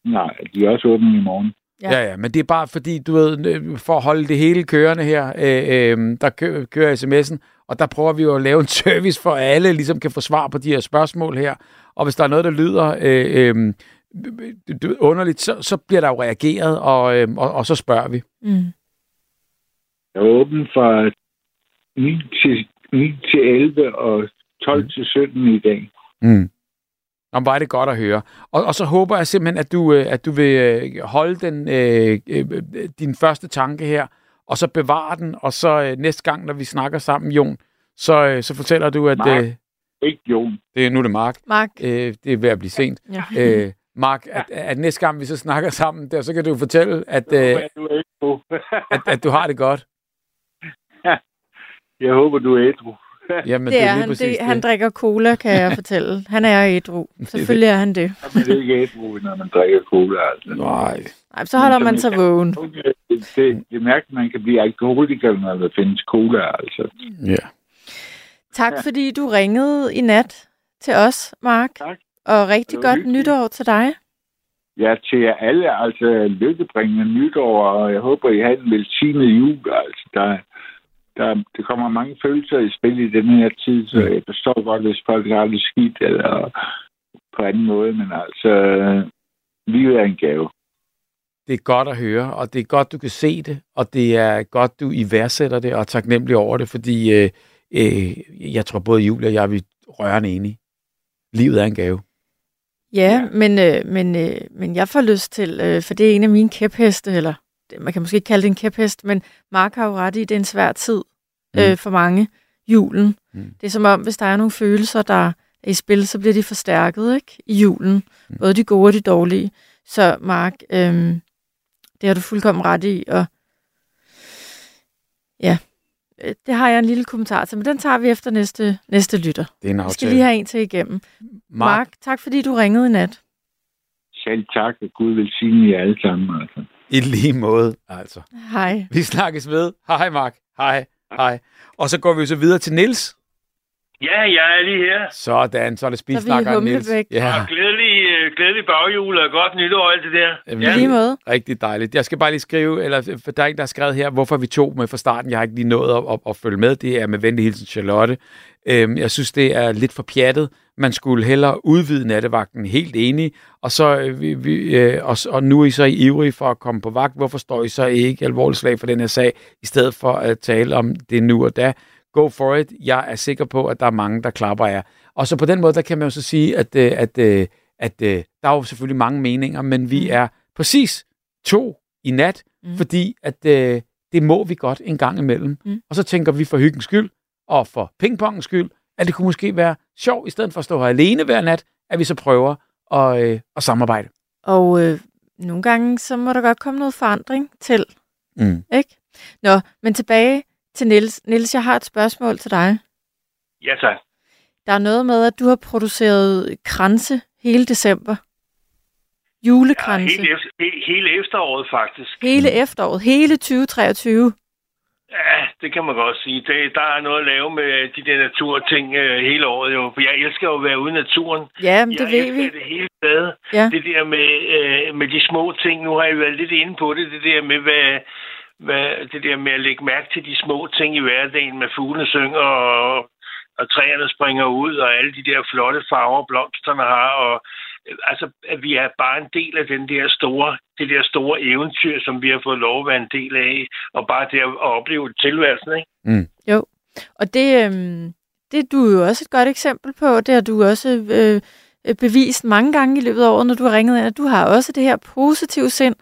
Nej, de er også åbne i morgen. Ja. Ja, ja, men det er bare fordi, du ved, øh, for at holde det hele kørende her, øh, øh, der kø- kører sms'en, og der prøver vi jo at lave en service for alle, ligesom kan få svar på de her spørgsmål her. Og hvis der er noget, der lyder øh, øh, underligt, så, så bliver der jo reageret, og, øh, og, og så spørger vi. Mm. Jeg er åben fra 9 til, 9 til 11 og 12 til 17 i dag. Mm. Om var det godt at høre. Og, og så håber jeg simpelthen, at du, øh, at du vil øh, holde den, øh, øh, din første tanke her, og så bevare den, og så øh, næste gang, når vi snakker sammen, Jon, så, øh, så fortæller du, at Mark. øh, Ikke Jon. det, nu er det Mark, Mark, øh, det er ved at blive sent. ja. Øh, Mark, at, at næste gang vi så snakker sammen, der, så kan du fortælle, at, Jeg øh, håber, at, at du har det godt. Jeg håber, du er ædru. Jamen, det er lige han. præcis Det, han drikker cola, kan jeg fortælle. Han er ædru. Selvfølgelig er han det. Man er ikke ædru, når man drikker cola. Altså. Nej. Nej, så holder man sig vågen. Det, det, det er mærkeligt, at man kan blive alkoholiker, når der findes cola. Altså. Ja. Tak, fordi du ringede i nat til os, Mark. Tak. Og rigtig Det godt hyggeligt. nytår til dig. Ja, til jer alle, altså lykkebringende nytår, og jeg håber, I har en velsignet jul. Altså, der, der, der kommer mange følelser i spil i den her tid, så jeg forstår godt, hvis folk har det skidt, eller på anden måde, men altså, livet er en gave. Det er godt at høre, og det er godt, du kan se det, og det er godt, du iværdsætter det og er taknemmelig over det, fordi øh, øh, jeg tror både Julie og jeg er rørende enige. Livet er en gave. Ja, ja. Men, øh, men, øh, men jeg får lyst til, øh, for det er en af mine kæpheste, eller man kan måske ikke kalde det en kæphest, men Mark har jo ret i, det er en svær tid øh, Mm. for mange, julen. Mm. Det er som om, hvis der er nogle følelser, der er i spil, så bliver de forstærket ikke? i julen. Mm. Både de gode og de dårlige. Så Mark, øhm, det har du fuldkommen ret i. Og ja, øh, det har jeg en lille kommentar til, men den tager vi efter næste, næste lytter. Det er en Vi skal aftale. lige have en til igennem. Mark, Mark tak fordi du ringede i nat. Selv tak, og Gud velsigne jer alle sammen. Altså. I lige måde, altså. Hej. Vi snakkes ved. Hej, Mark. Hej. Hej. Og så går vi så videre til Nils. Ja, jeg er lige her. Sådan, så er det speedsnakkeren Nils. Ja. Og glædelig, øh, glædelig baghjul og godt nytår og alt det der. Jamen, måde. Rigtig dejligt. Jeg skal bare lige skrive, eller for der er ikke, der har skrevet her, hvorfor vi tog med fra starten. Jeg har ikke lige nået at, at, at følge med. Det er med venlig hilsen Charlotte. Øhm, jeg synes, det er lidt for pjattet. Man skulle hellere udvide nattevagten, helt enig. Og, så, øh, vi, vi, øh, og, og nu er I så ivrige for at komme på vagt. Hvorfor står I så ikke alvorligt slag for den her sag, i stedet for at tale om det nu og da? Go for it. Jeg er sikker på, at der er mange, der klapper jer. Og så på den måde, der kan man jo så sige, at, øh, at, at, at, at der er jo selvfølgelig mange meninger, men vi er præcis to i nat, mm. fordi at øh, det må vi godt en gang imellem. Mm. Og så tænker vi for hyggens skyld, og for pingpongens skyld, at det kunne måske være sjovt, i stedet for at stå her alene hver nat, at vi så prøver at, øh, at samarbejde. Og øh, nogle gange, så må der godt komme noget forandring til. Mm. Ikke? Nå, men tilbage til Nils. Nils, jeg har et spørgsmål til dig. Ja, tak. Der er noget med, at du har produceret kranse hele december. Julekranse. Ja, hele, efter, he, hele efteråret, faktisk. Hele efteråret. Hele 2023. Ja, det kan man godt sige. Det, der er noget at lave med de der naturting øh, hele året. Jo. For jeg elsker jo at være ude i naturen. Ja, men det jeg ved vi. det hele taget. Ja. Det der med, øh, med de små ting. Nu har jeg været lidt inde på det. Det der med, hvad, hvad, det der med at lægge mærke til de små ting i hverdagen med fuglene synger og, og træerne springer ud og alle de der flotte farver blomsterne har og øh, altså at vi er bare en del af den der store det der store eventyr som vi har fået lov at være en del af og bare det at opleve tilværelsen, ikke? Mm. Jo, og det, øhm, det er du jo også et godt eksempel på. Det har du også øh, øh, bevist mange gange i løbet af året, når du har ringet ind, at du har også det her positive sind.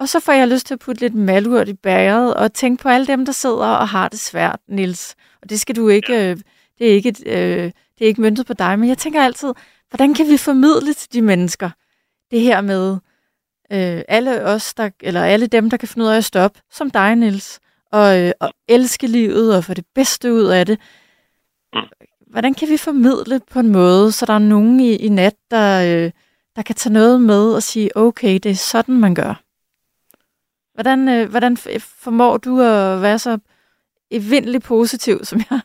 Og så får jeg lyst til at putte lidt malurt i bæret og tænke på alle dem, der sidder og har det svært, Nils. Og det skal du ikke, øh, det er ikke, øh, det er ikke møntet på dig, men jeg tænker altid, hvordan kan vi formidle til de mennesker det her med øh, alle os, der, eller alle dem, der kan finde ud af at stoppe, som dig, Nils, og, øh, og elske livet og få det bedste ud af det. Hvordan kan vi formidle på en måde, så der er nogen i, i nat, der, øh, der kan tage noget med og sige, okay, det er sådan, man gør? Hvordan, øh, hvordan formår du at være så evindeligt positiv, som jeg,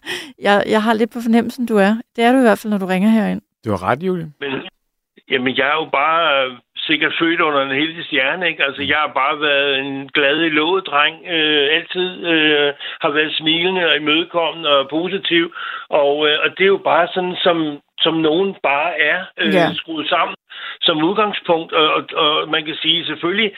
jeg, jeg har lidt på fornemmelsen, du er? Det er du i hvert fald, når du ringer herind. Du har ret, Julie. Men, jamen, jeg er jo bare øh, sikkert født under en heldig stjerne, ikke? Altså, jeg har bare været en glad i låget dreng. Øh, altid øh, har været smilende og imødekommende og positiv. Og, øh, og det er jo bare sådan, som, som nogen bare er øh, Ja. skruet sammen som udgangspunkt. Og, og, og man kan sige, selvfølgelig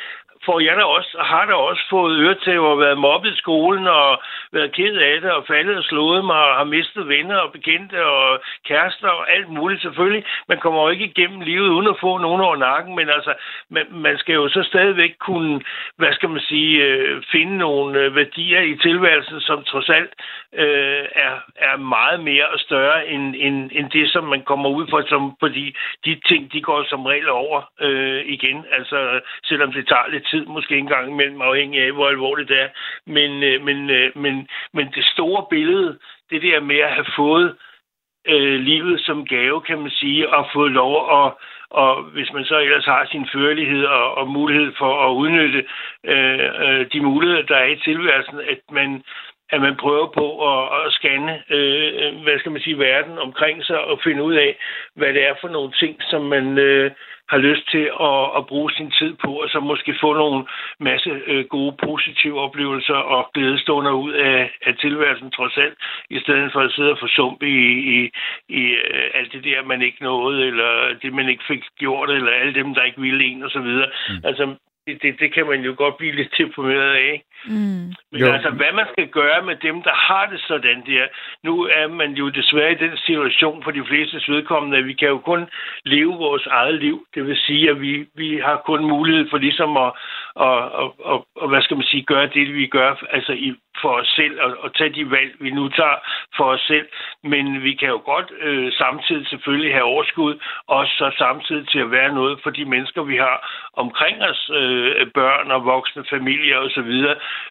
får jeg da også, har da også fået øretæver og været mobbet i skolen og været ked af det og faldet og slået mig og har mistet venner og bekendte og kærester og alt muligt selvfølgelig. Man kommer jo ikke igennem livet uden at få nogen over nakken, men altså, man, man skal jo så stadigvæk kunne, hvad skal man sige, øh, finde nogle øh, værdier i tilværelsen, som trods alt øh, er, er meget mere og større end, end, end det, som man kommer ud for, som, fordi de ting, de går som regel over øh, igen, altså selvom det tager lidt tid, måske en gang imellem, afhængig af, hvor alvorligt det er. Men, øh, men, øh, men, men det store billede, det der med at have fået øh, livet som gave, kan man sige, og fået lov at og hvis man så ellers har sin førlighed og, og mulighed for at udnytte øh, øh, de muligheder, der er i tilværelsen, at man, at man prøver på at, at scanne, øh, hvad skal man sige, verden omkring sig og finde ud af, hvad det er for nogle ting, som man øh, har lyst til at, at bruge sin tid på, og så måske få nogle masse øh, gode, positive oplevelser og glædestunder ud af, af tilværelsen trods alt, i stedet for at sidde og forsumpe i, i, i øh, alt det der, man ikke nåede, eller det, man ikke fik gjort, eller alle dem, der ikke ville en, osv. Mm. Altså, det, det, det kan man jo godt blive lidt deprimeret af? Mm. Men jo. altså, hvad man skal gøre med dem, der har det sådan der. Nu er man jo desværre i den situation for de fleste vedkommende, at vi kan jo kun leve vores eget liv. Det vil sige, at vi, vi har kun mulighed for ligesom at, og, og, at, at hvad skal man sige, gøre det, vi gør, altså i for os selv og, og tage de valg, vi nu tager for os selv. Men vi kan jo godt øh, samtidig selvfølgelig have overskud, og så samtidig til at være noget for de mennesker, vi har omkring os, øh, børn og voksne familier osv.,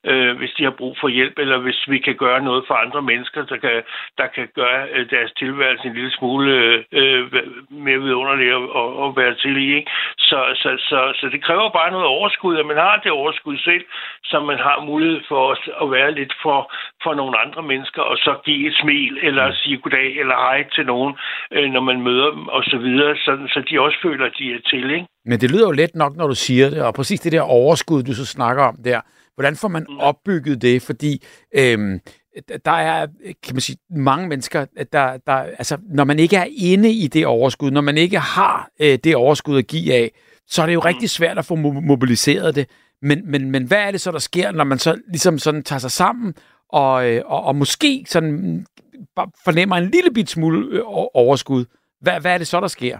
øh, hvis de har brug for hjælp, eller hvis vi kan gøre noget for andre mennesker, der kan, der kan gøre øh, deres tilværelse en lille smule øh, mere vidunderlig at, at, at være til i. Ikke? Så, så, så, så det kræver bare noget overskud, at man har det overskud selv, så man har mulighed for at være lidt for, for nogle andre mennesker, og så give et smil, eller sige goddag, eller hej til nogen, øh, når man møder dem, og så videre, så, så de også føler, at de er til. Ikke? Men det lyder jo let nok, når du siger det, og præcis det der overskud, du så snakker om der, hvordan får man opbygget det? Fordi øhm, der er, kan man sige, mange mennesker, der, der, altså, når man ikke er inde i det overskud, når man ikke har øh, det overskud at give af, så er det jo rigtig svært at få mobiliseret det. Men, men, men hvad er det så, der sker, når man så ligesom sådan tager sig sammen, og, øh, og, og måske sådan fornemmer en lille bit smule øh, overskud? Hvad, hvad er det så, der sker?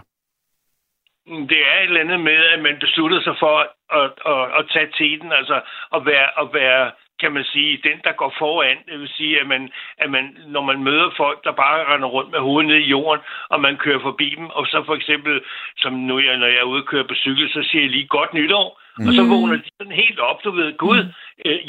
Det er et eller andet med, at man beslutter sig for at, at, at tage tiden, altså at være, at være kan man sige, den, der går foran. Det vil sige, at, man, at man, når man møder folk, der bare render rundt med hovedet ned i jorden, og man kører forbi dem, og så for eksempel, som nu jeg, når jeg er ude og køre på cykel, så siger jeg lige godt nytår, mm. og så mm. vågner de sådan helt op, du ved, Gud, mm.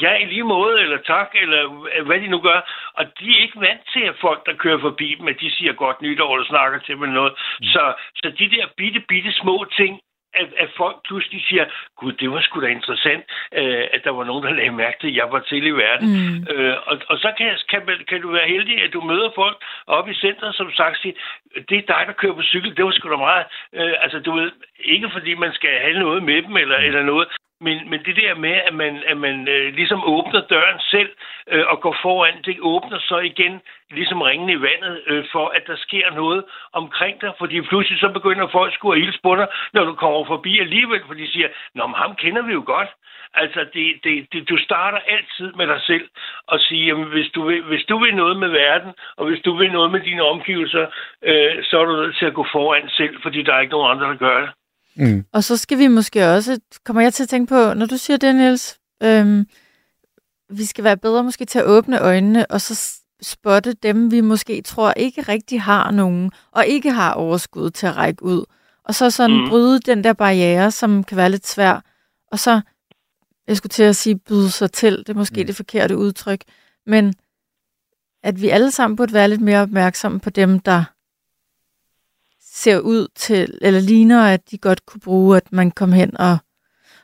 ja, i lige måde, eller tak, eller hvad de nu gør. Og de er ikke vant til, at folk, der kører forbi dem, at de siger godt nytår, eller snakker til dem noget. Mm. Så, så de der bitte, bitte små ting, at, at folk pludselig siger, gud, det var sgu da interessant, øh, at der var nogen, der lagde mærke til, at jeg var til i verden. Mm. Øh, og, og så kan, kan, kan du være heldig, at du møder folk oppe i centret, som sagt siger, det er dig, der kører på cykel, det var sgu da meget. Øh, altså, du ved, ikke fordi man skal have noget med dem eller, eller noget, men, men det der med, at man, at man øh, ligesom åbner døren selv øh, og går foran, det åbner så igen ligesom ringen i vandet, øh, for at der sker noget omkring dig. Fordi pludselig så begynder folk skulle hilse på dig, når du kommer forbi alligevel, for de siger, Nå, men ham kender vi jo godt. Altså, det, det, det, du starter altid med dig selv og siger, jamen, hvis, du vil, hvis du vil noget med verden, og hvis du vil noget med dine omgivelser, øh, så er du nødt til at gå foran selv, fordi der er ikke nogen andre, der gør det. Mm. Og så skal vi måske også, kommer jeg til at tænke på, når du siger det, Niels, øhm, vi skal være bedre måske til at åbne øjnene, og så spotte dem, vi måske tror ikke rigtig har nogen, og ikke har overskud til at række ud. Og så sådan mm. bryde den der barriere, som kan være lidt svær. Og så, jeg skulle til at sige, byde sig til, det er måske mm. det forkerte udtryk, men at vi alle sammen burde være lidt mere opmærksomme på dem, der ser ud til, eller ligner, at de godt kunne bruge, at man kom hen og,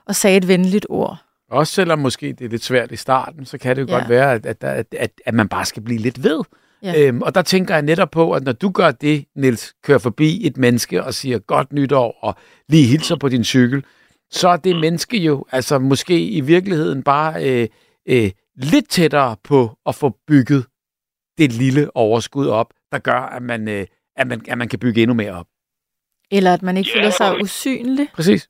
og sagde et venligt ord. Også selvom måske det er lidt svært i starten, så kan det jo ja. godt være, at, at, at, at, at man bare skal blive lidt ved. Ja. Øhm, og der tænker jeg netop på, at når du gør det, Nils, kører forbi et menneske og siger godt nytår og lige hilser på din cykel, så er det menneske jo altså måske i virkeligheden bare øh, øh, lidt tættere på at få bygget det lille overskud op, der gør, at man, øh, at man, at man kan bygge endnu mere op. Eller at man ikke ja, føler sig usynlig. Præcis.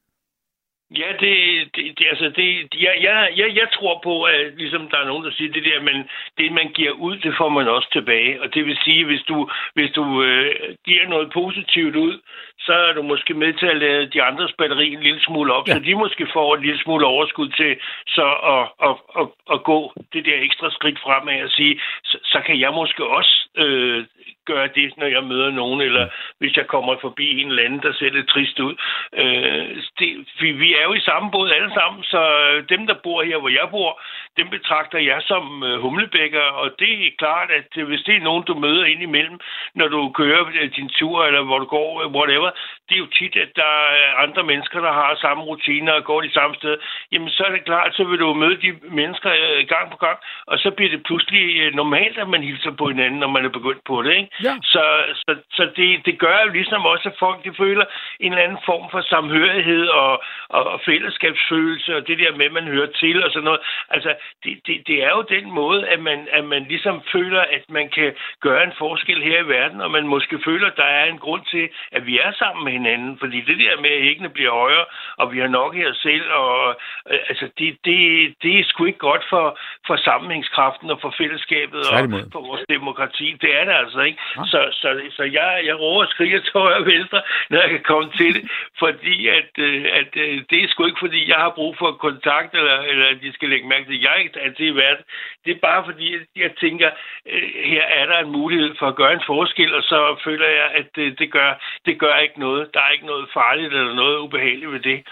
Ja, det, det, det altså det, jeg, jeg, jeg, jeg tror på, at ligesom der er nogen, der siger det der, men det man giver ud, det får man også tilbage. Og det vil sige, hvis du, hvis du øh, giver noget positivt ud, så er du måske med til at lade de andres batteri en lille smule op, ja. så de måske får en lille smule overskud til så at, at, at, at gå det der ekstra skridt fremad og sige, så, så kan jeg måske også øh, gøre det, når jeg møder nogen, eller hvis jeg kommer forbi en eller anden, der ser lidt trist ud. Øh, det, vi, vi er jo i samme båd alle sammen, så dem, der bor her, hvor jeg bor, dem betragter jeg som øh, humlebækker, og det er klart, at hvis det er nogen, du møder ind imellem, når du kører øh, din tur, eller hvor du går, whatever, det er jo tit, at der er andre mennesker, der har samme rutiner og går de samme sted, jamen så er det klart, så vil du møde de mennesker øh, gang på gang, og så bliver det pludselig øh, normalt, at man hilser på hinanden, når man er begyndt på det. Ikke? Ja. Så, så, så det, det gør jo ligesom også, at folk de føler en eller anden form for samhørighed og, og, og fællesskabsfølelse, og det der med, at man hører til og sådan noget. Altså, det, det, det er jo den måde, at man, at man ligesom føler, at man kan gøre en forskel her i verden, og man måske føler, at der er en grund til, at vi er sammen med hinanden. Fordi det der med, at hækkene bliver højere, og vi har nok i os selv, og øh, altså, det, det, det er sgu ikke godt for, for sammenhængskraften og for fællesskabet og for vores demokrati. Det er det altså ikke. Ja. Så, så, så jeg, jeg råber og skriger til højre og venstre, når jeg kan komme til det, fordi at, øh, at øh, det er sgu ikke, fordi jeg har brug for kontakt, eller, eller at de skal lægge mærke til, at jeg ikke altid i verden. Det er bare fordi, jeg tænker, øh, her er der en mulighed for at gøre en forskel, og så føler jeg, at det, det, gør, det gør ikke noget. Der er ikke noget farligt eller noget ubehageligt ved det.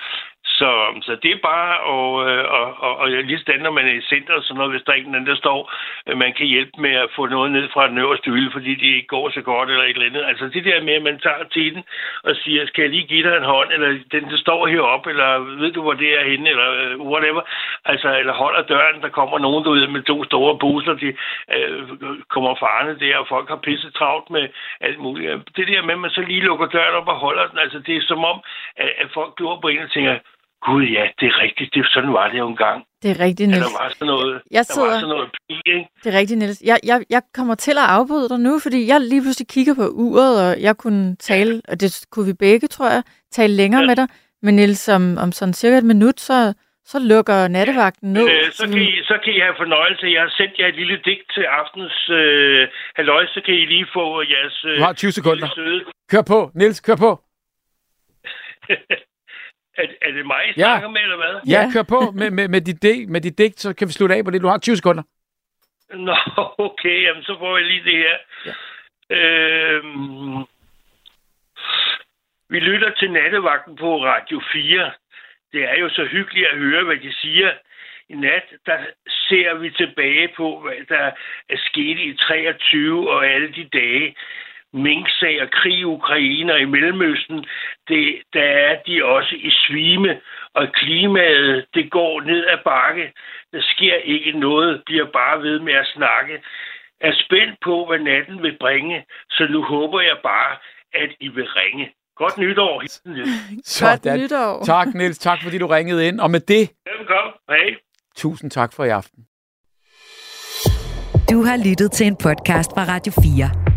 Så, så det er bare, øh, og, og, og, og lige sådan, når man er i center og sådan noget, hvis der er ikke der står, øh, man kan hjælpe med at få noget ned fra den øverste hylde, fordi det ikke går så godt eller et eller andet. Altså det der med, at man tager til den og siger, skal jeg lige give dig en hånd, eller den, der står heroppe, eller ved du, hvor det er henne, eller øh, whatever. Altså, eller holder døren, der kommer nogen derude med to store busser, de øh, kommer farne der, og folk har pisset travlt med alt muligt. Det der med, at man så lige lukker døren op og holder den, altså det er som om, at, at folk glor på en og tænker, Gud ja, det er rigtigt. Det, sådan var det jo engang. Det er rigtigt, Niels. Der var sådan noget, jeg sidder... der var sådan noget pige, ikke? Det er rigtigt, Niels. Jeg, jeg, jeg kommer til at afbryde dig nu, fordi jeg lige pludselig kigger på uret, og jeg kunne tale, og det kunne vi begge, tror jeg, tale længere ja. med dig. Men Niels, om, om sådan cirka et minut, så, så lukker nattevagten ned. Øh, så, kan I, så kan I have fornøjelse. Jeg har sendt jer et lille digt til aftens øh, halløj, så kan I lige få jeres... Øh, du har 20 sekunder. Kør på, Niels, kør på. Er, er det mig, I ja. snakker med, eller hvad? Ja, kør på med, med, med, dit digt, med dit digt, så kan vi slutte af på det. Du har 20 sekunder. Nå, okay, jamen så får jeg lige det her. Ja. Øhm, vi lytter til nattevagten på Radio 4. Det er jo så hyggeligt at høre, hvad de siger. I nat, der ser vi tilbage på, hvad der er sket i 23 og alle de dage minksag og krig i Ukraine og i Mellemøsten, det, der er de også i svime, og klimaet, det går ned ad bakke. Der sker ikke noget, bliver bare ved med at snakke. Er spændt på, hvad natten vil bringe, så nu håber jeg bare, at I vil ringe. Godt nytår. Godt nytår. Tak, Niels. Tak, fordi du ringede ind. Og med det... Velkommen. Hej. Tusind tak for i aften. Du har lyttet til en podcast fra Radio 4.